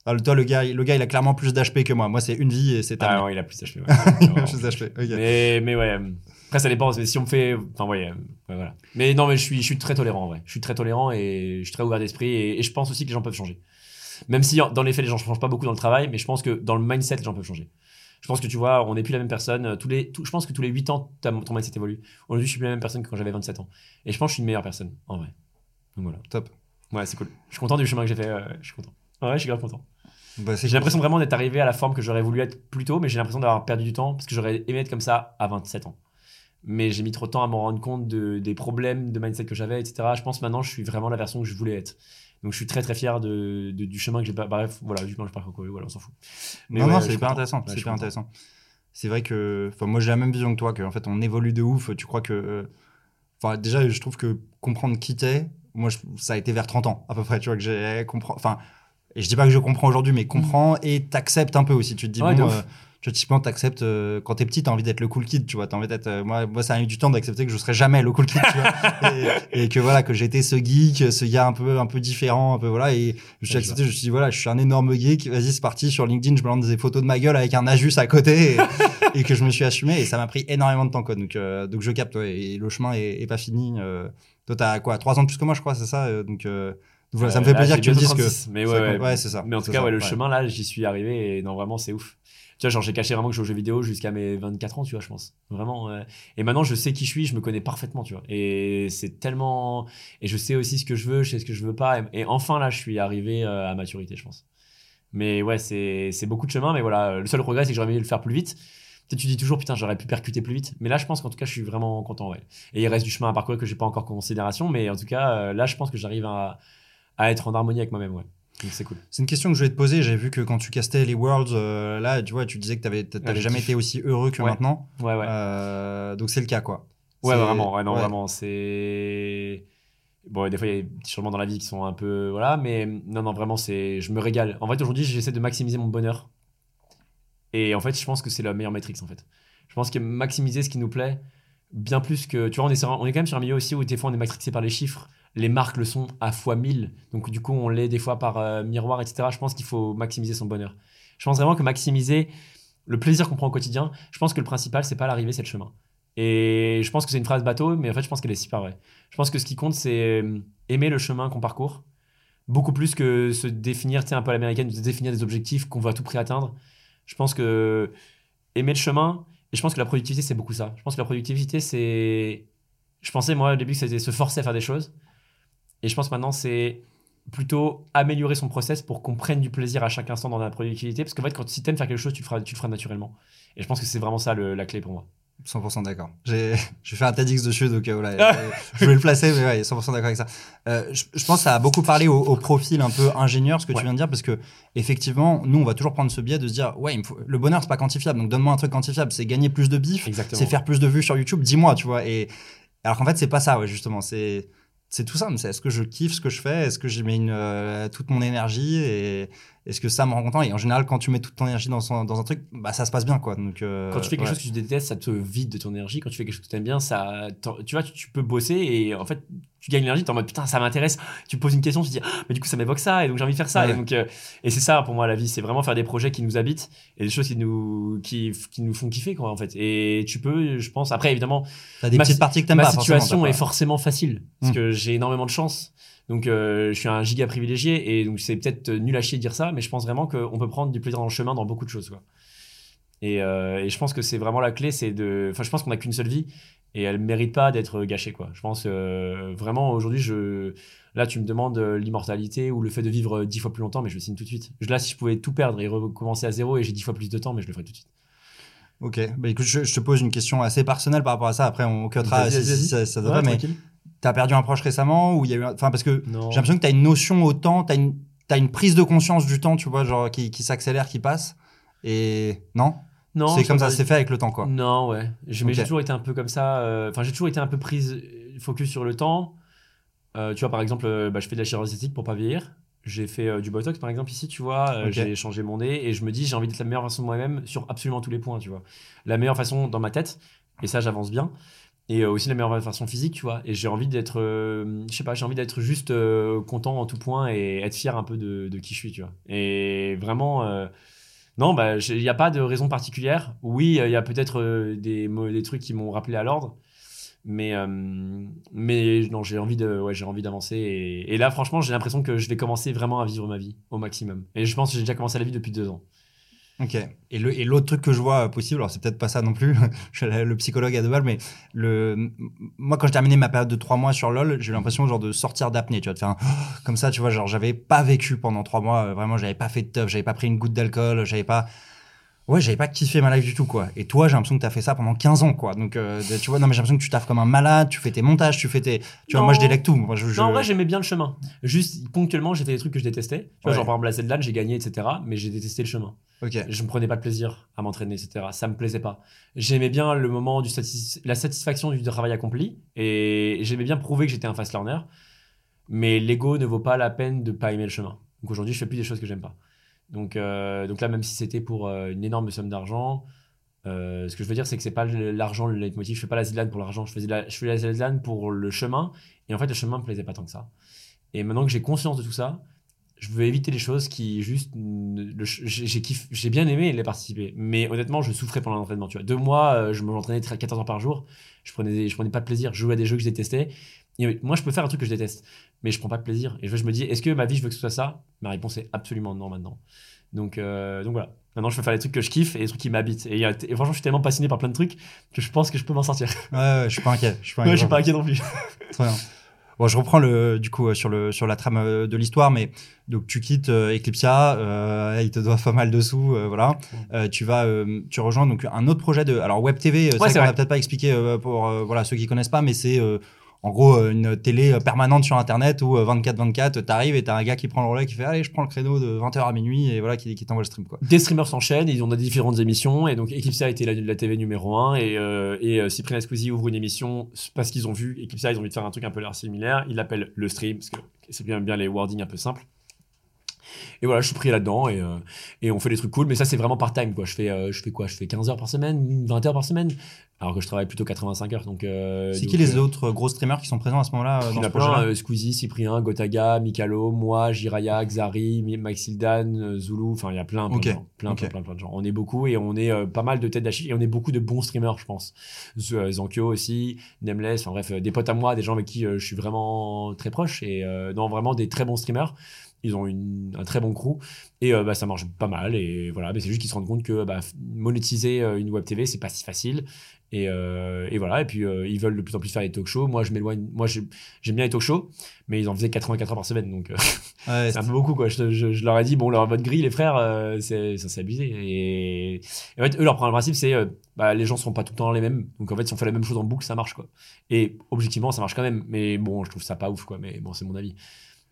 Ah, le- toi, le gars, il- le gars, il a clairement plus d'HP que moi. Moi, c'est une vie et c'est Ah ouais, il a plus d'HP. Ouais, Il a Vraiment. plus d'HP. Mais, mais ouais. Après, ça dépend. mais Si on me fait. Enfin, ouais, euh, ouais, voilà. Mais non, mais je suis, je suis très tolérant, en vrai. Je suis très tolérant et je suis très ouvert d'esprit. Et, et je pense aussi que les gens peuvent changer. Même si, dans les faits, les gens ne changent pas beaucoup dans le travail, mais je pense que dans le mindset, les gens peuvent changer. Je pense que tu vois, on n'est plus la même personne. euh, Tous les, tout- je pense que tous les 8 ans, ton mindset évolue. Aujourd'hui, je suis plus la même personne que quand j'avais 27 ans. Et je pense que je suis une meilleure personne, en vrai. Donc voilà. Top. Ouais, c'est cool. Je suis content du chemin que j'ai fait. euh, je suis content. Ouais, je suis grave content. Bah, J'ai l'impression vraiment d'être arrivé à la forme que j'aurais voulu être plus tôt, mais j'ai l'impression d'avoir perdu du temps parce que j'aurais aimé être comme ça à 27 ans. Mais j'ai mis trop de temps à me rendre compte de, des problèmes de mindset que j'avais, etc. Je pense maintenant, je suis vraiment la version que je voulais être. Donc je suis très très fier de, de- du chemin que j'ai pas. Bref, voilà, du chemin que parcouru, voilà, on s'en fout. Mais non, ouais, non, je c'est hyper intéressant. C'est je hyper intéressant. C'est vrai que, moi j'ai la même vision que toi, qu'en fait on évolue de ouf. Tu crois que, euh, enfin, déjà je trouve que comprendre qui t'es, moi je- ça a été vers 30 ans à peu près. Tu vois que j'ai compris, enfin, et je dis pas que je comprends aujourd'hui, mais comprends et t'acceptes un peu aussi. Tu te dis Ouais, bon, euh, tu typiquement t'acceptes euh, quand t'es petit, t'as envie d'être le cool kid, tu vois, t'as envie d'être. euh, moi, moi ça a mis du temps d'accepter que je serai jamais le cool kid, tu vois, et, et que voilà que j'étais ce geek, ce gars un peu un peu différent, un peu voilà, et je suis Ouais, accepté. Je me suis dit voilà, je suis un énorme geek. Vas-y, c'est parti sur LinkedIn, je me lance des photos de ma gueule avec un Ajus à côté. Et, et que je me suis assumé et ça m'a pris énormément de temps quoi donc euh, donc je capte ouais, et le chemin est, est pas fini euh, toi t'as quoi trois ans de plus que moi je crois c'est ça euh, donc voilà ça me Euh, fait là, plaisir que tu me dises que 36, Mais ouais, ouais, Ouais, c'est ça, Mais en tout cas, ça, ouais, le chemin là, j'y suis arrivé et non, vraiment, c'est ouf. Tu vois, genre, j'ai caché vraiment que je joue aux jeux vidéo jusqu'à mes 24 ans, tu vois, je pense. Vraiment. ouais. Et maintenant, je sais qui je suis, je me connais parfaitement, tu vois. Et c'est tellement. Et je sais aussi ce que je veux, je sais ce que je veux pas. Et, et enfin, là, je suis arrivé euh, à maturité, je pense. Mais ouais, c'est c'est beaucoup de chemin. Mais voilà, le seul regret, c'est que j'aurais aimé le faire plus vite. Peut-être tu dis toujours, putain, j'aurais pu percuter plus vite. Mais là, je pense qu'en tout cas, je suis vraiment content, ouais. Et il reste du chemin à parcourir que j'ai pas encore en considération. Mais en tout cas, euh, là, je pense que j'arrive à, à être en harmonie avec moi-même, ouais. Donc c'est cool. c'est une question que je vais te poser j'ai vu que quand tu castais les Worlds euh, là tu vois tu disais que t'avais t'avais jamais été aussi heureux que Ouais. maintenant Ouais, ouais. Euh, donc c'est le cas quoi Ouais, C'est- vraiment, ouais, non, ouais. vraiment, c'est. Bon, des fois, il y a des petits changements dans la vie qui sont un peu. Voilà, mais non, non, vraiment, c'est. Je me régale. En fait, aujourd'hui, j'essaie de maximiser mon bonheur. Et en fait, je pense que c'est la meilleure métrique, en fait. Je pense que maximiser ce qui nous plaît, bien plus que. Tu vois, on est, sur on est quand même sur un milieu aussi où des fois, on est matrixé par les chiffres. Les marques le sont à fois 1000. Donc, du coup, on l'est des fois par euh, miroir, etc. Je pense qu'il faut maximiser son bonheur. Je pense vraiment que maximiser le plaisir qu'on prend au quotidien, je pense que le principal, c'est pas l'arrivée, c'est le chemin. Et je pense que c'est une phrase bateau, mais en fait, je pense qu'elle est super vraie. Je pense que ce qui compte, c'est euh, aimer le chemin qu'on parcourt, beaucoup plus que se définir, tu sais, un peu à l'américaine, se définir des objectifs qu'on va à tout prix atteindre. Je pense que aimer le chemin, et je pense que la productivité, c'est beaucoup ça. Je pense que la productivité, c'est. Je pensais, moi, au début, que c'était se forcer à faire des choses. Et je pense maintenant, c'est plutôt améliorer son process pour qu'on prenne du plaisir à chaque instant dans la productivité. Parce qu'en fait, quand si t'aimes faire quelque chose, tu le feras, tu le feras naturellement. Et je pense que c'est vraiment ça le- la clé pour moi. 100% d'accord. J'ai fait un TEDx dessus, donc euh, voilà, je voulais le placer, mais ouais, 100% d'accord avec ça. Euh, je, je pense que ça a beaucoup parlé au, au profil un peu ingénieur, ce que Ouais. tu viens de dire, parce que effectivement, nous, on va toujours prendre ce biais de se dire, ouais, il me faut- le bonheur, c'est pas quantifiable, donc donne-moi un truc quantifiable, c'est gagner plus de bif, c'est faire plus de vues sur YouTube, dis-moi, tu vois. Et alors qu'en fait, c'est pas ça, ouais, justement, c'est c'est tout simple. C'est est-ce que je kiffe ce que je fais, est-ce que j'y mets euh, toute mon énergie et est-ce que ça me rend content. Et en général, quand tu mets toute ton énergie dans, son- dans un truc, bah ça se passe bien, quoi. Donc euh, Quand tu fais quelque ouais. chose que tu détestes, ça te vide de ton énergie. Quand tu fais quelque chose que tu aimes bien, ça, tu vois, tu, tu peux bosser et en fait, tu gagnes l'énergie. Tu es en mode putain, ça m'intéresse. Tu poses une question, tu te dis, ah, mais du coup, ça m'évoque ça et donc j'ai envie de faire ça. Ouais. Et, donc, euh, et c'est ça pour moi la vie, c'est vraiment faire des projets qui nous habitent et des choses qui nous, qui, qui nous font kiffer, quoi, en fait. Et tu peux, je pense, après, évidemment, T'as des ma petites parties que ma pas. situation est forcément facile parce Mm. que j'ai énormément de chance. Donc, euh, je suis un giga privilégié et donc c'est peut-être nul à chier de dire ça, mais je pense vraiment qu'on peut prendre du plaisir dans le chemin dans beaucoup de choses. Quoi. Et, euh, et je pense que c'est vraiment la clé, c'est de. Enfin, je pense qu'on n'a qu'une seule vie et elle mérite pas d'être gâchée. Quoi. Je pense euh, vraiment aujourd'hui, je. Là, tu me demandes l'immortalité ou le fait de vivre dix fois plus longtemps, mais je le signe tout de suite. Là, si je pouvais tout perdre et recommencer à zéro et j'ai dix fois plus de temps, mais je le ferais tout de suite. Ok, bah écoute, je, je te pose une question assez personnelle par rapport à ça. Après, on cutera Vas-y, si, si ça, ça Ouais, pas. Mais. T'as perdu un proche récemment ou il y a eu, enfin parce que j'ai l'impression que t'as une notion au temps, t'as une, t'as une prise de conscience du temps, tu vois, genre qui, qui s'accélère, qui passe. Et non, Non, c'est comme ça, c'est fait avec le temps, quoi. Non, ouais. J'ai toujours été un peu comme ça. euh, Enfin, j'ai toujours été un peu prise, focus sur le temps. Euh, tu vois, par exemple, euh, bah, je fais de la chirurgie esthétique pour pas vieillir. J'ai fait euh, du botox, par exemple, ici, tu vois. J'ai changé mon nez et je me dis, j'ai envie d'être la meilleure version de moi-même sur absolument tous les points, tu vois. La meilleure façon dans ma tête, et ça, j'avance bien. Et euh, aussi la meilleure version physique, tu vois. Et j'ai envie d'être, euh, je sais pas, j'ai envie d'être juste euh, content en tout point et être fier un peu de, qui je suis, tu vois. Et vraiment. Non, bah, il n'y a pas de raison particulière. Oui, il y a peut-être des, des trucs qui m'ont rappelé à l'ordre. Mais, mais non, j'ai envie de, ouais, j'ai envie d'avancer. Et, et là, franchement, j'ai l'impression que je vais commencer vraiment à vivre ma vie au maximum. Et je pense que j'ai déjà commencé la vie depuis deux ans. Ok. Et le et l'autre truc que je vois euh, possible, alors c'est peut-être pas ça non plus, je suis le psychologue à deux balles, mais le, moi quand j'ai terminé ma période de trois mois sur LoL, j'ai eu l'impression genre de sortir d'apnée, tu vois, de faire comme ça, tu vois, genre j'avais pas vécu pendant trois mois, euh, vraiment j'avais pas fait de teuf, j'avais pas pris une goutte d'alcool, j'avais pas, ouais, j'avais pas kiffé ma life du tout quoi. Et toi, j'ai l'impression que t'as fait ça pendant 15 ans quoi. Donc euh, tu vois, non mais j'ai l'impression que tu taffes comme un malade, tu fais tes montages, tu fais tes, tu vois, moi je délègue tout. Moi, je, je- Non, en vrai, j'aimais bien le chemin. Juste, ponctuellement, j'ai fait des trucs que je détestais. Tu vois, Ouais. genre, par exemple, la Zelda, j'ai gagné, etc. Mais j'ai détesté le chemin. ok. Je me prenais pas de plaisir à m'entraîner, etc. Ça me plaisait pas. J'aimais bien le moment du satis- la satisfaction du travail accompli. Et j'aimais bien prouver que j'étais un fast learner. Mais l'ego ne vaut pas la peine de pas aimer le chemin. Donc aujourd'hui, je fais plus des choses que j'aime pas. Donc, euh, donc là, même si c'était pour euh, une énorme somme d'argent, euh, ce que je veux dire, c'est que c'est pas l'argent le leitmotiv. Je fais pas la Zidane pour l'argent. Je faisais la, je fais la Zidane pour le chemin. Et en fait, le chemin me plaisait pas tant que ça. Et maintenant que j'ai conscience de tout ça, je veux éviter les choses qui juste. J'ai j'ai bien aimé les participer. Mais honnêtement, je souffrais pendant l'entraînement. Deux mois, je m'entraînais 13 14 heures par jour. Je prenais, je prenais pas de plaisir. Je jouais à des jeux que je détestais. Et moi, je peux faire un truc que je déteste, mais je prends pas de plaisir. Et je me dis, est-ce que ma vie, je veux que ce soit ça? Ma réponse est absolument non maintenant. Donc, euh, donc voilà. Maintenant, je peux faire les trucs que je kiffe et les trucs qui m'habitent. Et, et franchement, je suis tellement passionné par plein de trucs que je pense que je peux m'en sortir. Ouais, ouais, je suis pas inquiet. Je suis pas Ouais, inquiet. je suis pas inquiet non plus. Très bien. Bon, je reprends le, du coup euh, sur, le, sur la trame euh, de l'histoire, mais donc tu quittes euh, Eclipsia, euh, il te doit pas mal de sous, euh, voilà. Tu vas, tu rejoins donc un autre projet de, alors Web TV, Ouais, c'est qu'on vrai. a peut-être pas expliqué pour voilà ceux qui connaissent pas, mais c'est en gros euh, une télé euh, permanente sur Internet où 24-24, t'arrives et t'as un gars qui prend le relais qui fait allez je prends le créneau de 20h à minuit et voilà qui, qui t'envoie le stream quoi. Des streamers s'enchaînent, ils ont des différentes émissions, et donc Eclipse a été la, la TV numéro 1, et, euh, et euh, Cyprien Squeezie ouvre une émission parce qu'ils ont vu Eclipse, ils ont envie de faire un truc un peu l'air similaire, ils l'appellent le stream, parce que c'est bien, bien les wordings un peu simples. Et voilà, je suis pris là-dedans, et, euh, et on fait des trucs cool, mais ça c'est vraiment part-time, quoi. Je fais, euh, je fais quoi? Je fais 15 heures par semaine, 20 heures par semaine, alors que je travaille plutôt 85 heures, donc... euh, c'est qui les autres gros streamers qui sont présents à ce moment-là il y dans en ce a plein, projet-là Squeezie, Cyprien, Gotaga, Mikalo, moi, Jiraya, Xari, Maxildan, Zulu, enfin il y a plein, plein, Ok, de gens, plein, plein, plein, de gens. On est beaucoup et on est pas mal de têtes d'affiche et on est beaucoup de bons streamers, je pense. Zankyo aussi, Nameless, enfin bref, des potes à moi, des gens avec qui je suis vraiment très proche et non, vraiment des très bons streamers. Ils ont une- un très bon crew et euh, bah, ça marche pas mal et voilà. Mais c'est juste qu'ils se rendent compte que bah, monétiser euh, une web TV c'est pas si facile et, euh, et voilà. Et puis euh, ils veulent de plus en plus faire des talk shows. Moi je m'éloigne moi j'ai- j'aime bien les talk shows mais ils en faisaient 84 heures par semaine donc Ouais, c'est un peu beaucoup quoi. Je, je- je leur ai dit bon leur votre grille les frères c'est ça c'est abusé et, et en fait eux leur principe c'est bah, les gens sont pas tout le temps les mêmes. Donc en fait si on fait la même chose en boucle ça marche quoi. Et objectivement ça marche quand même. Mais bon je trouve ça pas ouf quoi. Mais bon c'est mon avis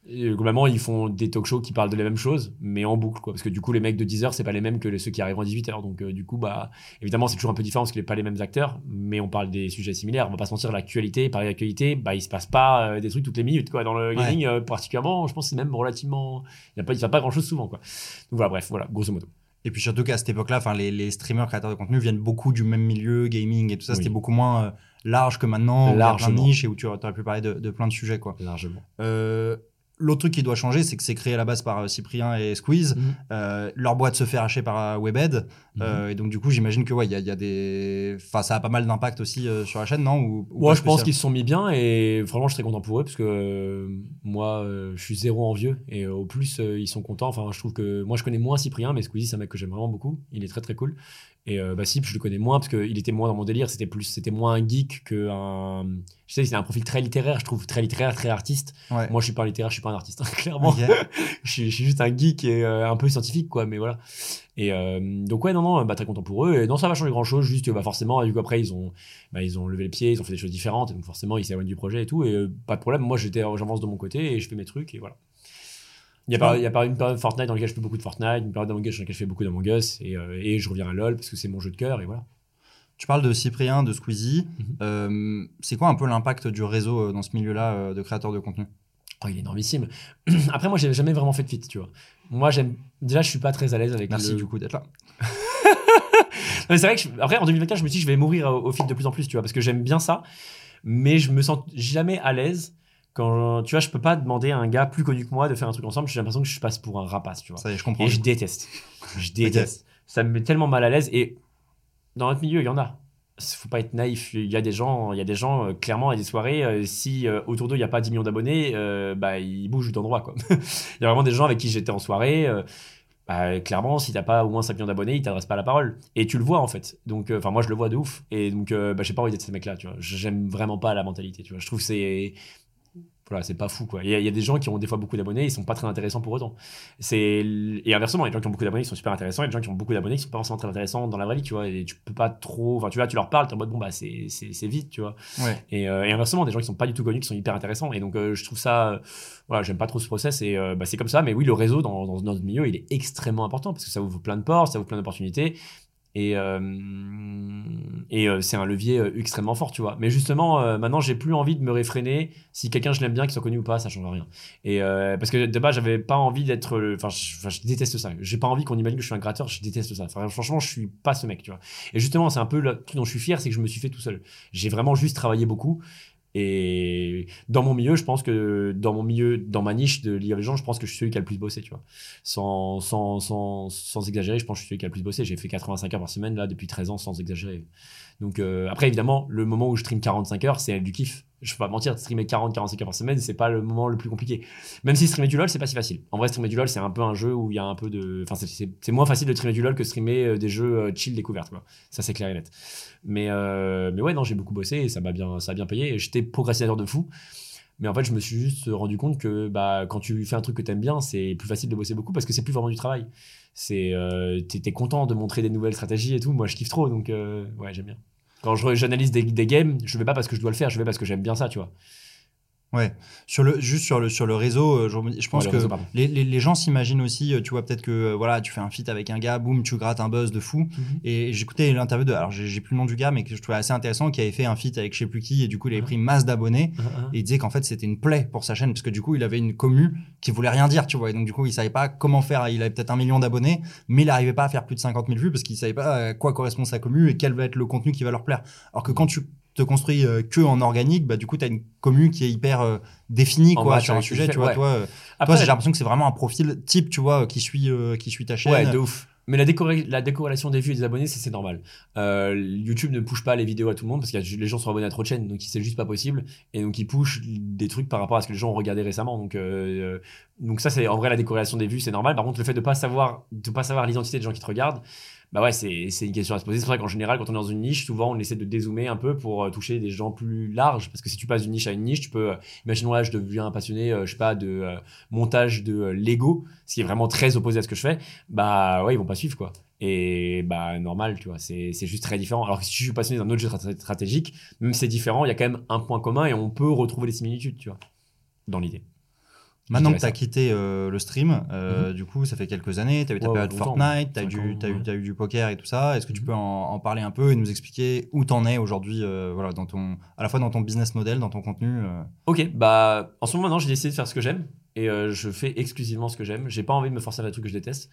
et globalement, ils font des talk shows qui parlent de la même chose, mais en boucle, quoi. Parce que du coup, les mecs de 10h, c'est pas les mêmes que les- ceux qui arrivent en 18h. Donc, euh, du coup, bah, évidemment, c'est toujours un peu différent parce qu'il n'est pas les mêmes acteurs, mais on parle des sujets similaires. On va pas se mentir, l'actualité, par l'actualité, bah, il se passe pas euh, des trucs toutes les minutes, quoi. Dans le gaming, euh, particulièrement, je pense que c'est même relativement. Il ne se passe pas grand chose souvent, quoi. Donc voilà, bref, voilà, grosso modo. Et puis surtout qu'à cette époque-là, enfin les, les streamers créateurs de contenu viennent beaucoup du même milieu, gaming et tout ça. Oui. C'était beaucoup moins euh, large que maintenant, a plein de niches et où tu aurais pu parler de, de plein de sujets quoi. Largement. Euh, L'autre truc qui doit changer, c'est que c'est créé à la base par euh, Cyprien et Squeeze. Mhm. Euh, leur boîte se fait racheter par euh, Euh, et donc, du coup, j'imagine que, ouais, il y a, il y a des. Enfin, ça a pas mal d'impact aussi euh, sur la chaîne, non? Ou, ou Moi, pas je pense qu'ils se sont mis bien et franchement, je suis très content pour eux parce que euh, moi, je suis zéro envieux et au plus, ils sont contents. Enfin, je trouve que moi, je connais moins Cyprien, mais Squeezie, c'est un mec que j'aime vraiment beaucoup. Il est très très cool. Et bah, je le connais moins parce qu'il était moins dans mon délire. C'était plus, c'était moins un geek que un. Je sais, c'est un profil très littéraire. Je trouve très littéraire, très artiste. Ouais. Moi, je suis pas un littéraire, je suis pas un artiste, hein, clairement. Je, suis, je suis juste un geek et un peu scientifique, quoi. Mais voilà. Et euh, donc ouais, non, non, bah, très content pour eux. Et non, ça va changer grand chose. Juste, bah, forcément, du coup après, ils ont, bah, ils ont levé le pied, ils ont fait des choses différentes. Et donc forcément, ils s'éloignent du projet et tout. Et euh, pas de problème. Moi, j'avance de mon côté et je fais mes trucs et voilà. Il y a y a pas une période Fortnite dans laquelle je fais beaucoup de Fortnite, une période dans laquelle je fais beaucoup d'Among Us et, euh, et je reviens à LoL parce que c'est mon jeu de cœur et voilà. Tu parles de Cyprien, de Squeezie. Mhm. C'est quoi un peu l'impact du réseau dans ce milieu-là de créateurs de contenu? Oh, il est énormissime. Après, moi, j'ai jamais vraiment fait de fit, tu vois. Moi, j'aime. Déjà, je suis pas très à l'aise avec Merci le. du coup d'être là. C'est vrai que je- après en 2024, je me suis dit je vais mourir au, au fil de plus en plus, tu vois, parce que j'aime bien ça, mais je me sens jamais à l'aise quand tu vois, je peux pas demander à un gars plus connu que moi de faire un truc ensemble. J'ai l'impression que je passe pour un rapace, tu vois. Ça je comprends. Et je déteste. Je déteste. ça me met tellement mal à l'aise. Et dans notre milieu, il y en a. Faut pas être naïf. Il y a des gens, il y a des gens euh, clairement à des soirées. euh, si euh, autour d'eux il n'y a pas 10 millions d'abonnés, bah ils bougent d'endroit. Il y a vraiment des gens avec qui j'étais en soirée. bah, clairement, si t'as pas au moins 5 millions d'abonnés, ils t'adressent pas la parole. Et tu le vois en fait. Donc, enfin, moi je le vois de ouf. Et donc, bah, j'ai pas envie d'être ces mecs-là, tu vois. J'aime vraiment pas la mentalité, tu vois. Je trouve que c'est. Voilà, c'est pas fou quoi. Il y, a- il y a des gens qui ont des fois beaucoup d'abonnés, ils sont pas très intéressants pour autant. C'est et inversement, il y a des gens qui ont beaucoup d'abonnés, ils sont super intéressants, et des gens qui ont beaucoup d'abonnés, qui sont pas forcément très intéressants dans la vraie vie, tu vois. Et tu peux pas trop, enfin, tu vois, tu leur parles, t'es en mode bon bah c'est c'est c'est vite, tu vois. Ouais. Et, euh, et inversement, des gens qui sont pas du tout connus, qui sont hyper intéressants. Et donc, euh, je trouve ça, euh, voilà, j'aime pas trop ce process. Et euh, bah, c'est comme ça. Mais oui, le réseau dans, dans notre milieu, il est extrêmement important parce que ça ouvre plein de portes, ça ouvre plein d'opportunités. Et, euh, et euh, c'est un levier euh, extrêmement fort, tu vois. Mais justement, maintenant, j'ai plus envie de me réfréner. Si quelqu'un, je l'aime bien, qu'il soit connu ou pas, ça change rien. Et parce que de base, j'avais pas envie d'être. Enfin, je, déteste ça. J'ai pas envie qu'on imagine que je suis un gratteur. Je déteste ça. Franchement, je suis pas ce mec, tu vois. Et justement, c'est un peu le truc dont je suis fier, c'est que je me suis fait tout seul. J'ai vraiment juste travaillé beaucoup. Et dans mon milieu, je pense que dans mon milieu, dans ma niche de League of Legends, je pense que je suis celui qui a le plus bossé, tu vois. Sans, sans, sans, sans exagérer, je pense que je suis celui qui a le plus bossé. J'ai fait 85 heures par semaine, là, depuis 13 ans, sans exagérer. Donc, euh, après, évidemment, le moment où je stream 45 heures, c'est du kiff. Je peux pas mentir, streamer 40-45 heures par semaine, c'est pas le moment le plus compliqué. Même si streamer du LoL, c'est pas si facile. En vrai, streamer du LoL, c'est un peu un jeu où il y a un peu de. Enfin, c'est- moins facile de streamer du LoL que streamer euh, des jeux euh, chill découvertes, quoi. Ça, c'est clair et net. Mais, mais ouais, non, j'ai beaucoup bossé et ça m'a bien, ça a bien payé. J'étais procrastinateur de fou. Mais en fait, je me suis juste rendu compte que bah, quand tu fais un truc que t'aimes bien, c'est plus facile de bosser beaucoup parce que c'est plus vraiment du travail. C'est, euh, t'es, content de montrer des nouvelles stratégies et tout. Moi, je kiffe trop, donc euh, ouais, j'aime bien. Quand j'analyse des, des games, je vais pas parce que je dois le faire, je vais parce que j'aime bien ça, tu vois. Ouais. Sur le, juste sur le, sur le réseau, euh, je, je pense Ouais, le que pardon. les, les, les gens s'imaginent aussi, euh, tu vois, peut-être que euh, voilà, tu fais un feat avec un gars, boum, tu grattes un buzz de fou. Mhm. Et j'écoutais l'interview de, alors j'ai plus le nom du gars, mais que je trouvais assez intéressant, qui avait fait un feat avec je sais plus qui, et du coup il avait Mhm. pris masse d'abonnés. Hein, hein. Et il disait qu'en fait c'était une plaie pour sa chaîne, parce que du coup il avait une commu qui voulait rien dire, tu vois. Et donc du coup il savait pas comment faire. Il avait peut-être un million d'abonnés, mais il n'arrivait pas à faire plus de 50 000 vues parce qu'il savait pas à quoi correspond sa commu et quel va être le contenu qui va leur plaire. Alors que quand tu te construis euh, que en organique, bah du coup tu as une commu qui est hyper euh, définie En quoi sur un sujet, tu vois. ouais. Toi, euh, Après, toi j'ai l'impression que c'est vraiment un profil type, tu vois, qui suit qui suit ta chaîne. Ouais, de ouf. Mais la, la décorrélation des vues et des abonnés, c'est normal. YouTube ne push pas les vidéos à tout le monde parce que les gens sont abonnés à trop de chaînes, donc c'est juste pas possible. Et donc ils push des trucs par rapport à ce que les gens ont regardé récemment. Donc, donc ça, c'est en vrai la décorrélation des vues, c'est normal. Par contre, le fait de pas savoir, de pas savoir l'identité des gens qui te regardent, bah ouais, c'est une question à se poser. C'est ça qu'en général, quand on est dans une niche, souvent on essaie de dézoomer un peu pour euh, toucher des gens plus larges. Parce que si tu passes d'une niche à une niche, tu peux, euh, imaginons là, je deviens passionné, euh, je sais pas, de montage de Lego, ce qui est vraiment très opposé à ce que je fais, bah ouais, ils vont pas suivre quoi. Et bah normal, tu vois, c'est c'est juste très différent. Alors que si je suis passionné d'un autre jeu strat- stratégique, même si c'est différent, il y a quand même un point commun et on peut retrouver les similitudes, tu vois, dans l'idée. Maintenant que tu as quitté euh, le stream, euh, du coup, ça fait quelques années, tu as eu ta Ouais, période Fortnite, tu as, t'as eu, du poker et tout ça. Est-ce que tu Mhm. peux en, en parler un peu et nous expliquer où tu en es aujourd'hui, euh, voilà, dans ton, à la fois dans ton business model, dans ton contenu. Ok, bah en ce moment maintenant j'ai décidé de faire ce que j'aime et je fais exclusivement ce que j'aime. J'ai pas envie de me forcer à faire des trucs que je déteste.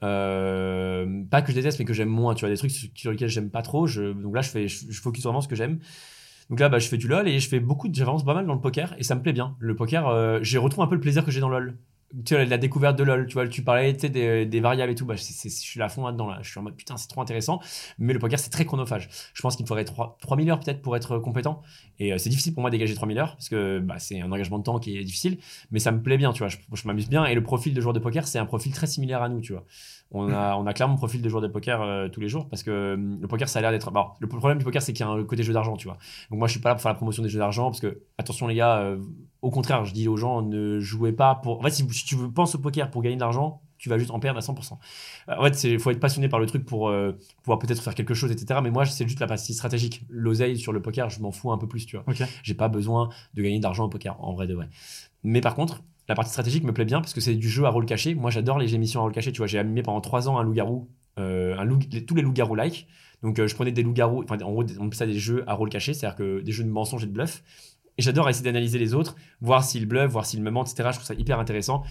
Pas que je déteste mais que j'aime moins. Tu vois des trucs sur lesquels j'aime pas trop. Je, donc là je fais, je, je focus vraiment sur ce que j'aime. Donc là bah, je fais du lol et je fais beaucoup, de- j'avance pas mal dans le poker et ça me plaît bien. Le poker, euh, j'ai retrouvé un peu le plaisir que j'ai dans lol. Tu vois la découverte de lol. Tu vois tu parlais tu des, des variables et tout. Bah je suis à fond là dedans là. Je suis en mode putain c'est trop intéressant. Mais le poker c'est très chronophage. Je pense qu'il me faudrait 3, 3000 heures peut-être pour être compétent. Et euh, c'est difficile pour moi de dégager 3000 heures parce que bah, c'est un engagement de temps qui est difficile, mais ça me plaît bien, tu vois. Je, je m'amuse bien et le profil de joueur de poker, c'est un profil très similaire à nous, tu vois. On a, on a clairement un profil de joueur de poker euh, tous les jours parce que euh, le poker, ça a l'air d'être. Bon, le problème du poker, c'est qu'il y a un côté jeu d'argent, tu vois. Donc moi, je suis pas là pour faire la promotion des jeux d'argent parce que, attention les gars, euh, au contraire, je dis aux gens, ne jouez pas pour. En fait, si, si tu veux, penses au poker pour gagner de l'argent, tu vas juste en perdre à 100%. Euh, En fait, il faut être passionné par le truc pour euh, pouvoir peut-être faire quelque chose, etc. Mais moi, c'est juste la partie stratégique. L'oseille sur le poker, je m'en fous un peu plus, tu vois. J'ai pas besoin de gagner d'argent au poker, en vrai de vrai. Mais par contre, la partie stratégique me plaît bien parce que c'est du jeu à rôle caché. Moi, j'adore les émissions à rôle caché. Tu vois, j'ai animé pendant trois ans un loup-garou, euh, tous les loups-garous like. Donc, euh, je prenais des loups-garous, enfin, en gros, on appelle ça des jeux à rôle caché, c'est-à-dire que des jeux de mensonges et de bluff. Et j'adore essayer d'analyser les autres, voir s'ils bluffent, voir s'ils me mentent, etc. Je trouve ça hyper intéressant.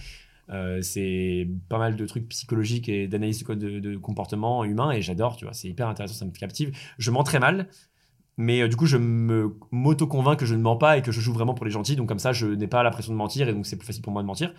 Euh, c'est pas mal de trucs psychologiques et d'analyse de, de comportement humain et j'adore, tu vois, c'est hyper intéressant, ça me captive. Je mens très mal, Mais euh, du coup, je me m'auto-convainc que je ne mens pas et que je joue vraiment pour les gentils. Donc, comme ça, je n'ai pas la pression de mentir et donc c'est plus facile pour moi de mentir.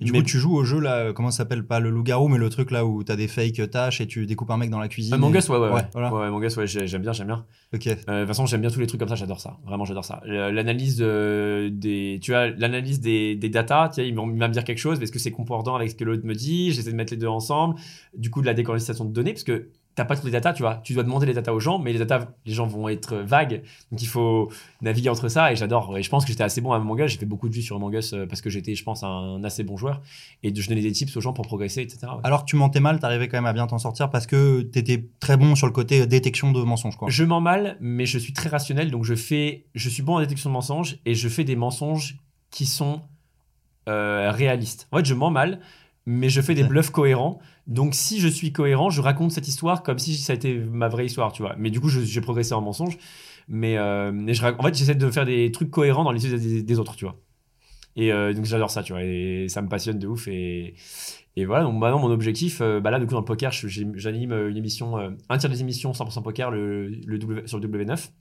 Et du Mais- coup, tu joues au jeu là, comment ça s'appelle? Pas le loup-garou, mais le truc là où t'as des fake tâches et tu découpes un mec dans la cuisine. Among et- Us, ouais, ouais, ouais. Ouais, voilà. Ouais, Among Us, ouais, j'ai- j'aime bien, j'aime bien. Ok. Euh, de toute façon, j'aime bien tous les trucs comme ça, j'adore ça. Vraiment, j'adore ça. Euh, L'analyse de- des, tu vois, l'analyse des, des datas, tu il va me dire quelque chose, mais est-ce que c'est concordant avec ce que l'autre me dit? J'essaie de mettre les deux ensemble. Du coup, de la décortication de données, parce que t'as pas toutes les datas, tu vois. Tu dois demander les datas aux gens, mais les datas, les gens vont être vagues. Donc, il faut naviguer entre ça. Et j'adore. Et je pense que j'étais assez bon à Among Us. J'ai fait beaucoup de vues sur Among Us euh, parce que j'étais, je pense, un assez bon joueur. Et de- je donnais des tips aux gens pour progresser, etc. ouais. Alors que tu mentais mal, t'arrivais quand même à bien t'en sortir parce que t'étais très bon sur le côté détection de mensonges, quoi. Je mens mal, mais je suis très rationnel, donc je fais, je suis bon en détection de mensonges et je fais des mensonges qui sont euh, réalistes. En fait, je mens mal, mais je fais des bluffs cohérents. Donc, si je suis cohérent, je raconte cette histoire comme si ça a été ma vraie histoire, tu vois. Mais du coup, j'ai progressé en mensonge. Mais, euh, mais je, rac- en fait, j'essaie de faire des trucs cohérents dans yeux des, des autres, tu vois. Et euh, donc, j'adore ça, tu vois. Et ça me passionne de ouf. Et, et voilà, donc maintenant, mon objectif, euh, bah là, du coup, dans le poker, j'anime une émission, un tiers des émissions 100% poker le, le W, sur le W9.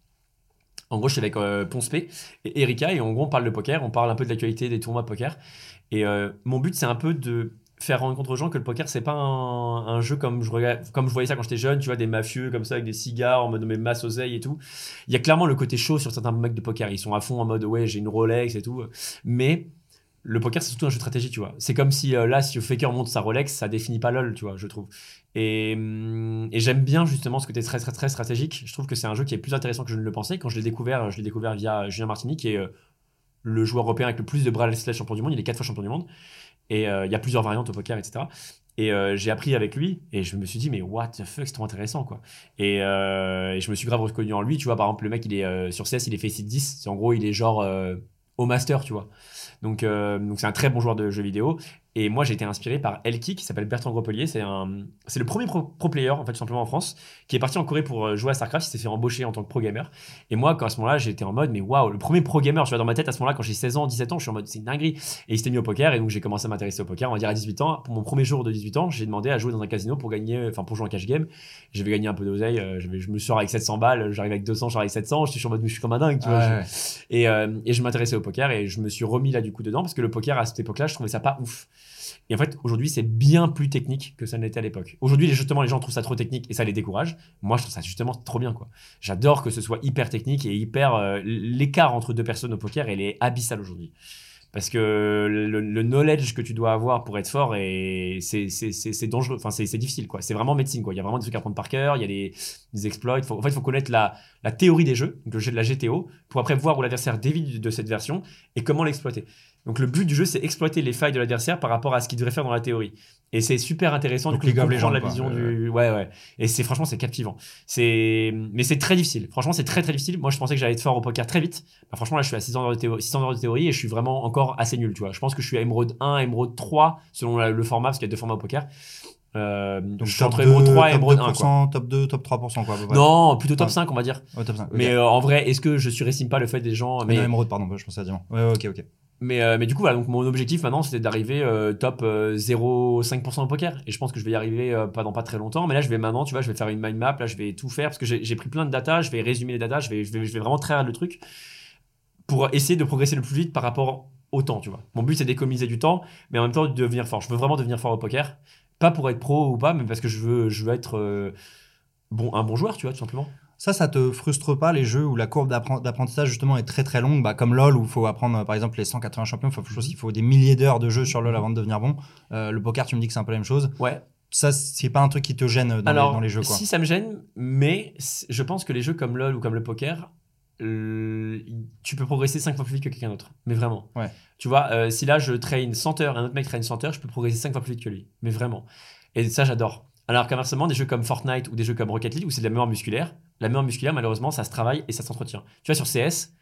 En gros, je suis avec euh, Ponce P et Erika, et en gros, on parle de poker, on parle un peu de l'actualité des tournois de poker. Et euh, mon but, c'est un peu de faire rencontrer aux gens que le poker, c'est pas un, jeu comme je, regarde, comme je voyais ça quand j'étais jeune, tu vois, des mafieux comme ça avec des cigares en mode mais masse oseille et tout. Il y a clairement le côté chaud sur certains mecs de poker. Ils sont à fond en mode ouais, j'ai une Rolex et tout. Mais le poker, c'est surtout un jeu de stratégie, tu vois. C'est comme si euh, là, si Faker monte sa Rolex, ça définit pas LOL, tu vois, je trouve. Et, hum, et j'aime bien justement ce côté très, très, très stratégique. Je trouve que c'est un jeu qui est plus intéressant que je ne le pensais. Quand je l'ai découvert, je l'ai découvert via Julien Martini, qui est euh, le joueur européen avec le plus de bracelets champion du monde. Il est quatre fois champion du monde. Et euh, il y a plusieurs variantes au poker, etc. Et euh, j'ai appris avec lui et je me suis dit, mais what the fuck, c'est trop intéressant, quoi. Et, euh, je me suis grave reconnu en lui, tu vois. Par exemple, le mec, il est sur CS, il est fait 10 C'est en gros, il est genre au master, tu vois. Donc, donc c'est un très bon joueur de jeux vidéo. Et moi, j'ai été inspiré par Elki, qui s'appelle Bertrand Gropelier. C'est un, c'est le premier pro, pro player, en fait, tout simplement en France, qui est parti en Corée pour euh, jouer à StarCraft. Il s'est fait embaucher en tant que pro gamer. Et moi, quand à ce moment-là, j'étais en mode, mais waouh, le premier pro gamer, tu vois, dans ma tête, à ce moment-là, quand j'ai 16 ans, 17 ans, je suis en mode, c'est une dinguerie. Et il s'était mis au poker, et donc j'ai commencé à m'intéresser au poker, on va dire à 18 ans. Pour mon premier jour de 18 ans, j'ai demandé à jouer dans un casino pour gagner, enfin, pour jouer en cash game. Je vais gagner un peu d'oseille. euh, Je, je me sors avec 700 balles, j'arrive avec 200, j'arrive avec 700. Je suis en mode, je suis comme un dingue, tu vois. Ouais, Je- et, euh, et je m'intéressais au poker et je me suis remis là du coup dedans parce que le poker à cette époque-là, je trouvais ça pas ouf. Et en fait, aujourd'hui, c'est bien plus technique que ça ne l'était à l'époque. Aujourd'hui, justement, les gens trouvent ça trop technique et ça les décourage. Moi, je trouve ça justement trop bien, quoi. J'adore que ce soit hyper technique et hyper. euh, L'écart entre deux personnes au poker, elle est abyssale aujourd'hui. Parce que le, le knowledge que tu dois avoir pour être fort, c'est dangereux. Enfin, c'est difficile, quoi. C'est vraiment médecine, quoi. Il y a vraiment des trucs à apprendre par cœur, il y a des, exploits. Faut- en fait, il faut connaître la, la théorie des jeux, le jeu de la GTO, pour après voir où l'adversaire dévie de cette version et comment l'exploiter. Donc le but du jeu, c'est exploiter les failles de l'adversaire par rapport à ce qu'il devrait faire dans la théorie. Et c'est super intéressant Donc du coup, de comprendre la vision du. Ouais, ouais. Et c'est franchement, c'est captivant. C'est, mais c'est très difficile. Franchement, c'est très très difficile. Moi, je pensais que j'allais être fort au poker très vite. Bah, franchement, là, je suis à 600 heures de théorie, 600 heures de théorie et je suis vraiment encore assez nul. Tu vois, je pense que je suis à Emerald 1, Emerald 3 selon la- le format parce qu'il y a deux formats au poker. Euh, donc je suis top entre 2, Emerald 3 et Emerald 1. Quoi. 2%, top 2, top 3%, quoi. Non, plutôt top Ouais. 5, on va dire. Ouais, top 5. Mais euh, en vrai, est-ce que je surestime pas le fait des gens mais mais, non, émeraude, pardon, je pensais à diamant. Ouais, ouais, ok, ok. Mais, euh, mais du coup, donc mon objectif maintenant, c'était d'arriver euh, top euh, 0,5% au poker. Et je pense que je vais y arriver euh, pas dans pas très longtemps. Mais là, je vais maintenant, tu vois, je vais faire une mind map. Là, je vais tout faire parce que j'ai j'ai pris plein de data. Je vais résumer les data. Je vais, je vais, je vais vraiment traire le truc pour essayer de progresser le plus vite par rapport au temps, tu vois. Mon but, c'est d'économiser du temps, mais en même temps, de devenir fort. Je veux vraiment devenir fort au poker. Pas pour être pro ou pas, mais parce que je veux, je veux être euh, bon, un bon joueur, tu vois, tout simplement. Ça, ça te frustre pas les jeux où la courbe d'appren- d'apprentissage justement est très très longue, bah, comme LoL où il faut apprendre par exemple les 180 champions, faut, il faut des milliers d'heures de jeu sur LoL avant de devenir bon. Euh, le poker, tu me dis que c'est un peu la même chose. Ouais. Ça, c'est pas un truc qui te gêne dans, Alors, les, dans les jeux quoi? si ça me gêne, mais je pense que les jeux comme LoL ou comme le poker, euh, tu peux progresser 5 fois plus vite que quelqu'un d'autre. Mais vraiment. Ouais. Tu vois, euh, si là je traîne 100 heures, un autre mec traîne 100 heures, je peux progresser 5 fois plus vite que lui. Mais vraiment. Et ça, j'adore. Alors qu'inversement, des jeux comme Fortnite ou des jeux comme Rocket League où c'est de la mémoire musculaire, la mémoire musculaire, malheureusement, ça se travaille et ça s'entretient. Tu vois, sur CS,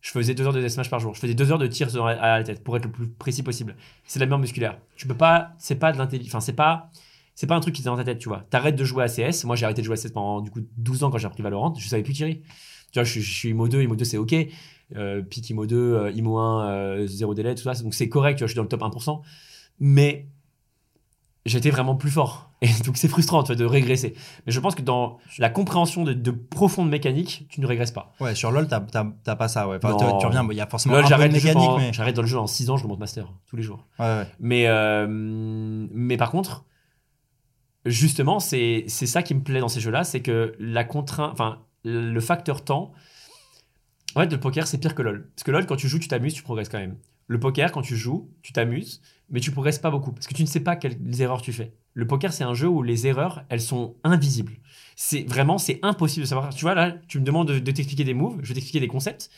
je faisais 2 heures de deathmatch par jour. Je faisais 2 heures de tir à la tête pour être le plus précis possible. C'est la mémoire musculaire. Tu peux pas, c'est pas de l'intelligence, enfin, c'est pas, c'est pas un truc qui est dans ta tête, tu vois. T'arrêtes de jouer à CS. Moi, j'ai arrêté de jouer à CS pendant du coup 12 ans quand j'ai appris Valorant. Je savais plus tirer. Tu vois, je, suis- IMO 2, IMO 2 c'est ok. Euh, IMO 2, euh, IMO 1, euh, zéro délai, tout ça. Donc c'est correct, tu vois, je suis dans le top 1%. Mais j'étais vraiment plus fort. Et donc c'est frustrant tu vois, de régresser. Mais je pense que dans la compréhension de, de profonde mécanique, tu ne régresses pas. Ouais, sur LoL, t'as- t'as t'as pas ça, ouais. Enfin, tu, tu reviens, il y a forcément LOL, un peu de j'arrête mécanique, mais. j'arrête dans le jeu en 6 ans, je remonte master tous les jours. Ouais, ouais. Mais, euh, mais par contre, justement, c'est c'est ça qui me plaît dans ces jeux-là, c'est que la contrainte, enfin, le facteur temps. En fait, le poker, c'est pire que LoL. Parce que LoL, quand tu joues, tu t'amuses, tu progresses quand même. Le poker, quand tu joues, tu t'amuses, mais tu progresses pas beaucoup. Parce que tu ne sais pas quelles erreurs tu fais. Le poker, c'est un jeu où les erreurs, elles sont invisibles. C'est vraiment, c'est impossible de savoir. Tu vois, là, tu me demandes de, t'expliquer des moves, je vais t'expliquer des concepts,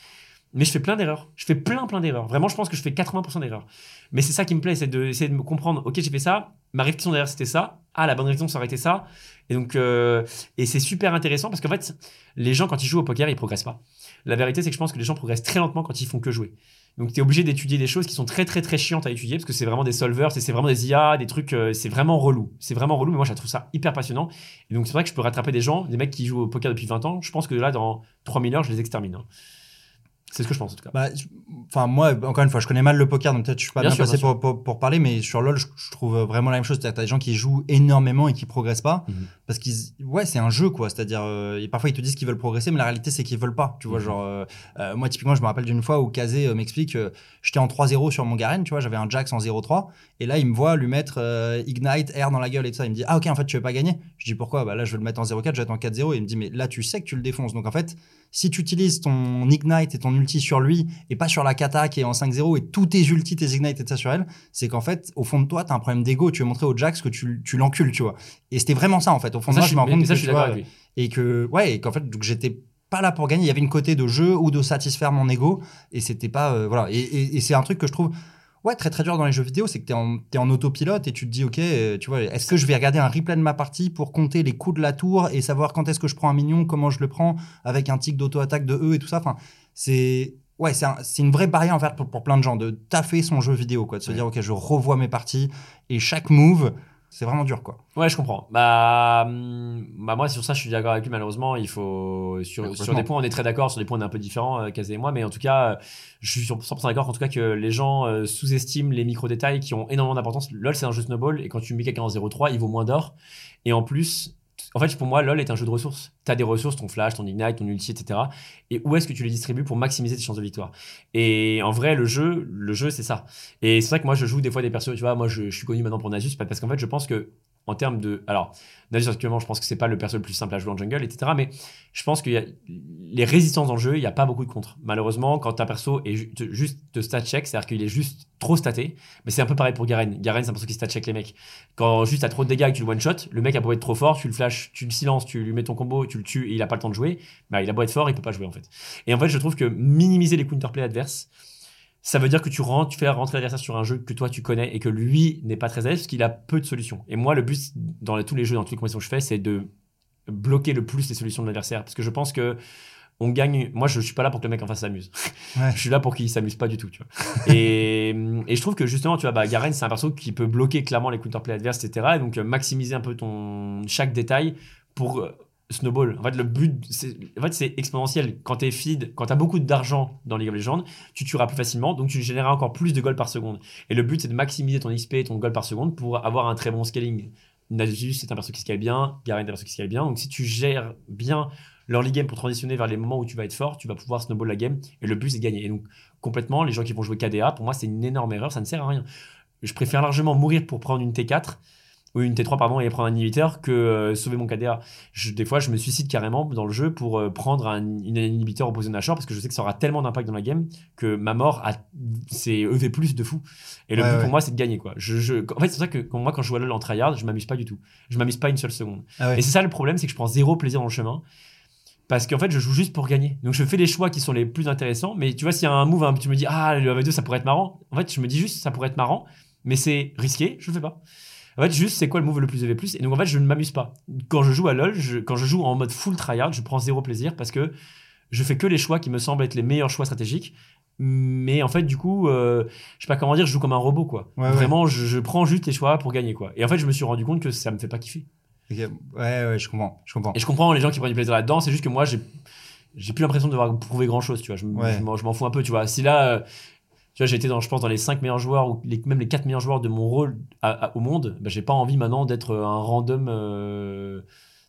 mais je fais plein d'erreurs. Je fais plein, plein d'erreurs. Vraiment, je pense que je fais 80% d'erreurs. Mais c'est ça qui me plaît, c'est de, essayer de me comprendre. Ok, j'ai fait ça. Ma réflexion derrière, c'était ça. Ah, la bonne réflexion, ça aurait été ça. Et donc, euh, et c'est super intéressant parce qu'en fait, les gens, quand ils jouent au poker, ils progressent pas. La vérité, c'est que je pense que les gens progressent très lentement quand ils font que jouer. Donc, tu es obligé d'étudier des choses qui sont très, très, très chiantes à étudier parce que c'est vraiment des solvers, c'est vraiment des IA, des trucs, euh, c'est vraiment relou. C'est vraiment relou, mais moi, je trouve ça hyper passionnant. Et donc, c'est vrai que je peux rattraper des gens, des mecs qui jouent au poker depuis 20 ans. Je pense que là, dans 3000 heures, je les extermine. hein. C'est ce que je pense, en tout cas. Bah, enfin, moi, encore une fois, je connais mal le poker, donc peut-être je suis pas Bien bien, sûr, bien pour, pour, pour parler, mais sur LoL, je, je trouve vraiment la même chose. C'est-à-dire, t'as des gens qui jouent énormément et qui progressent pas. Mhm. Parce qu'ils, ouais, c'est un jeu, quoi. C'est-à-dire, euh, parfois ils te disent qu'ils veulent progresser, mais la réalité, c'est qu'ils veulent pas. Tu vois, Mhm. genre, euh, euh, moi, typiquement, je me rappelle d'une fois où Kazé euh, m'explique, euh, j'étais en 3-0 sur mon Garen, tu vois, j'avais un Jax en 0-3, et là, il me voit lui mettre Ignite, Air dans la gueule et tout ça. Il me dit, ah, ok, en fait, tu veux pas gagner? Je dis, pourquoi? Bah là, je veux le mettre en 0-4, je vais être en 4-0. Et il me dit, mais là, tu sais que tu le défonces. Donc, en fait, si tu utilises ton Ignite et ton ulti sur lui et pas sur la kata qui est en 5-0 et tous tes ultis, tes Ignite et tout ça sur elle, c'est qu'en fait, au fond de toi, t'as un problème d'ego. Tu veux montrer au Jax que tu, tu l'encules, tu vois. Et c'était vraiment ça, en fait. Au fond de Ça, moi, je je me rends compte ça, que, je suis tu vois, avec lui. et que, ouais, et qu'en fait, donc j'étais pas là pour gagner. Il y avait une côté de jeu ou de satisfaire mon ego et c'était pas, euh, voilà. Et, et- et c'est un truc que je trouve. Ouais, très très dur dans les jeux vidéo, c'est que t'es en, t'es en autopilote et tu te dis, ok, euh, tu vois, est-ce que je vais regarder un replay de ma partie pour compter les coups de la tour et savoir quand est-ce que je prends un mignon, comment je le prends, avec un tic d'auto-attaque de E et tout ça? Enfin, c'est, ouais, c'est un- une vraie barrière en fait pour, pour plein de gens de taffer son jeu vidéo, quoi, de se Ouais. dire, ok, je revois mes parties et chaque move, c'est vraiment dur, quoi. Ouais, je comprends. Bah, hum, bah moi, sur ça, je suis d'accord avec lui. Malheureusement, il faut. Sur, sur des points, on est très d'accord. Sur des points, on est un peu différents, euh, Kazé et moi. Mais en tout cas, euh, je suis sur 100% d'accord. En tout cas, que les gens euh, sous-estiment les micro-détails qui ont énormément d'importance. LoL, c'est un jeu snowball. Et quand tu mets quelqu'un en 0-3, il vaut moins d'or. Et en plus. En fait, pour moi, LoL est un jeu de ressources. Tu as des ressources, ton flash, ton ignite, ton ulti, etc. Et où est-ce que tu les distribues pour maximiser tes chances de victoire? Et en vrai, le jeu, le jeu, c'est ça. Et c'est vrai que moi, je joue des fois des persos. Tu vois, moi, je, je suis connu maintenant pour Nasus parce qu'en fait, je pense que en termes de. Alors, actuellement, je pense que c'est pas le perso le plus simple à jouer en jungle, etc. Mais je pense qu'il y a les résistances dans le jeu, il n'y a pas beaucoup de contre. Malheureusement, quand ta perso est ju- te- juste de stat check, c'est-à-dire qu'il est juste trop staté, mais c'est un peu pareil pour Garen. Garen, c'est un perso qui stat check les mecs. Quand juste t'as trop de dégâts et que tu le one shot, le mec a beau être trop fort, tu le flash, tu le silences, tu lui mets ton combo, tu le tues et il a pas le temps de jouer, bah il a beau être fort, il peut pas jouer en fait. Et en fait, je trouve que minimiser les counterplays adverses, ça veut dire que tu rentres, tu fais rentrer l'adversaire sur un jeu que toi tu connais et que lui n'est pas très à l'aise parce qu'il a peu de solutions. Et moi, le but dans les- tous les jeux, dans toutes les compétitions que je fais, c'est de bloquer le plus les solutions de l'adversaire parce que je pense que on gagne. Moi, je suis pas là pour que le mec en face s'amuse. Ouais. je suis là pour qu'il s'amuse pas du tout, tu vois. et, et je trouve que justement, tu vois, bah, Garen, c'est un perso qui peut bloquer clairement les counterplays adverses, etc. Et donc maximiser un peu ton chaque détail pour snowball. En fait, le but, c'est en fait, exponentiel. Quand t'es feed, quand t'as beaucoup d'argent dans League of Legends, tu tueras plus facilement, donc tu généreras encore plus de gold par seconde. Et le but, c'est de maximiser ton XP et ton gold par seconde pour avoir un très bon scaling. Nasus, c'est un perso qui scale bien, Garen, c'est un perso qui scale bien. Donc si tu gères bien l'early game pour transitionner vers les moments où tu vas être fort, tu vas pouvoir snowball la game. Et le but, c'est de gagner. Et donc, complètement, les gens qui vont jouer KDA, pour moi, c'est une énorme erreur, ça ne sert à rien. Je préfère largement mourir pour prendre une T4 ou une T3 pardon et prendre un inhibiteur que euh, sauver mon KDA. Je- des fois, je me suicide carrément dans le jeu pour euh, prendre un, une inhibiteur opposé au Nashor parce que je sais que ça aura tellement d'impact dans la game que ma mort a c'est EV plus de fou. Et le Ouais, but ouais. pour moi, c'est de gagner quoi. Je, je- en fait, c'est pour ça que quand moi quand je joue à LoL en tryhard, je m'amuse pas du tout. Je m'amuse pas une seule seconde. Ah ouais. Et c'est ça le problème, c'est que je prends zéro plaisir dans le chemin. Parce qu'en fait, je joue juste pour gagner. Donc, je fais les choix qui sont les plus intéressants. Mais tu vois, s'il y a un move, hein, tu me dis, ah, le AV2, ça pourrait être marrant. En fait, je me dis juste, ça pourrait être marrant. Mais c'est risqué, je le fais pas. En fait, juste, c'est quoi le move le plus EV+. Et donc, en fait, je ne m'amuse pas. Quand je joue à LoL, je- quand je joue en mode full tryhard, je prends zéro plaisir parce que je fais que les choix qui me semblent être les meilleurs choix stratégiques. Mais en fait, du coup, euh, je sais pas comment dire, je joue comme un robot, quoi. Ouais, ouais. Vraiment, je, je prends juste les choix pour gagner, quoi. Et en fait, je me suis rendu compte que ça me fait pas kiffer. Ouais, ouais, je comprends. Je comprends. Et je comprends les gens qui prennent du plaisir là-dedans, c'est juste que moi, j'ai j'ai plus l'impression de devoir prouver grand chose, tu vois. Je, m- Ouais. je m'en je m'en fous un peu, tu vois. Si là, euh, Tu vois, j'étais dans, je pense, dans les 5 meilleurs joueurs ou les, même les 4 meilleurs joueurs de mon rôle à- à- au monde. Bah, j'ai pas envie maintenant d'être un random. euh,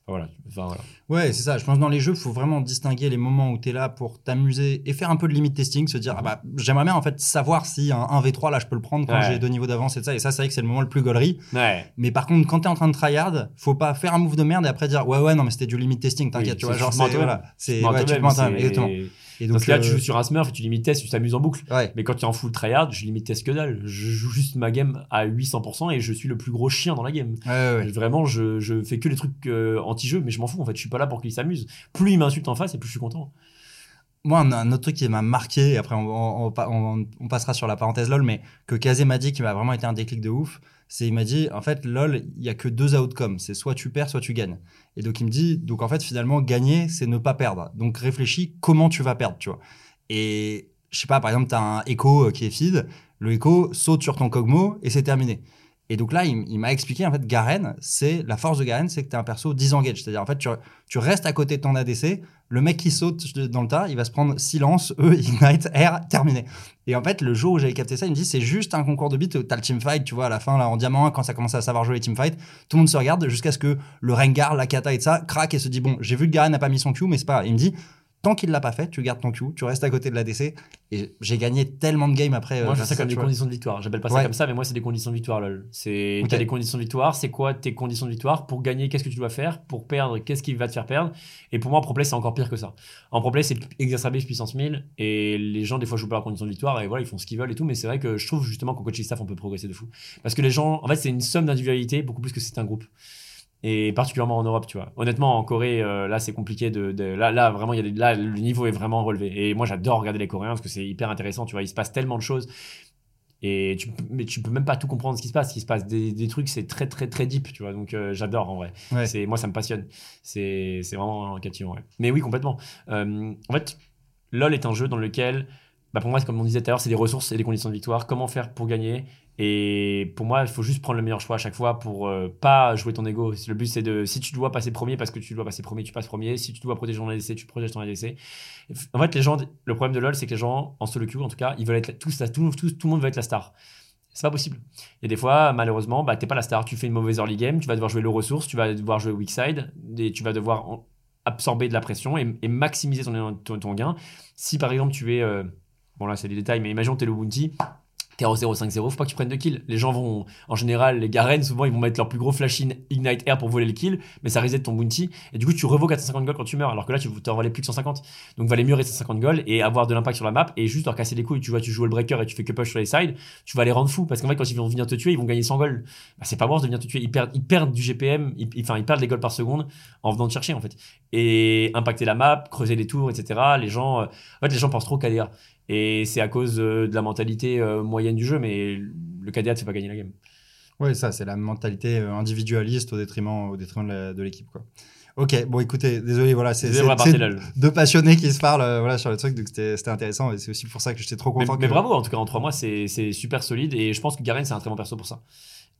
Voilà. Enfin, voilà. Ouais, c'est ça. Je pense que dans les jeux, il faut vraiment distinguer les moments où tu es là pour t'amuser et faire un peu de limit testing, se dire, ah bah, j'aimerais bien en fait savoir si un 1v3 là, je peux le prendre quand Ouais. j'ai deux niveaux d'avance et de ça. Et ça, c'est vrai que c'est le moment le plus gaulerie. Ouais. Mais par contre, quand t'es en train de tryhard, faut pas faire un move de merde et après dire, ouais, ouais, non, mais c'était du limit testing, t'inquiète, Oui, tu vois. Genre, tu c'est, voilà. C'est, ouais, tu te mens c'est- Et Dans ce cas, tu euh, joues sur un smurf et tu limit test, tu t'amuses en boucle. Ouais. Mais quand tu es en full tryhard, je limite test que dalle. Je joue juste ma game à 800% et je suis le plus gros chien dans la game. Ouais, ouais, ouais. Vraiment, je, je fais que les trucs euh, anti-jeu, mais je m'en fous en fait. Je suis pas là pour qu'il s'amuse. Plus il m'insulte en face et plus je suis content. Moi, un, un autre truc qui m'a marqué, et après on, on- on- on- on passera sur la parenthèse LOL, mais que Kazé m'a dit qui m'a vraiment été un déclic de ouf, c'est il m'a dit, en fait, LOL, il y a que deux outcomes, c'est soit tu perds, soit tu gagnes. Et donc il me dit, donc en fait, finalement, gagner, c'est ne pas perdre. Donc réfléchis comment tu vas perdre, tu vois. Et je sais pas, par exemple, tu as un Echo euh, qui est feed, le Echo saute sur ton Kog'Maw et c'est terminé. Et donc là, il, m'a expliqué, en fait, Garen, c'est la force de Garen, c'est que tu es un perso disengage. C'est-à-dire, en fait, tu, restes à côté de ton ADC, le mec qui saute dans le tas, il va se prendre silence, E, Ignite, R, terminé. Et en fait, le jour où j'avais capté ça, il me dit, c'est juste un concours de beat, t'as le teamfight, tu vois, à la fin, là, en diamant 1, quand ça commence à savoir jouer les teamfights, tout le monde se regarde jusqu'à ce que le Rengar, la Kata et ça craque et se dit, bon, j'ai vu que Garen n'a pas mis son Q, mais c'est pas. Il me dit, tant qu'il l'a pas fait, tu gardes ton Q, tu restes à côté de l'ADC, et j'ai gagné tellement de games après. Moi, euh, je fais grâce ça comme des vois. conditions de victoire. J'appelle pas Ouais. ça comme ça, mais moi, c'est des conditions de victoire, lol. C'est, Ok. t'as des conditions de victoire. C'est quoi tes conditions de victoire Pour gagner, qu'est-ce que tu dois faire Pour perdre, qu'est-ce qui va te faire perdre? Et pour moi, en pro play, c'est encore pire que ça. En pro play, c'est exacerbé puissance 1000, et les gens, des fois, jouent pas leurs conditions de victoire, et voilà, ils font ce qu'ils veulent et tout, mais c'est vrai que je trouve justement qu'au coaching staff, on peut progresser de fou. Parce que les gens, en fait, c'est une somme d'individualité, beaucoup plus que c'est un groupe. Et particulièrement en Europe, tu vois. Honnêtement, en Corée, euh, là, c'est compliqué de, de- là, là, vraiment, il y a des, là, le niveau est vraiment relevé. Et moi, j'adore regarder les Coréens parce que c'est hyper intéressant, tu vois. Il se passe tellement de choses. Et tu, mais tu peux même pas tout comprendre ce qui se passe. Il se passe des, des trucs, c'est très, très, très deep, tu vois. Donc, euh, j'adore en vrai. Ouais. C'est, moi, ça me passionne. C'est, c'est vraiment captivant, ouais. Mais oui, complètement. Euh, en fait, LoL est un jeu dans lequel, bah, pour moi, comme on disait tout à l'heure, c'est des ressources et des conditions de victoire. Comment faire pour gagner? Et pour moi, il faut juste prendre le meilleur choix à chaque fois pour euh, pas jouer ton ego. Le but, c'est de, si tu dois passer premier parce que tu dois passer premier, tu passes premier. Si tu dois protéger ton ADC, tu protèges ton ADC. En fait, les gens, le problème de LoL, c'est que les gens, en solo queue, en tout cas, ils veulent être tous, tout, tout, tout le monde veut être la star. C'est pas possible. A des fois, malheureusement, bah, t'es pas la star. Tu fais une mauvaise early game, tu vas devoir jouer low ressources, tu vas devoir jouer weak side, et tu vas devoir absorber de la pression et, et maximiser ton, ton, ton gain. Si par exemple tu es. euh, bon, là, c'est des détails, mais imaginons que t'es le Bounty. T'es en 0-5-0, faut pas que tu prennes de kills. Les gens vont, en général, les Garen, souvent, ils vont mettre leur plus gros flash in Ignite Air pour voler le kill, mais ça reset ton bounty. Et du coup, tu revoques à 150 gold quand tu meurs, alors que là, tu t'en valais plus que 150. Donc, valait mieux rester 150 gold et avoir de l'impact sur la map et juste leur casser les couilles. Tu vois, tu joues le breaker et tu fais que push sur les sides, tu vas les rendre fous parce qu'en fait, quand ils vont venir te tuer, ils vont gagner 100 gold. Bah, c'est pas worth de venir te tuer. Ils perdent, du GPM, enfin, ils perdent les golds par seconde en venant te chercher, en fait. Et impacter la map, creuser les tours, etc. Les gens, euh, en fait, les gens pensent trop KDA. Et c'est à cause euh, de la mentalité euh, moyenne du jeu, mais le te fait pas gagner la game. Oui, ça, c'est la mentalité euh, individualiste au détriment, au détriment de l'équipe, quoi. Ok, bon, écoutez, désolé, voilà, c'est c'est- c'est deux passionnés qui se parlent voilà, sur le truc, donc c'était intéressant et c'est aussi pour ça que j'étais trop content. mais que... bravo, en tout cas, en trois mois, c'est c'est super solide et je pense que Garen, c'est un très bon perso pour ça.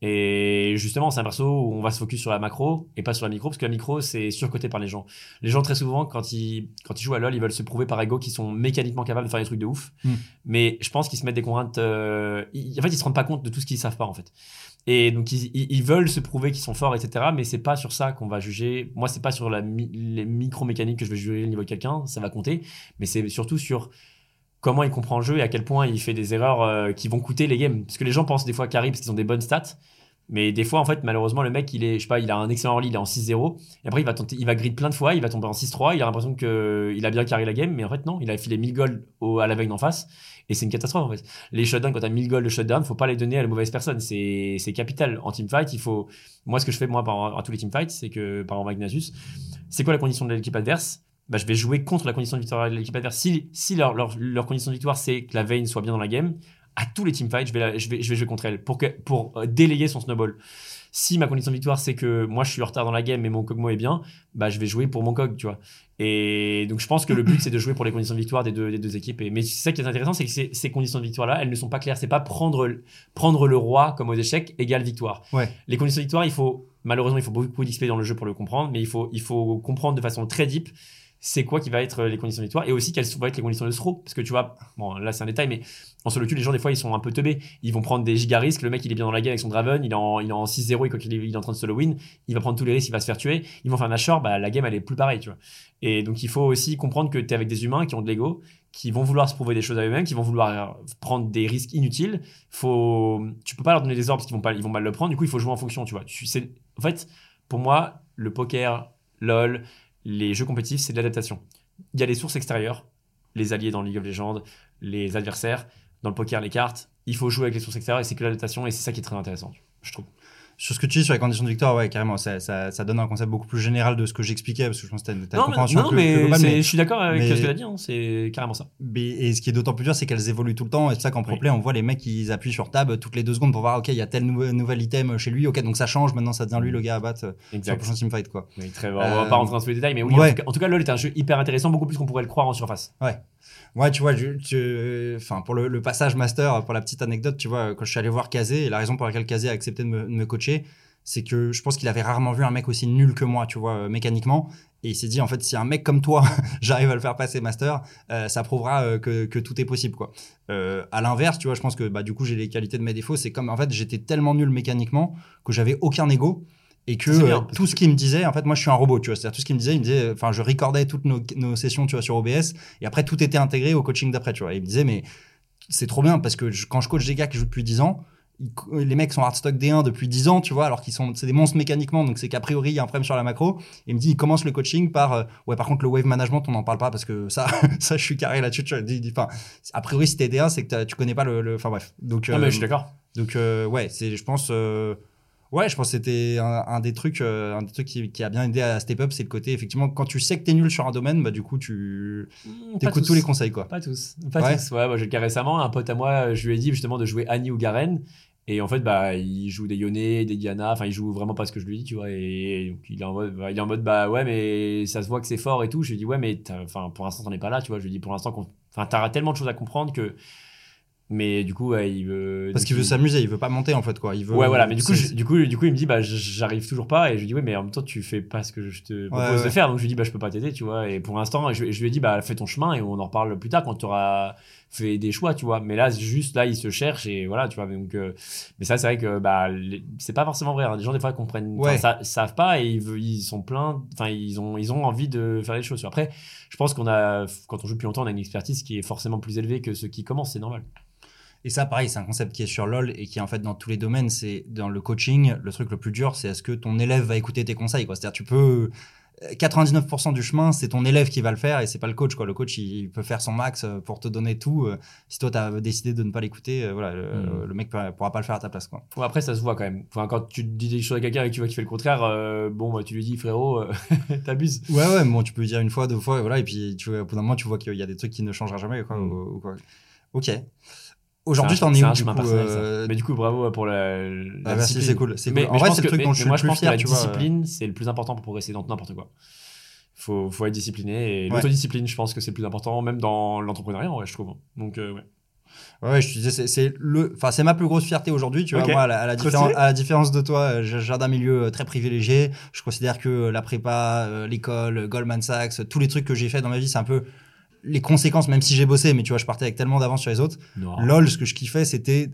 Et justement, c'est un perso où on va se focus sur la macro et pas sur la micro, parce que la micro, c'est surcoté par les gens. Les gens, très souvent, quand ils, quand ils jouent à LoL, ils veulent se prouver par ego qu'ils sont mécaniquement capables de faire des trucs de ouf. Mm. Mais je pense qu'ils se mettent des contraintes. euh, ils- en fait, ils se rendent pas compte de tout ce qu'ils savent pas, en fait. Et donc, ils, veulent se prouver qu'ils sont forts, etc. Mais c'est pas sur ça qu'on va juger. Moi, c'est pas sur la mi- les micro-mécaniques que je vais juger le niveau de quelqu'un, ça va compter. Mais c'est surtout sur comment il comprend le jeu et à quel point il fait des erreurs euh, qui vont coûter les games. Parce que les gens pensent des fois carry parce qu'ils ont des bonnes stats. Mais des fois, en fait, malheureusement, le mec, il est, je sais pas, il a un excellent early, il est en 6-0. Et après, il va tenter, il va grid plein de fois, il va tomber en 6-3. Il a l'impression qu'il a bien carré la game. Mais en fait, non, il a filé 1000 gold au- à la veille d'en face. Et c'est une catastrophe, en fait. Les shutdowns, quand t'as 1000 gold de shutdown, faut pas les donner à la mauvaise personne. C'est, capital. En teamfight, il faut, moi, ce que je fais, moi, à tous les teamfights, c'est que, par exemple, Nasus, c'est quoi la condition de l'équipe adverse? Bah, je vais jouer contre la condition de victoire de l'équipe adverse. Si, si leur, leur condition de victoire, c'est que la veine soit bien dans la game, à tous les teamfights, je vais, la- je vais, je vais jouer contre elle pour, que, pour euh, délayer son snowball. Si ma condition de victoire, c'est que moi, je suis en retard dans la game, mais mon Kog'Maw est bien, bah, je vais jouer pour mon Kog, tu vois. Et donc, je pense que le but, c'est de jouer pour les conditions de victoire des deux, des deux équipes. Et, mais c'est ça qui est intéressant, c'est que ces, ces conditions de victoire-là, elles ne sont pas claires. C'est pas prendre, prendre le roi comme aux échecs égale victoire. Ouais. Les conditions de victoire, il faut, malheureusement, il faut beaucoup d'XP dans le jeu pour le comprendre, mais il faut, il faut comprendre de façon très deep c'est quoi qui va être les conditions de victoire et aussi quelles vont être les conditions de throw. Parce que tu vois, bon, là c'est un détail, mais en solo les gens, des fois, ils sont un peu teubés. Ils vont prendre des giga risques. Le mec, il est bien dans la game avec son Draven, il est en, en 6-0 et quand il est, en train de solo win, il va prendre tous les risques, il va se faire tuer. Ils vont faire un Nashor, bah, la game, elle est plus pareille, tu vois. Et donc, il faut aussi comprendre que tu es avec des humains qui ont de l'ego, qui vont vouloir se prouver des choses à eux-mêmes, qui vont vouloir prendre des risques inutiles. Faut, tu peux pas leur donner des ordres parce qu'ils vont pas, ils vont mal le prendre. Du coup, il faut jouer en fonction, tu vois. Tu, en fait, pour moi, le poker, LOL, les jeux compétitifs, c'est de l'adaptation. Il y a les sources extérieures, les alliés dans League of Legends, les adversaires dans le poker, les cartes, il faut jouer avec les sources extérieures et c'est que l'adaptation et c'est ça qui est très intéressant, je trouve. Sur ce que tu dis sur les conditions de victoire, ouais, carrément, ça, ça, ça donne un concept beaucoup plus général de ce que j'expliquais, parce que je pense que tu as une compréhension non, mais, globale, mais, je suis d'accord avec ce que tu as dit, hein, c'est carrément ça. et ce qui est d'autant plus dur, c'est qu'elles évoluent tout le temps, et c'est ça qu'en pro-play, on voit les mecs, ils appuient sur tab toutes les deux secondes pour voir, ok, il y a tel nouvel item chez lui, ok, donc ça change, maintenant ça devient lui le gars à battre exact. sur le prochain teamfight, quoi. Oui, très bon. On va pas rentrer dans tous les détails, mais oui, en, tout cas, en tout cas, LoL est un jeu hyper intéressant, beaucoup plus qu'on pourrait le croire en surface. Ouais. Ouais, tu vois, tu, enfin, pour le, passage master, pour la petite anecdote, tu vois, quand je suis allé voir Kazé, et la raison pour laquelle Kazé a accepté de me, coacher, c'est que je pense qu'il avait rarement vu un mec aussi nul que moi, tu vois, euh, mécaniquement. Et il s'est dit, en fait, si un mec comme toi, j'arrive à le faire passer master, euh, ça prouvera euh, que, que, tout est possible, quoi. à l'inverse, tu vois, je pense que, bah, du coup, j'ai les qualités de mes défauts. C'est comme, en fait, j'étais tellement nul mécaniquement que j'avais aucun ego et que euh, tout ce qu'il me disait en fait moi je suis un robot tu vois c'est-à-dire tout ce qu'il me disait il me disait enfin je recordais toutes nos, nos, sessions tu vois sur OBS et après tout était intégré au coaching d'après tu vois et il me disait mais c'est trop bien parce que quand je coach des gars qui jouent depuis 10 ans les mecs sont hardstock D1 depuis 10 ans, tu vois, alors qu'ils sont, c'est des monstres mécaniquement, donc c'est qu'a priori, il y a un problème sur la macro. Et il me dit, il commence le coaching par, euh, ouais, par contre, le wave management, on n'en parle pas parce que ça, ça, je suis carré là-dessus. Enfin, a priori, si t'es D1, c'est que tu connais pas le, enfin, bref. Donc, non, mais je suis d'accord. Donc, euh, ouais, c'est, je pense, Ouais, je pense que c'était un, des trucs, euh, un des trucs qui, a bien aidé à step up, c'est le côté effectivement quand tu sais que t'es nul sur un domaine, bah du coup tu mmh, écoutes tous les conseils quoi. Pas tous, pas tous. Ouais, moi j'ai le cas récemment, un pote à moi, je lui ai dit justement de jouer Annie ou Garen. Et en fait, bah, il joue des Yone, des Diana, enfin, il joue vraiment pas ce que je lui dis, tu vois. Et, il est en mode, bah, il est en mode, bah, ouais, mais ça se voit que c'est fort et tout. Je lui dis, ouais, mais enfin, pour l'instant, t'en es pas là, tu vois. Je lui dis, pour l'instant, enfin, t'auras tellement de choses à comprendre que mais du coup, il veut. Parce qu'il veut s'amuser, il veut pas monter en fait, quoi. Il veut. Ouais, voilà. Mais du coup, du coup, du coup, il me dit, bah, j'arrive toujours pas. Et je lui dis, ouais, mais en même temps, tu fais pas ce que je te propose de faire. Donc je lui dis, bah, je peux pas t'aider, tu vois. Et pour l'instant, je, je, lui ai dit, bah, fais ton chemin et on en reparle plus tard quand tu auras fait des choix, tu vois. Mais là, juste là, il se cherche et voilà, tu vois. Donc, euh, mais ça, c'est vrai que bah, c'est pas forcément vrai. Hein. Les gens des fois comprennent, ouais. ça, savent pas et ils, ils sont pleins. Enfin, ils ont, ils ont envie de faire des choses. Après, je pense qu'on a, quand on joue depuis longtemps, on a une expertise qui est forcément plus élevée que ceux qui commencent. C'est normal. Et ça, pareil, c'est un concept qui est sur LoL et qui est en fait dans tous les domaines. C'est dans le coaching, le truc le plus dur, c'est est-ce que ton élève va écouter tes conseils. C'est-à-dire, tu peux 99% du chemin, c'est ton élève qui va le faire et c'est pas le coach. Quoi. Le coach, il peut faire son max euh, pour te donner tout. Euh, si toi, tu as décidé de ne pas l'écouter, euh, voilà, le, hmm. mec pourra pas le faire à ta place. Quoi. après, ça se voit quand même. Enfin, quand tu dis des choses à quelqu'un et que tu vois qu'il fait le contraire, bon, bah, tu lui dis, frérot, t'abuses. Ouais, ouais, bon, tu peux lui dire une fois, deux fois, et voilà, et puis tu, au bout d'un moment, tu vois qu'il y a des trucs qui ne changera jamais. Quoi, hmm. ou, quoi. Ok. Aujourd'hui, t'en es où du coup, euh... Mais du coup, bravo pour la. Ah, merci, c'est cool. C'est cool. en vrai, c'est le truc dont je suis moi, je pense que la discipline, c'est le plus important pour progresser dans n'importe quoi. Faut, faut être discipliné et l'autodiscipline, je pense que c'est le plus important, même dans l'entrepreneuriat, ouais, je trouve. Donc, euh, ouais. Ouais, je te disais, c'est le, enfin, c'est ma plus grosse fierté aujourd'hui, tu vois. Moi, à la, à, la différence, à la, différence, de toi, euh, je viens d'un milieu euh, très privilégié. Je considère que la prépa, l'école, Goldman Sachs, tous les trucs que j'ai fait dans ma vie, c'est un peu les conséquences, même si j'ai bossé, mais tu vois, je partais avec tellement d'avance sur les autres. LOL, ce que je kiffais, c'était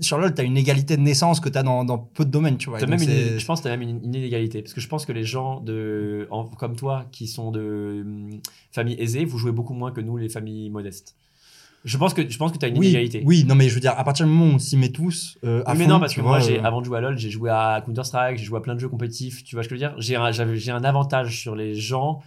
sur LoL, tu as une égalité de naissance que tu as dans, peu de domaines, tu vois. même je pense que tu as même une, inégalité. Parce que je pense que les gens de, comme toi, qui sont de hum, familles aisées, vous jouez beaucoup moins que nous, les familles modestes. Je pense que je pense que tu as une inégalité. Oui, non mais je veux dire à partir du moment où on s'y met tous euh, mais non parce que moi j'ai euh, avant de jouer à LoL, j'ai joué à Counter Strike, j'ai joué à plein de jeux compétitifs, tu vois ce que je veux dire? J'ai un, j'ai un avantage sur les gens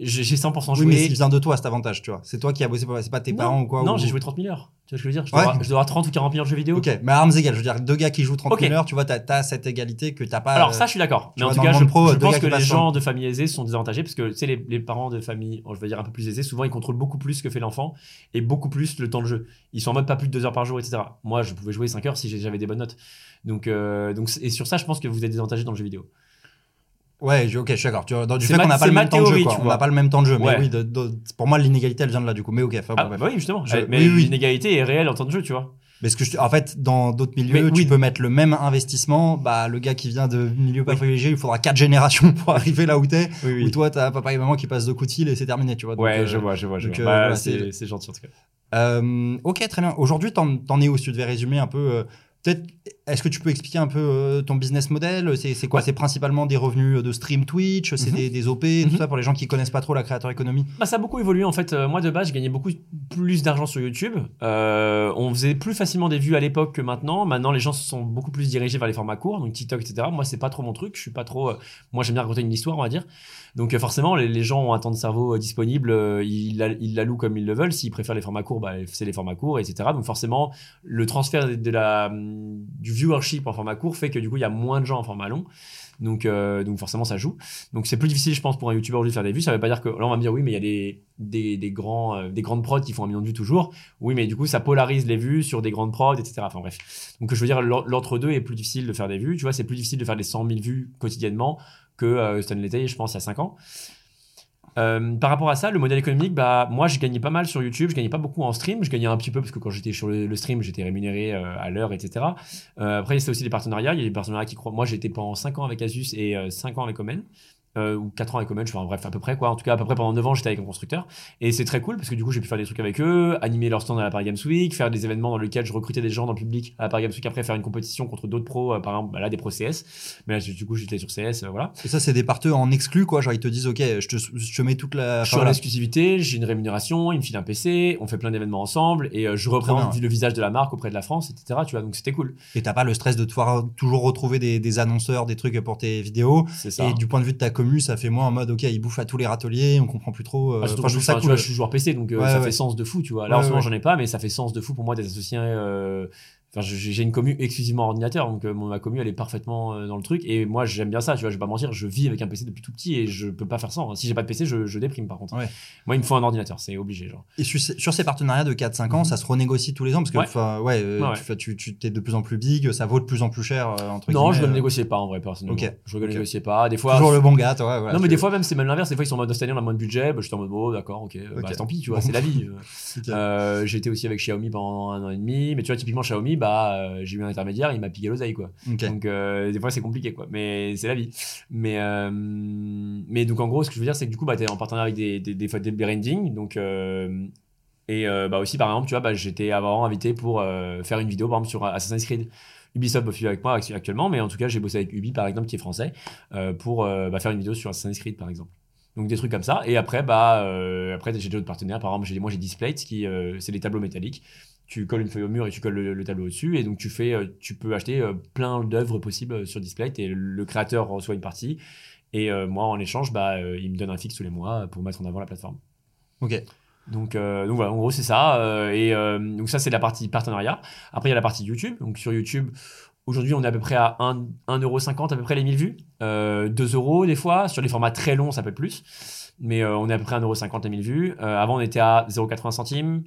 j'ai 100% joué. Oui, mais ça vient de toi cet avantage, tu vois. C'est toi qui as bossé, c'est pas tes parents ou quoi Non, j'ai joué 30 000 heures. Tu vois ce que je veux dire? Je dois, avoir, je dois, avoir, 30 ou 40 000 heures de jeux vidéo. Ok, mais à armes égales, je veux dire, deux gars qui jouent 30 000 heures, tu vois, t'as as cette égalité que t'as pas. Alors, ça, je suis d'accord. Mais en tout cas, je, pro, je pense que les gens de famille aisée sont désavantagés parce que, tu sais, les, les, parents de famille, je vais dire un peu plus aisés, souvent, ils contrôlent beaucoup plus que fait l'enfant et beaucoup plus le temps de jeu. Ils sont en mode pas plus de 2 heures par jour, etc. Moi, je pouvais jouer 5 heures si j'avais des bonnes notes. Donc, euh, donc, et sur ça, je pense que vous êtes désavantagés dans le jeu vidéo. Ouais, ok, je suis d'accord. Du fait qu'on n'a pas le même temps de jeu, quoi. On n'a pas le même temps de jeu. Mais oui, pour moi, l'inégalité, elle vient de là, du coup. Mais ok, enfin, ah, bah oui, justement. mais l'inégalité est réelle en temps de jeu, tu vois. Parce que je- en fait, dans d'autres milieux, Mais tu oui. peux mettre le même investissement. Bah, le gars qui vient de milieu pas privilégié, il faudra quatre générations pour arriver là où t'es. Oui, Ou toi, t'as papa et maman qui passent de coups de fil et c'est terminé, tu vois. Donc, ouais, euh, je vois, je vois. Je vois. euh, Bah, c'est gentil en tout cas. Euh, ok, très bien. Aujourd'hui, t'en t'en es où Si tu devais résumer un peu, euh, peut-être, est-ce que tu peux expliquer un peu euh, ton business model? C'est quoi? Ouais. C'est principalement des revenus de stream Twitch, c'est Mhm. des, des OP, tout Mhm. ça pour les gens qui connaissent pas trop la créateur économie? Bah, ça a beaucoup évolué en fait. Euh, moi de base, je gagnais beaucoup plus d'argent sur YouTube. Euh, on faisait plus facilement des vues à l'époque que maintenant. Maintenant, les gens se sont beaucoup plus dirigés vers les formats courts, donc TikTok, etc. Moi, c'est pas trop mon truc. Je suis pas trop. euh, moi, j'aime bien raconter une histoire, on va dire. Donc euh, forcément, les, gens ont un temps de cerveau euh, disponible. euh, ils, la- ils l'allouent comme ils le veulent. S'ils préfèrent les formats courts, bah, c'est les formats courts, etc. Donc forcément, le transfert de, la hum, du viewership en format court fait que du coup, il y a moins de gens en format long. Donc, donc forcément, ça joue. Donc c'est plus difficile, je pense, pour un youtubeur de faire des vues. Ça veut pas dire que là, on va me dire oui, mais il y a des, des, des grands, des grandes prods qui font un million de vues toujours. Oui, mais du coup, ça polarise les vues sur des grandes prods, etc. Enfin bref. Donc je veux dire, l'en- l'entre-deux est plus difficile de faire des vues. Tu vois, c'est plus difficile de faire des 100 000 vues quotidiennement que euh, Stanley Tay, je pense, il y a 5 ans. Euh, par rapport à ça, le modèle économique, bah moi je gagnais pas mal sur YouTube, je gagnais pas beaucoup en stream, je gagnais un petit peu parce que quand j'étais sur le, stream, j'étais rémunéré euh, à l'heure, etc. Euh, après, aussi des partenariats. Il y a des partenariats qui croient. Moi, j'étais pendant 5 ans avec Asus et euh, 5 ans avec Omen. Euh, ou 4 ans avec Omen, je fais bref, à peu près quoi. En tout cas, à peu près pendant 9 ans, j'étais avec un constructeur. Et c'est très cool parce que du coup, j'ai pu faire des trucs avec eux, animer leur stand à la Paris Games Week, faire des événements dans lesquels je recrutais des gens dans le public à la Paris Games Week, après faire une compétition contre d'autres pros, euh, par exemple, bah là, des pros CS. Mais là, du coup, j'étais sur CS, euh, voilà. Et ça, c'est des parteux en exclu, quoi. Genre, ils te disent, ok, je te, je te mets toute la. Je suis enfin, en exclusivité, j'ai une rémunération, ils me filent un PC, on fait plein d'événements ensemble et euh, je représente bien, le visage de la marque auprès de la France, etc. Tu vois, donc c'était cool. Et t'as pas le stress de devoir toujours retrouver des, des annonceurs, des trucs pour tes vidéos. C'est ça. Et du point de vue de ta ça fait moins en mode, ok, ils bouffent à tous les râteliers, on comprend plus trop. euh, Ah, surtout je trouve ça enfin, tu cool. vois, je suis joueur PC, donc euh, Ouais, ça ouais. fait sens de fou, tu vois. Là, en ce moment, j'en ai pas, mais ça fait sens de fou pour moi d'être associé. Enfin, j'ai une commu exclusivement ordinateur, donc euh, ma commu, elle est parfaitement euh, dans le truc. Et moi, j'aime bien ça, tu vois, je vais pas mentir, je vis avec un PC depuis tout petit et je peux pas faire sans. Si j'ai pas de PC, je, je déprime par contre. Ouais. Moi, il me faut un ordinateur, c'est obligé, genre. Et sur, ces- sur ces partenariats de 4-5 ans, ça se renégocie tous les ans parce que Mhm. Ouais. euh, Ouais, ouais. tu tu, t'es de plus en plus big, ça vaut de plus en plus cher entre Non, je ne euh, négociais pas en vrai, personnellement. Ok. Je ne Ok. négociais pas. Des fois. Toujours le bon gars, toi. Voilà, non, mais des fois, même, c'est même l'inverse. Des fois, ils sont en mode cette année, on a moins de budget. Bah, j'étais en mode, oh, d'accord, ok. Bah, tant pis, tu vois, c'est la vie. Été aussi avec Xiaomi pendant un an et demi. Mais tu vois, typiquement, Xiaomi, bah, euh, j'ai eu un intermédiaire, il m'a piqué l'oseille, quoi. Donc, euh, des fois, c'est compliqué, quoi. Mais c'est la vie. Mais, euh, mais donc, en gros, ce que je veux dire, c'est que du coup, bah, t'es en partenariat avec des, des, des, des branding. Donc, et euh, bah, aussi, par exemple, tu vois, bah, j'étais avant invité pour euh, faire une vidéo, par exemple, sur Assassin's Creed. Ubisoft bosse avec moi actu- actuellement, mais en tout cas, j'ai bossé avec Ubi, par exemple, qui est français, euh, pour bah, faire une vidéo sur Assassin's Creed, par exemple. Donc des trucs comme ça. Et après, bah, après j'ai d'autres partenaires. Par exemple, j'ai, moi j'ai Displates, qui c'est des tableaux métalliques. Tu colles une feuille au mur et tu colles le, le tableau au-dessus. Et donc tu fais, euh, tu peux acheter euh, plein d'œuvres possibles euh, sur Displate et le créateur reçoit une partie. Et euh, moi, en échange, bah, euh, il me donne un fixe tous les mois pour mettre en avant la plateforme. Ok. Donc, euh, donc voilà, en gros, c'est ça. et donc, ça, c'est la partie partenariat. Après, il y a la partie YouTube. Donc, sur YouTube, aujourd'hui, on est à peu près à 1 1,50€ à peu près les 1000 vues. Euh, 2 euros des fois. Sur les formats très longs, ça peut être plus. Mais on est à peu près à 1,50€ les 1000 vues. Avant, on était à 0,80 centimes.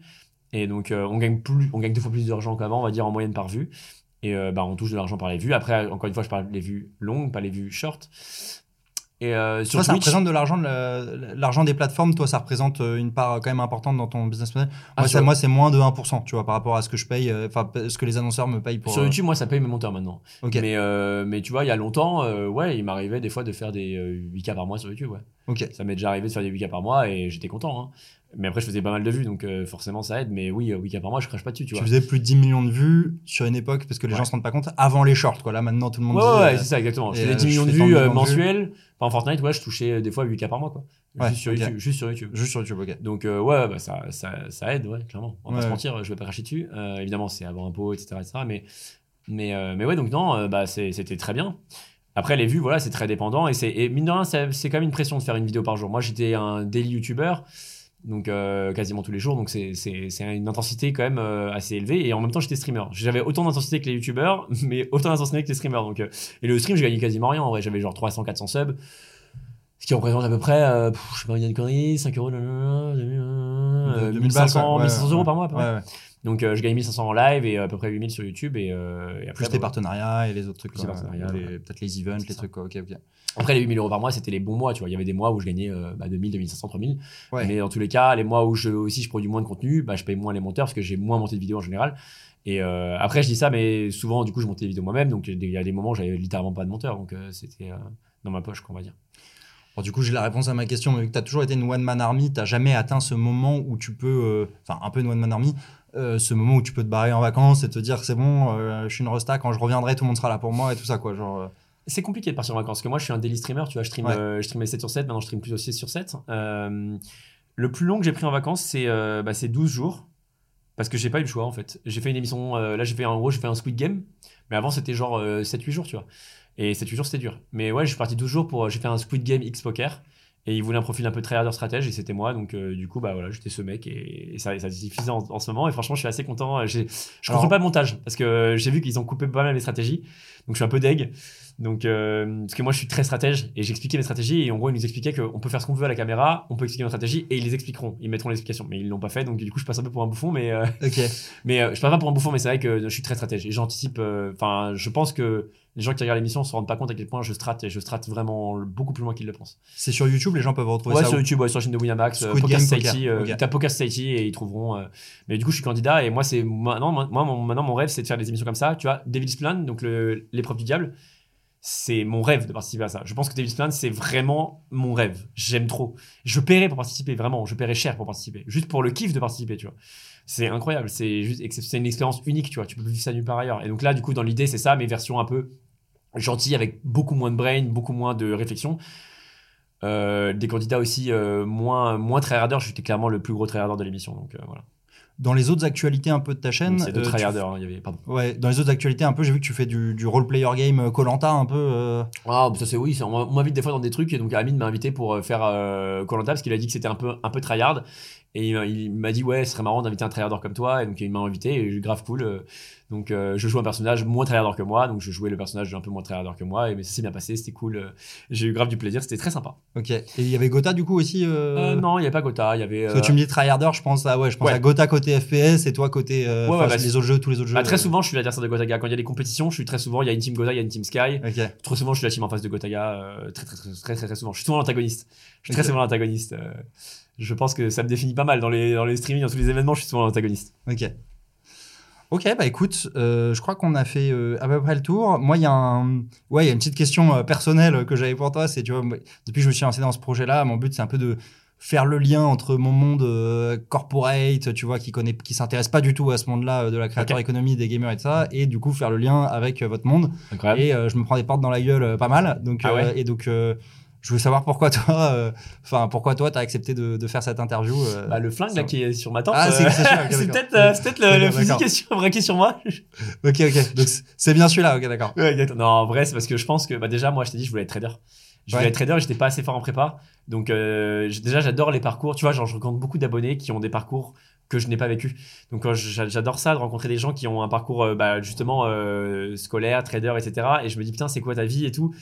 Et donc, euh, on, gagne plus, on gagne deux fois plus d'argent qu'avant, on va dire, en moyenne par vue. Et euh, bah, on touche de l'argent par les vues. Après, encore une fois, je parle des vues longues, pas les vues short. Et euh, sur Toi, ça Twitch, représente de l'argent, l'argent des plateformes. Toi, ça représente euh, une part quand même importante dans ton business model. Ah, Moi, ça- moi, c'est moins de 1%, tu vois, par rapport à ce que je paye, euh, enfin, ce que les annonceurs me payent pour. sur euh, YouTube, moi, ça paye mes monteurs maintenant. Mais, mais tu vois, il y a longtemps, ouais, il m'arrivait des fois de faire des euh, 8K par mois sur YouTube. Ouais. Ça m'est déjà arrivé de faire des 8K par mois et j'étais content. hein. Mais après, je faisais pas mal de vues, donc euh, forcément, ça aide. Mais oui, euh, 8K par mois, je crache pas dessus, tu Tu vois. faisais plus de 10 millions de vues sur une époque parce que les Ouais. gens se rendent pas compte avant les shorts, quoi. Là, maintenant, tout le monde Ouais, dit. ouais, euh, c'est ça, exactement. Je et, faisais euh, 10 millions je de fais 100 vues euh, millions de vues. mensuelles. Enfin, en Fortnite, ouais, je touchais des fois 8K par mois, quoi. Ouais, juste, sur. YouTube, juste sur YouTube. Juste sur YouTube, ok. Donc, euh, ouais, bah, ça, ça, ça aide, ouais, clairement. On va pas se mentir, je vais pas cracher dessus. Évidemment, c'est avant impôt, etc. etc. mais, mais, mais ouais, donc non, bah, c'était très bien. Après, les vues, voilà, c'est très dépendant. Et, c'est- et mine de rien, c'est c'est quand même une pression de faire une vidéo par jour. Moi, j'étais un daily YouTuber, donc euh, quasiment tous les jours. Donc, c'est- c'est c'est une intensité quand même euh, assez élevée. Et en même temps, j'étais streamer. J'avais autant d'intensité que les YouTubers, mais autant d'intensité que les streamers. Donc, euh, et le stream, je gagnais quasiment rien. En vrai, j'avais genre 300, 400 subs. Ce qui représente à peu près, euh, pff, je sais pas, il y a une connerie, 5 euros, nanana, 2000, euh, 2000 balles, 1500, quoi. Ouais, 1500 euros ouais. par mois à peu près. Ouais, ouais. Donc euh, je gagne 1500 en live et à peu près 8000 sur YouTube. Et, euh, et après, Plus tes bah, partenariats et les autres trucs. Ouais. Peut-être les events, les ça. trucs. quoi. Ok, ok. Après, les 8000 euros par mois, c'était les bons mois. Tu vois, il y avait des mois où je gagnais euh, bah, 2000, 2500, 3000. Ouais. Mais dans tous les cas, les mois où je, aussi je produis moins de contenu, bah, je paye moins les monteurs parce que j'ai moins monté de vidéos en général. Et euh, après, je dis ça, mais souvent, du coup, je montais les vidéos moi-même. Donc, il y a des moments où j'avais littéralement pas de monteur. Donc, euh, c'était euh, dans ma poche, quoi, on va dire. Alors, du coup, j'ai la réponse à ma question. Mais vu que tu as toujours été une one-man army, tu jamais atteint ce moment où tu peux. euh, Enfin, un peu une one-man army. Euh, ce moment où tu peux te barrer en vacances et te dire c'est bon, euh, je suis une resta, quand je reviendrai, tout le monde sera là pour moi et tout ça, quoi. Genre, euh, C'est compliqué de partir en vacances parce que moi, je suis un daily streamer. Tu vois, je stream, Ouais. euh, je streamais 7 sur 7. Maintenant, je stream plutôt 6 sur 7. Euh, le plus long que j'ai pris en vacances, c'est bah, c'est 12 jours. Parce que j'ai pas eu le choix en fait. J'ai fait une émission, là j'ai fait en gros, j'ai fait un Squid Game, mais avant c'était genre euh, 7-8 jours, tu vois. Et 7-8 jours c'était dur. Mais ouais, je suis parti 12 jours pour. J'ai fait un Squid Game X Poker. Et il voulait un profil un peu tryharder stratège et c'était moi. Donc euh, du coup, bah voilà, j'étais ce mec et, et ça, ça suffisait en, en ce moment. Et franchement, je suis assez content. J'ai- Je contrôle pas le montage parce que j'ai vu qu'ils ont coupé pas mal les stratégies. Donc je suis un peu deg. Donc, euh, parce que moi je suis très stratège et j'expliquais mes stratégies et en gros ils nous expliquaient qu'on peut faire ce qu'on veut à la caméra, on peut expliquer nos stratégies et ils les expliqueront, ils mettront l'explication. Mais ils l'ont pas fait donc du coup je passe un peu pour un bouffon, mais euh, Ok. mais euh, je passe pas pour un bouffon, mais c'est vrai que je suis très stratège et j'anticipe. euh, Enfin, je pense que les gens qui regardent l'émission se rendent pas compte à quel point je strate et je strate vraiment beaucoup plus loin qu'ils le pensent. C'est sur YouTube, les gens peuvent retrouver Ouais, ça. sur où YouTube, ouais, sur la chaîne de Winamax, euh, Game, Society, Poker. Ok. ils tapent Poker Society et ils trouveront. Mais du coup, je suis candidat et moi, c'est maintenant, moi, mon, maintenant mon rêve, c'est de faire des émissions comme ça. Tu vois, Devil's Plan, donc l'épreuve du diable, c'est mon rêve de participer à ça. Je pense que Devil's Plan, c'est vraiment mon rêve. J'aime trop. Je paierais pour participer, vraiment. Je paierais cher pour participer, juste pour le kiff de participer, tu vois. C'est incroyable. C'est juste, c'est une expérience unique, tu vois. Tu peux vivre ça nulle part ailleurs. Et donc là, du coup, dans l'idée, c'est ça, mes versions un peu gentilles avec beaucoup moins de brain, beaucoup moins de réflexion. Euh, des candidats aussi euh, moins moins tryharders. J'étais clairement le plus gros tryharder de l'émission, donc euh, voilà. Dans les autres actualités un peu de ta chaîne. C'est deux euh, tu- hein, il y avait pardon. Ouais, dans les autres actualités un peu, j'ai vu que tu fais du, du role player game Colanta un peu. euh, Ah, bah ça c'est oui, ça, on m'invite des fois dans des trucs et donc Amine m'a invité pour euh, faire Colanta parce qu'il a dit que c'était un peu un peu tryhard et il m'a- dit ouais, ce serait marrant d'inviter un tryharder comme toi et donc il m'a invité et grave cool. euh, donc euh, je joue un personnage moins tryharder que moi, donc je jouais le personnage un peu moins tryharder que moi et mais ça s'est bien passé, c'était cool. euh, J'ai eu grave du plaisir, c'était très sympa. Ok. Et il y avait Gotha du coup aussi. euh, Euh, non, il y avait pas Gotha, il y avait Parce que euh, tu me dis tryharder, je pense à ouais, je pense Ouais. à Gotha côté FPS et toi côté euh, Ouais, bah, les autres jeux, tous les autres jeux. bah, très euh, souvent je suis l'adversaire de Gotaga quand il y a des compétitions, je suis très souvent il y a une team Gotha, il y a une team Sky. Ok. Trop souvent, je suis la team en face de Gotaga, euh, très, très, très, très, très, très souvent. Je suis souvent l'antagoniste. Je suis très souvent l'antagoniste. Je pense que ça me définit pas mal dans les, dans les streamings, dans tous les événements, je suis souvent l'antagoniste. Ok. Ok, bah écoute, euh, je crois qu'on a fait euh, à peu près le tour. Moi, il y a un, ouais, il y a une petite question euh, personnelle que j'avais pour toi. C'est, tu vois, depuis que je me suis lancé dans ce projet-là, mon but c'est un peu de faire le lien entre mon monde corporate, tu vois, qui connaît, qui s'intéresse pas du tout à ce monde-là de la créateur Ok. économie, des gamers et de ça, et du coup faire le lien avec votre monde. Incroyable. Et je me prends des portes dans la gueule pas mal. Donc, Ah ouais et donc, je voulais savoir pourquoi toi, euh, enfin, pourquoi toi, t'as accepté de, de faire cette interview. euh. Bah, le flingue là qui est sur ma tente, Ah, euh, c'est c'est peut-être euh, c'est peut-être le, le fusil qui est sur- braqué sur moi. Ok, ok. Donc c'est- bien celui-là. Ok, d'accord. Ouais, non, en vrai, c'est parce que je pense que bah, déjà, moi, je t'ai dit, je voulais être trader. Je voulais Ouais. être trader j'étais pas assez fort en prépa. Donc, euh, déjà, j'adore les parcours. Tu vois, genre, je rencontre beaucoup d'abonnés qui ont des parcours que je n'ai pas vécu. Donc, euh, j'a- j'adore ça, de rencontrer des gens qui ont un parcours, euh, bah, justement, euh, scolaire, trader, etc. Et je me dis, putain, c'est quoi ta vie et tout?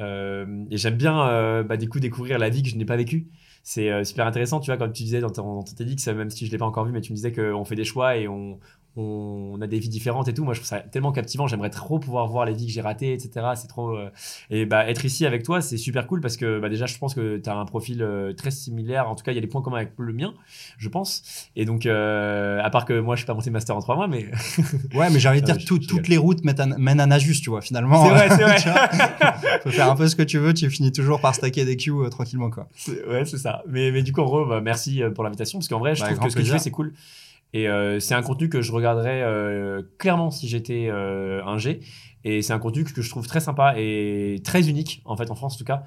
Euh, et j'aime bien, euh, bah, du coup, découvrir la vie que je n'ai pas vécue. C'est euh, super intéressant, tu vois, comme tu disais dans ton, dans ton TEDx, même si je l'ai pas encore vu, mais tu me disais qu'on fait des choix et on, on a des vies différentes et tout. Moi, je trouve ça tellement captivant. J'aimerais trop pouvoir voir les vies que j'ai ratées, etc. C'est trop. euh, Et bah, être ici avec toi, c'est super cool parce que bah, déjà, je pense que tu as un profil euh, très similaire. En tout cas, il y a des points communs avec le mien, je pense. Et donc, euh, à part que moi, je suis pas monté master en trois mois, mais Ouais, mais j'ai envie de dire tout- toutes les routes mènent à, mènent à Najus, tu vois. Finalement, c'est vrai, c'est vrai. tu faut faire un peu ce que tu veux. Tu finis toujours par stacker des queues euh, tranquillement, quoi. Ouais, c'est ça. Mais, mais du coup, en gros, bah, merci euh, pour l'invitation parce qu'en vrai, je Bah, trouve que ce que tu fais, c'est cool. Et euh, c'est un contenu que je regarderais euh, clairement si j'étais euh, un G. Et c'est un contenu que je trouve très sympa et très unique, en fait, en France en tout cas.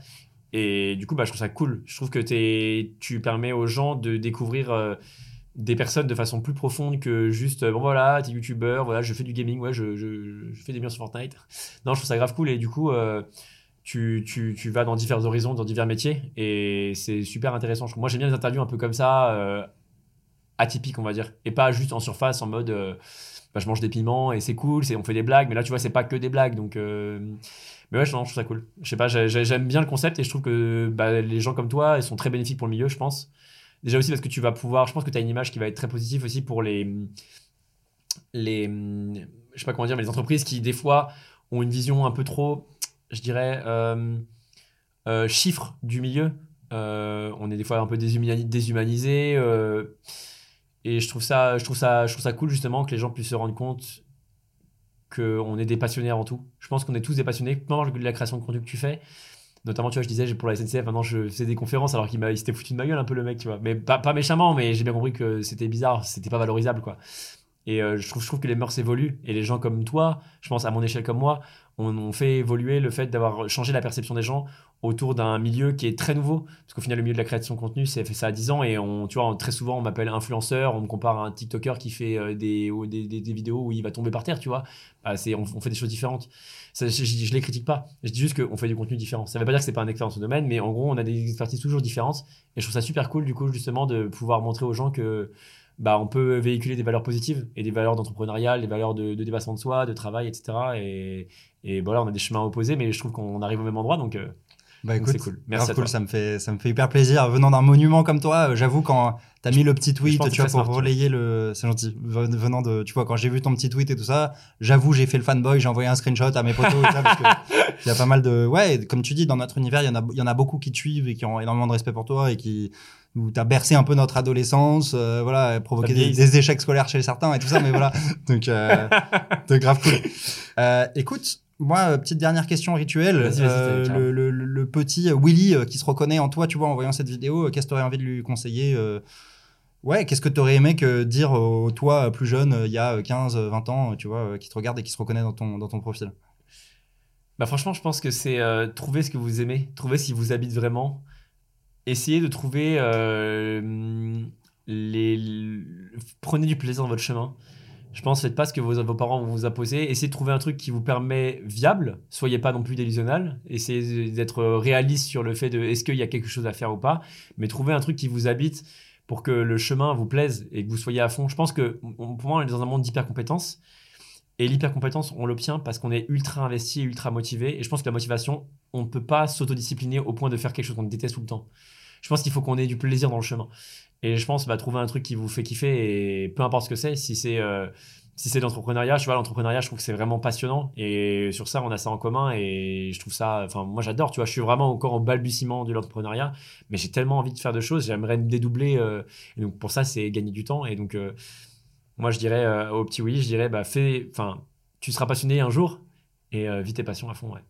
Et du coup, bah, je trouve ça cool. Je trouve que t'es- tu permets aux gens de découvrir des personnes de façon plus profonde que juste, bon voilà, t'es youtubeur, voilà, je fais du gaming, ouais, je, fais des murs sur Fortnite. Non, je trouve ça grave cool. Et du coup, tu, vas dans divers horizons, dans divers métiers. Et c'est super intéressant. Moi, j'aime bien les interviews un peu comme ça, atypiques, on va dire. Et pas juste en surface, en mode, euh, bah, je mange des piments et c'est cool, on fait des blagues. Mais là, tu vois, c'est pas que des blagues. Donc. euh, mais ouais, je, non, je trouve ça cool. Je sais pas, j'ai- j'ai- j'aime bien le concept et je trouve que bah, les gens comme toi, ils sont très bénéfiques pour le milieu, je pense. Déjà aussi parce que tu vas pouvoir, je pense que tu as une image qui va être très positive aussi pour les, les, je sais pas comment dire, mais les entreprises qui des fois ont une vision un peu trop, je dirais, euh, euh, chiffre du milieu. On est des fois un peu déshumani- déshumanisé. Et je trouve, ça, je, trouve ça, je trouve ça cool justement que les gens puissent se rendre compte qu'on est des passionnés avant tout. Je pense qu'on est tous des passionnés, peu importe la création de contenu que tu fais. Notamment, tu vois, je disais pour la SNCF, maintenant je faisais des conférences alors qu'il s'était foutu de ma gueule un peu le mec, tu vois. Mais pas, pas méchamment, mais j'ai bien compris que c'était bizarre, c'était pas valorisable, quoi. Et euh, je, trouve, je trouve que les mœurs évoluent. Et les gens comme toi, je pense à mon échelle comme moi, on, fait évoluer le fait d'avoir changé la perception des gens autour d'un milieu qui est très nouveau. Parce qu'au final, le milieu de la création de contenu, c'est fait ça à 10 ans. Et on, tu vois, très souvent, on m'appelle influenceur, on me compare à un TikToker qui fait euh, des, ou des, des- vidéos où il va tomber par terre, tu vois. Bah, on, fait des choses différentes. Je, je les critique pas. Je dis juste qu'on fait du contenu différent. Ça veut pas dire que c'est pas un expert dans ce domaine, mais en gros, on a des expertises toujours différentes. Et je trouve ça super cool, du coup, justement, de pouvoir montrer aux gens que bah, on peut véhiculer des valeurs positives et des valeurs d'entrepreneuriat, des valeurs de, de dépassement de soi, de travail, etc. Et, et voilà, on a des chemins opposés, mais je trouve qu'on arrive au même endroit, donc, euh, Bah écoute, c'est cool. Merci à cool, toi. ça me fait ça me fait hyper plaisir venant d'un monument comme toi. euh, J'avoue quand t'as mis le petit tweet, tu vois, pour smart, relayer le, c'est gentil. Ven- Venant de, tu vois, quand j'ai vu ton petit tweet et tout ça, j'avoue j'ai fait le fanboy, j'ai envoyé un screenshot à mes potos et ça, parce que il y a pas mal de, ouais, comme tu dis, dans notre univers, il y en a, il y en a beaucoup qui te suivent et qui ont énormément de respect pour toi et qui où t'as bercé un peu notre adolescence, euh, voilà, provoqué des, échecs scolaires chez certains et tout ça, mais voilà, donc euh, de grave cool. Euh, écoute, moi, euh, petite dernière question rituelle. Vas-y, vas-y, Euh, le, le- le petit Willy qui se reconnaît en toi, tu vois, en voyant cette vidéo, qu'est-ce que tu aurais envie de lui conseiller Ouais, qu'est-ce que tu aurais aimé que dire au toi plus jeune, il y a 15, euh, 20 ans, tu vois, qui te regarde et qui se reconnaît dans ton, dans ton profil? Bah franchement, je pense que c'est euh, trouver ce que vous aimez, trouver qui vous habite vraiment. Essayez de trouver euh, les, prenez du plaisir dans votre chemin. Je pense faites pas ce que vos, vos parents vont vous imposer. Essayez de trouver un truc qui vous permet viable. Soyez pas non plus délusionnel. Essayez d'être réaliste sur le fait de est-ce qu'il y a quelque chose à faire ou pas. Mais trouvez un truc qui vous habite pour que le chemin vous plaise et que vous soyez à fond. Je pense que pour moi, on est dans un monde d'hyper compétences. Et l'hypercompétence, on l'obtient parce qu'on est ultra investi, ultra motivé. Et je pense que la motivation, on ne peut pas s'autodiscipliner au point de faire quelque chose qu'on déteste tout le temps. Je pense qu'il faut qu'on ait du plaisir dans le chemin. Et je pense bah, trouver un truc qui vous fait kiffer, et peu importe ce que c'est, si c'est euh, si l'entrepreneuriat, tu vois, l'entrepreneuriat, je trouve que c'est vraiment passionnant. Et sur ça, on a ça en commun. Et je trouve ça, enfin, moi j'adore, tu vois, je suis vraiment encore au balbutiement de l'entrepreneuriat, mais j'ai tellement envie de faire de choses, j'aimerais me dédoubler. euh, et donc pour ça, c'est gagner du temps. Et donc, euh, moi, je dirais euh, au petit Willy, je dirais, bah, fais, enfin, tu seras passionné un jour et euh, vis tes passions à fond. Ouais.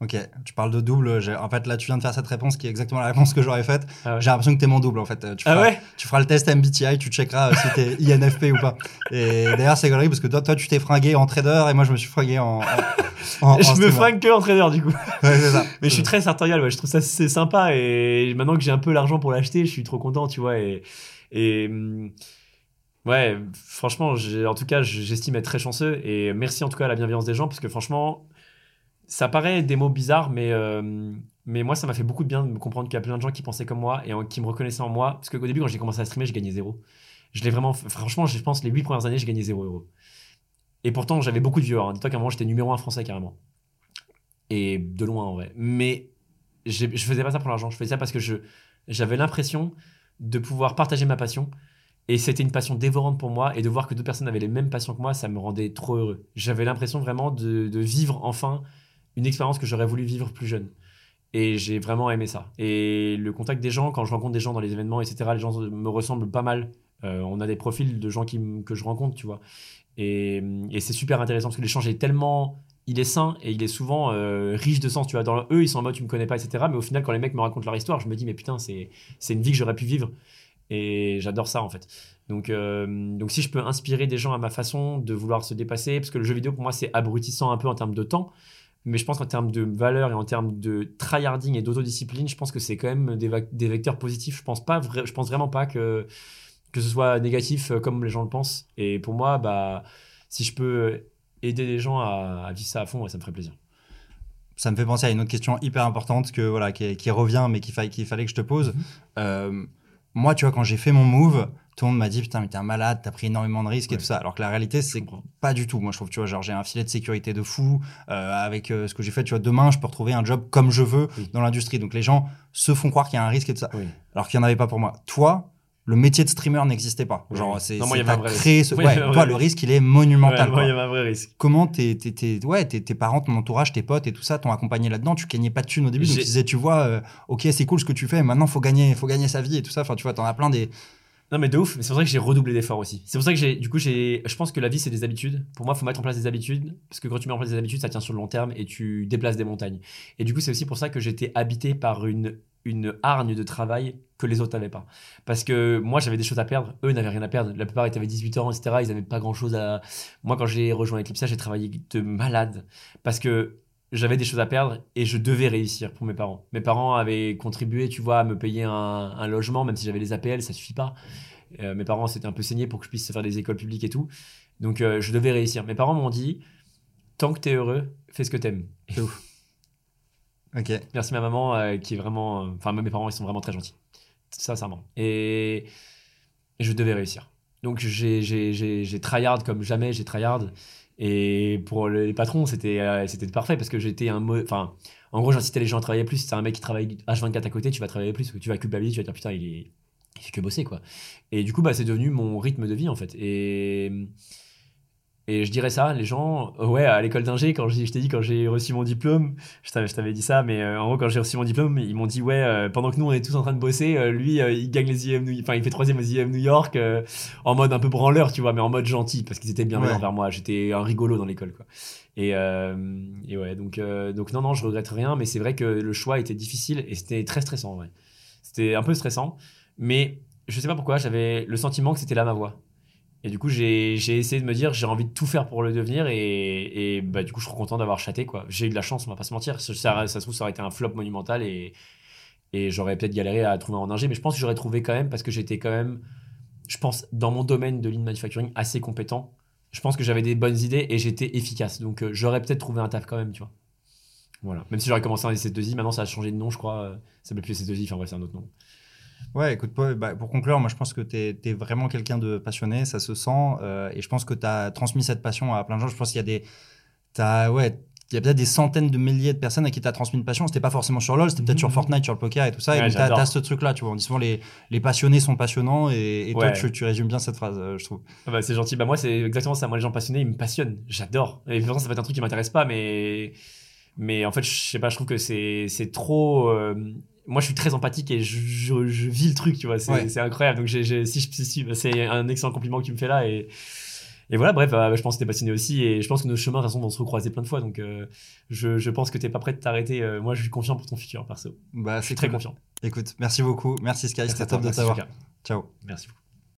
Ok, tu parles de double. En fait, là, tu viens de faire cette réponse qui est exactement la réponse que j'aurais faite. Ah ouais. J'ai l'impression que t'es mon double, en fait. Euh, Tu Ah feras, ouais? tu feras le test MBTI, tu checkeras euh, si t'es INFP ou pas. Et d'ailleurs, c'est galerie parce que toi, toi, tu t'es fringué en trader et moi, je me suis fringué en. en, en- en Je me fringue que entraîneur du coup. Ouais, c'est ça. Mais je suis très sartorial, ouais. je trouve ça c'est sympa et maintenant que j'ai un peu l'argent pour l'acheter, je suis trop content, tu vois. Et, et hum, ouais, franchement, en tout cas, j'estime être très chanceux et merci en tout cas à la bienveillance des gens parce que franchement, ça paraît des mots bizarres, mais, euh, mais moi, ça m'a fait beaucoup de bien de me comprendre qu'il y a plein de gens qui pensaient comme moi et en- qui me reconnaissaient en moi. Parce qu'au début, quand j'ai commencé à streamer, je gagnais zéro. Je l'ai vraiment, franchement, je pense les huit premières années, j'ai gagné zéro euro. Et pourtant, j'avais beaucoup de viewers. hein. Dis-toi qu'à un moment, j'étais numéro un français carrément. Et de loin en vrai. Mais je faisais pas ça pour l'argent. Je faisais ça parce que je j'avais l'impression de pouvoir partager ma passion. Et c'était une passion dévorante pour moi. Et de voir que d'autres personnes avaient les mêmes passions que moi, ça me rendait trop heureux. J'avais l'impression vraiment de, vivre enfin une expérience que j'aurais voulu vivre plus jeune. Et j'ai vraiment aimé ça. Et le contact des gens, quand je rencontre des gens dans les événements, etc., les gens me ressemblent pas mal. Euh, on a des profils de gens que je rencontre, tu vois. Et, c'est super intéressant parce que l'échange est tellement. Il est sain et il est souvent euh, riche de sens. Tu vois, dans eux, ils sont en mode tu me connais pas, etc. Mais au final, quand les mecs me racontent leur histoire, je me dis, mais putain, c'est une vie que j'aurais pu vivre. Et j'adore ça, en fait. Donc, euh, donc, si je peux inspirer des gens à ma façon de vouloir se dépasser, parce que le jeu vidéo, pour moi, c'est abrutissant un peu en termes de temps. Mais je pense qu'en termes de valeur et en termes de tryharding et d'autodiscipline, je pense que c'est quand même des, vecteurs positifs. Je pense, pas je pense vraiment pas que, que ce soit négatif euh, comme les gens le pensent. Et pour moi, bah, si je peux aider les gens à, à vivre ça à fond, ouais, ça me ferait plaisir. Ça me fait penser à une autre question hyper importante que, voilà, qui, qui revient, mais qu'il fa- qu'il fallait que je te pose. Mhm. Euh, moi, tu vois, quand j'ai fait mon move, tout le monde m'a dit Putain, mais t'es un malade, t'as pris énormément de risques et tout ça. Alors que la réalité, c'est pas du tout. Moi, je trouve, tu vois, genre, j'ai un filet de sécurité de fou. euh, avec euh, ce que j'ai fait, tu vois, demain, je peux retrouver un job comme je veux Oui. dans l'industrie. Donc, les gens se font croire qu'il y a un risque et tout ça. Oui. Alors qu'il n'y en avait pas pour moi. Toi, le métier de streamer n'existait pas. Genre, c'est, moi, vrai créé ce, Ouais, toi, le risque. il est monumental. Ouais, quoi. il y avait un vrai risque. Comment tes, ouais, tes, tes parents, ton entourage, tes potes et tout ça t'ont accompagné là-dedans? Tu gagnais pas de thunes au début, donc ils disaient, tu vois, euh, ok, c'est cool ce que tu fais, maintenant faut gagner, faut gagner sa vie et tout ça. Enfin, tu vois, t'en as plein des. Non mais de ouf, mais c'est pour ça que j'ai redoublé d'efforts aussi. C'est pour ça que j'ai, du coup, j'ai, je pense que la vie c'est des habitudes. Pour moi, faut mettre en place des habitudes parce que quand tu mets en place des habitudes, ça tient sur le long terme et tu déplaces des montagnes. Et du coup, c'est aussi pour ça que j'étais habité par une une hargne de travail que les autres n'avaient pas. Parce que moi, j'avais des choses à perdre, eux n'avaient rien à perdre. La plupart ils avaient 18 ans, etc. Ils n'avaient pas grand chose à. Moi, quand j'ai rejoint Eclipse, j'ai travaillé de malade parce que j'avais des choses à perdre et je devais réussir pour mes parents. Mes parents avaient contribué, tu vois, à me payer un, logement, même si j'avais les APL, ça suffit pas. Euh, mes parents s'étaient un peu saignés pour que je puisse faire des écoles publiques et tout. Donc euh, je devais réussir. Mes parents m'ont dit tant que tu es heureux, fais ce que tu aimes. Ok. Merci ma maman euh, qui est vraiment. euh, Enfin, mes parents, ils sont vraiment très gentils. Sincèrement. Et, je devais réussir. Donc j'ai- tryhard comme jamais, j'ai tryhard. Et pour les patrons, c'était euh, c'était parfait parce que j'étais un. Enfin, en gros, j'incitais les gens à travailler plus. Si t'es un mec qui travaille H24 à côté, tu vas travailler plus. Tu vas culpabiliser, tu vas dire putain, il est. Il fait que bosser quoi. Et du coup, bah, c'est devenu mon rythme de vie en fait. Et. Et je dirais ça, les gens, ouais, à l'école d'ingé, quand j'ai- je t'ai dit, quand j'ai reçu mon diplôme, je t'avais, je t'avais dit ça, mais euh, en gros, quand j'ai reçu mon diplôme, ils m'ont dit, ouais, euh, pendant que nous, on est tous en train de bosser, euh, lui, euh, il gagne les New- enfin, il fait troisième aux IM New York, euh, en mode un peu branleur, tu vois, mais en mode gentil, parce qu'ils étaient bienveillants Ouais. envers moi. J'étais un rigolo dans l'école, quoi. Et, euh, et ouais, donc, euh, donc non, non, je regrette rien, mais c'est vrai que le choix était difficile et c'était très stressant, en vrai. C'était un peu stressant, mais je sais pas pourquoi, j'avais le sentiment que c'était là ma voie. Et du coup, j'ai essayé de me dire, j'ai envie de tout faire pour le devenir. Et, et bah, du coup, je suis content d'avoir chaté. J'ai eu de la chance, on va pas se mentir. Ça, ça, ça se trouve, ça aurait été un flop monumental. Et, et j'aurais peut-être galéré à trouver un ingé. Mais je pense que j'aurais trouvé quand même, parce que j'étais quand même, je pense, dans mon domaine de lean manufacturing, assez compétent. Je pense que j'avais des bonnes idées et j'étais efficace. Donc, euh, j'aurais peut-être trouvé un taf quand même, tu vois. Voilà. Même si j'aurais commencé en SS2I, maintenant ça a changé de nom, je crois. euh, Ça s'appelle plus SS2I, enfin, bref, c'est un autre nom. Ouais, écoute, Paul, bah, pour conclure, moi je pense que tu es, vraiment quelqu'un de passionné, ça se sent, euh, et je pense que tu as transmis cette passion à plein de gens. Je pense qu'il y a des. t'as- ouais, il y a peut-être des centaines de milliers de personnes à qui tu as transmis une passion. C'était pas forcément sur LoL, c'était peut-être sur Mhm. Fortnite, sur le poker et tout ça. Ouais, et donc, tu as, ce truc-là, tu vois. On dit souvent les, les passionnés sont passionnants, et, et toi, tu, tu résumes bien cette phrase, euh, je trouve. Ah bah, c'est gentil. Bah, moi, c'est exactement ça. Moi, les gens passionnés, ils me passionnent. J'adore. Pourtant, ça va être un truc qui m'intéresse pas, mais. Mais en fait, je sais pas, je trouve que c'est c'est trop. euh, Moi, je suis très empathique et je, je, je vis le truc, tu vois. C'est Ouais. c'est incroyable. Donc, j'ai j'ai- si, je- si, si- c'est un excellent compliment que tu me fais là. Et, et voilà, bref, euh, je pense que t'es passionné aussi. Et je pense que nos chemins, de toute façon, vont se recroiser plein de fois. Donc, euh, je, je pense que t'es pas prêt de t'arrêter. Euh, moi, je suis confiant pour ton futur, perso. Bah, Je c'est suis très cool. confiant. Écoute, merci beaucoup. Merci Sky, c'était top de t'avoir. Ciao. Merci beaucoup.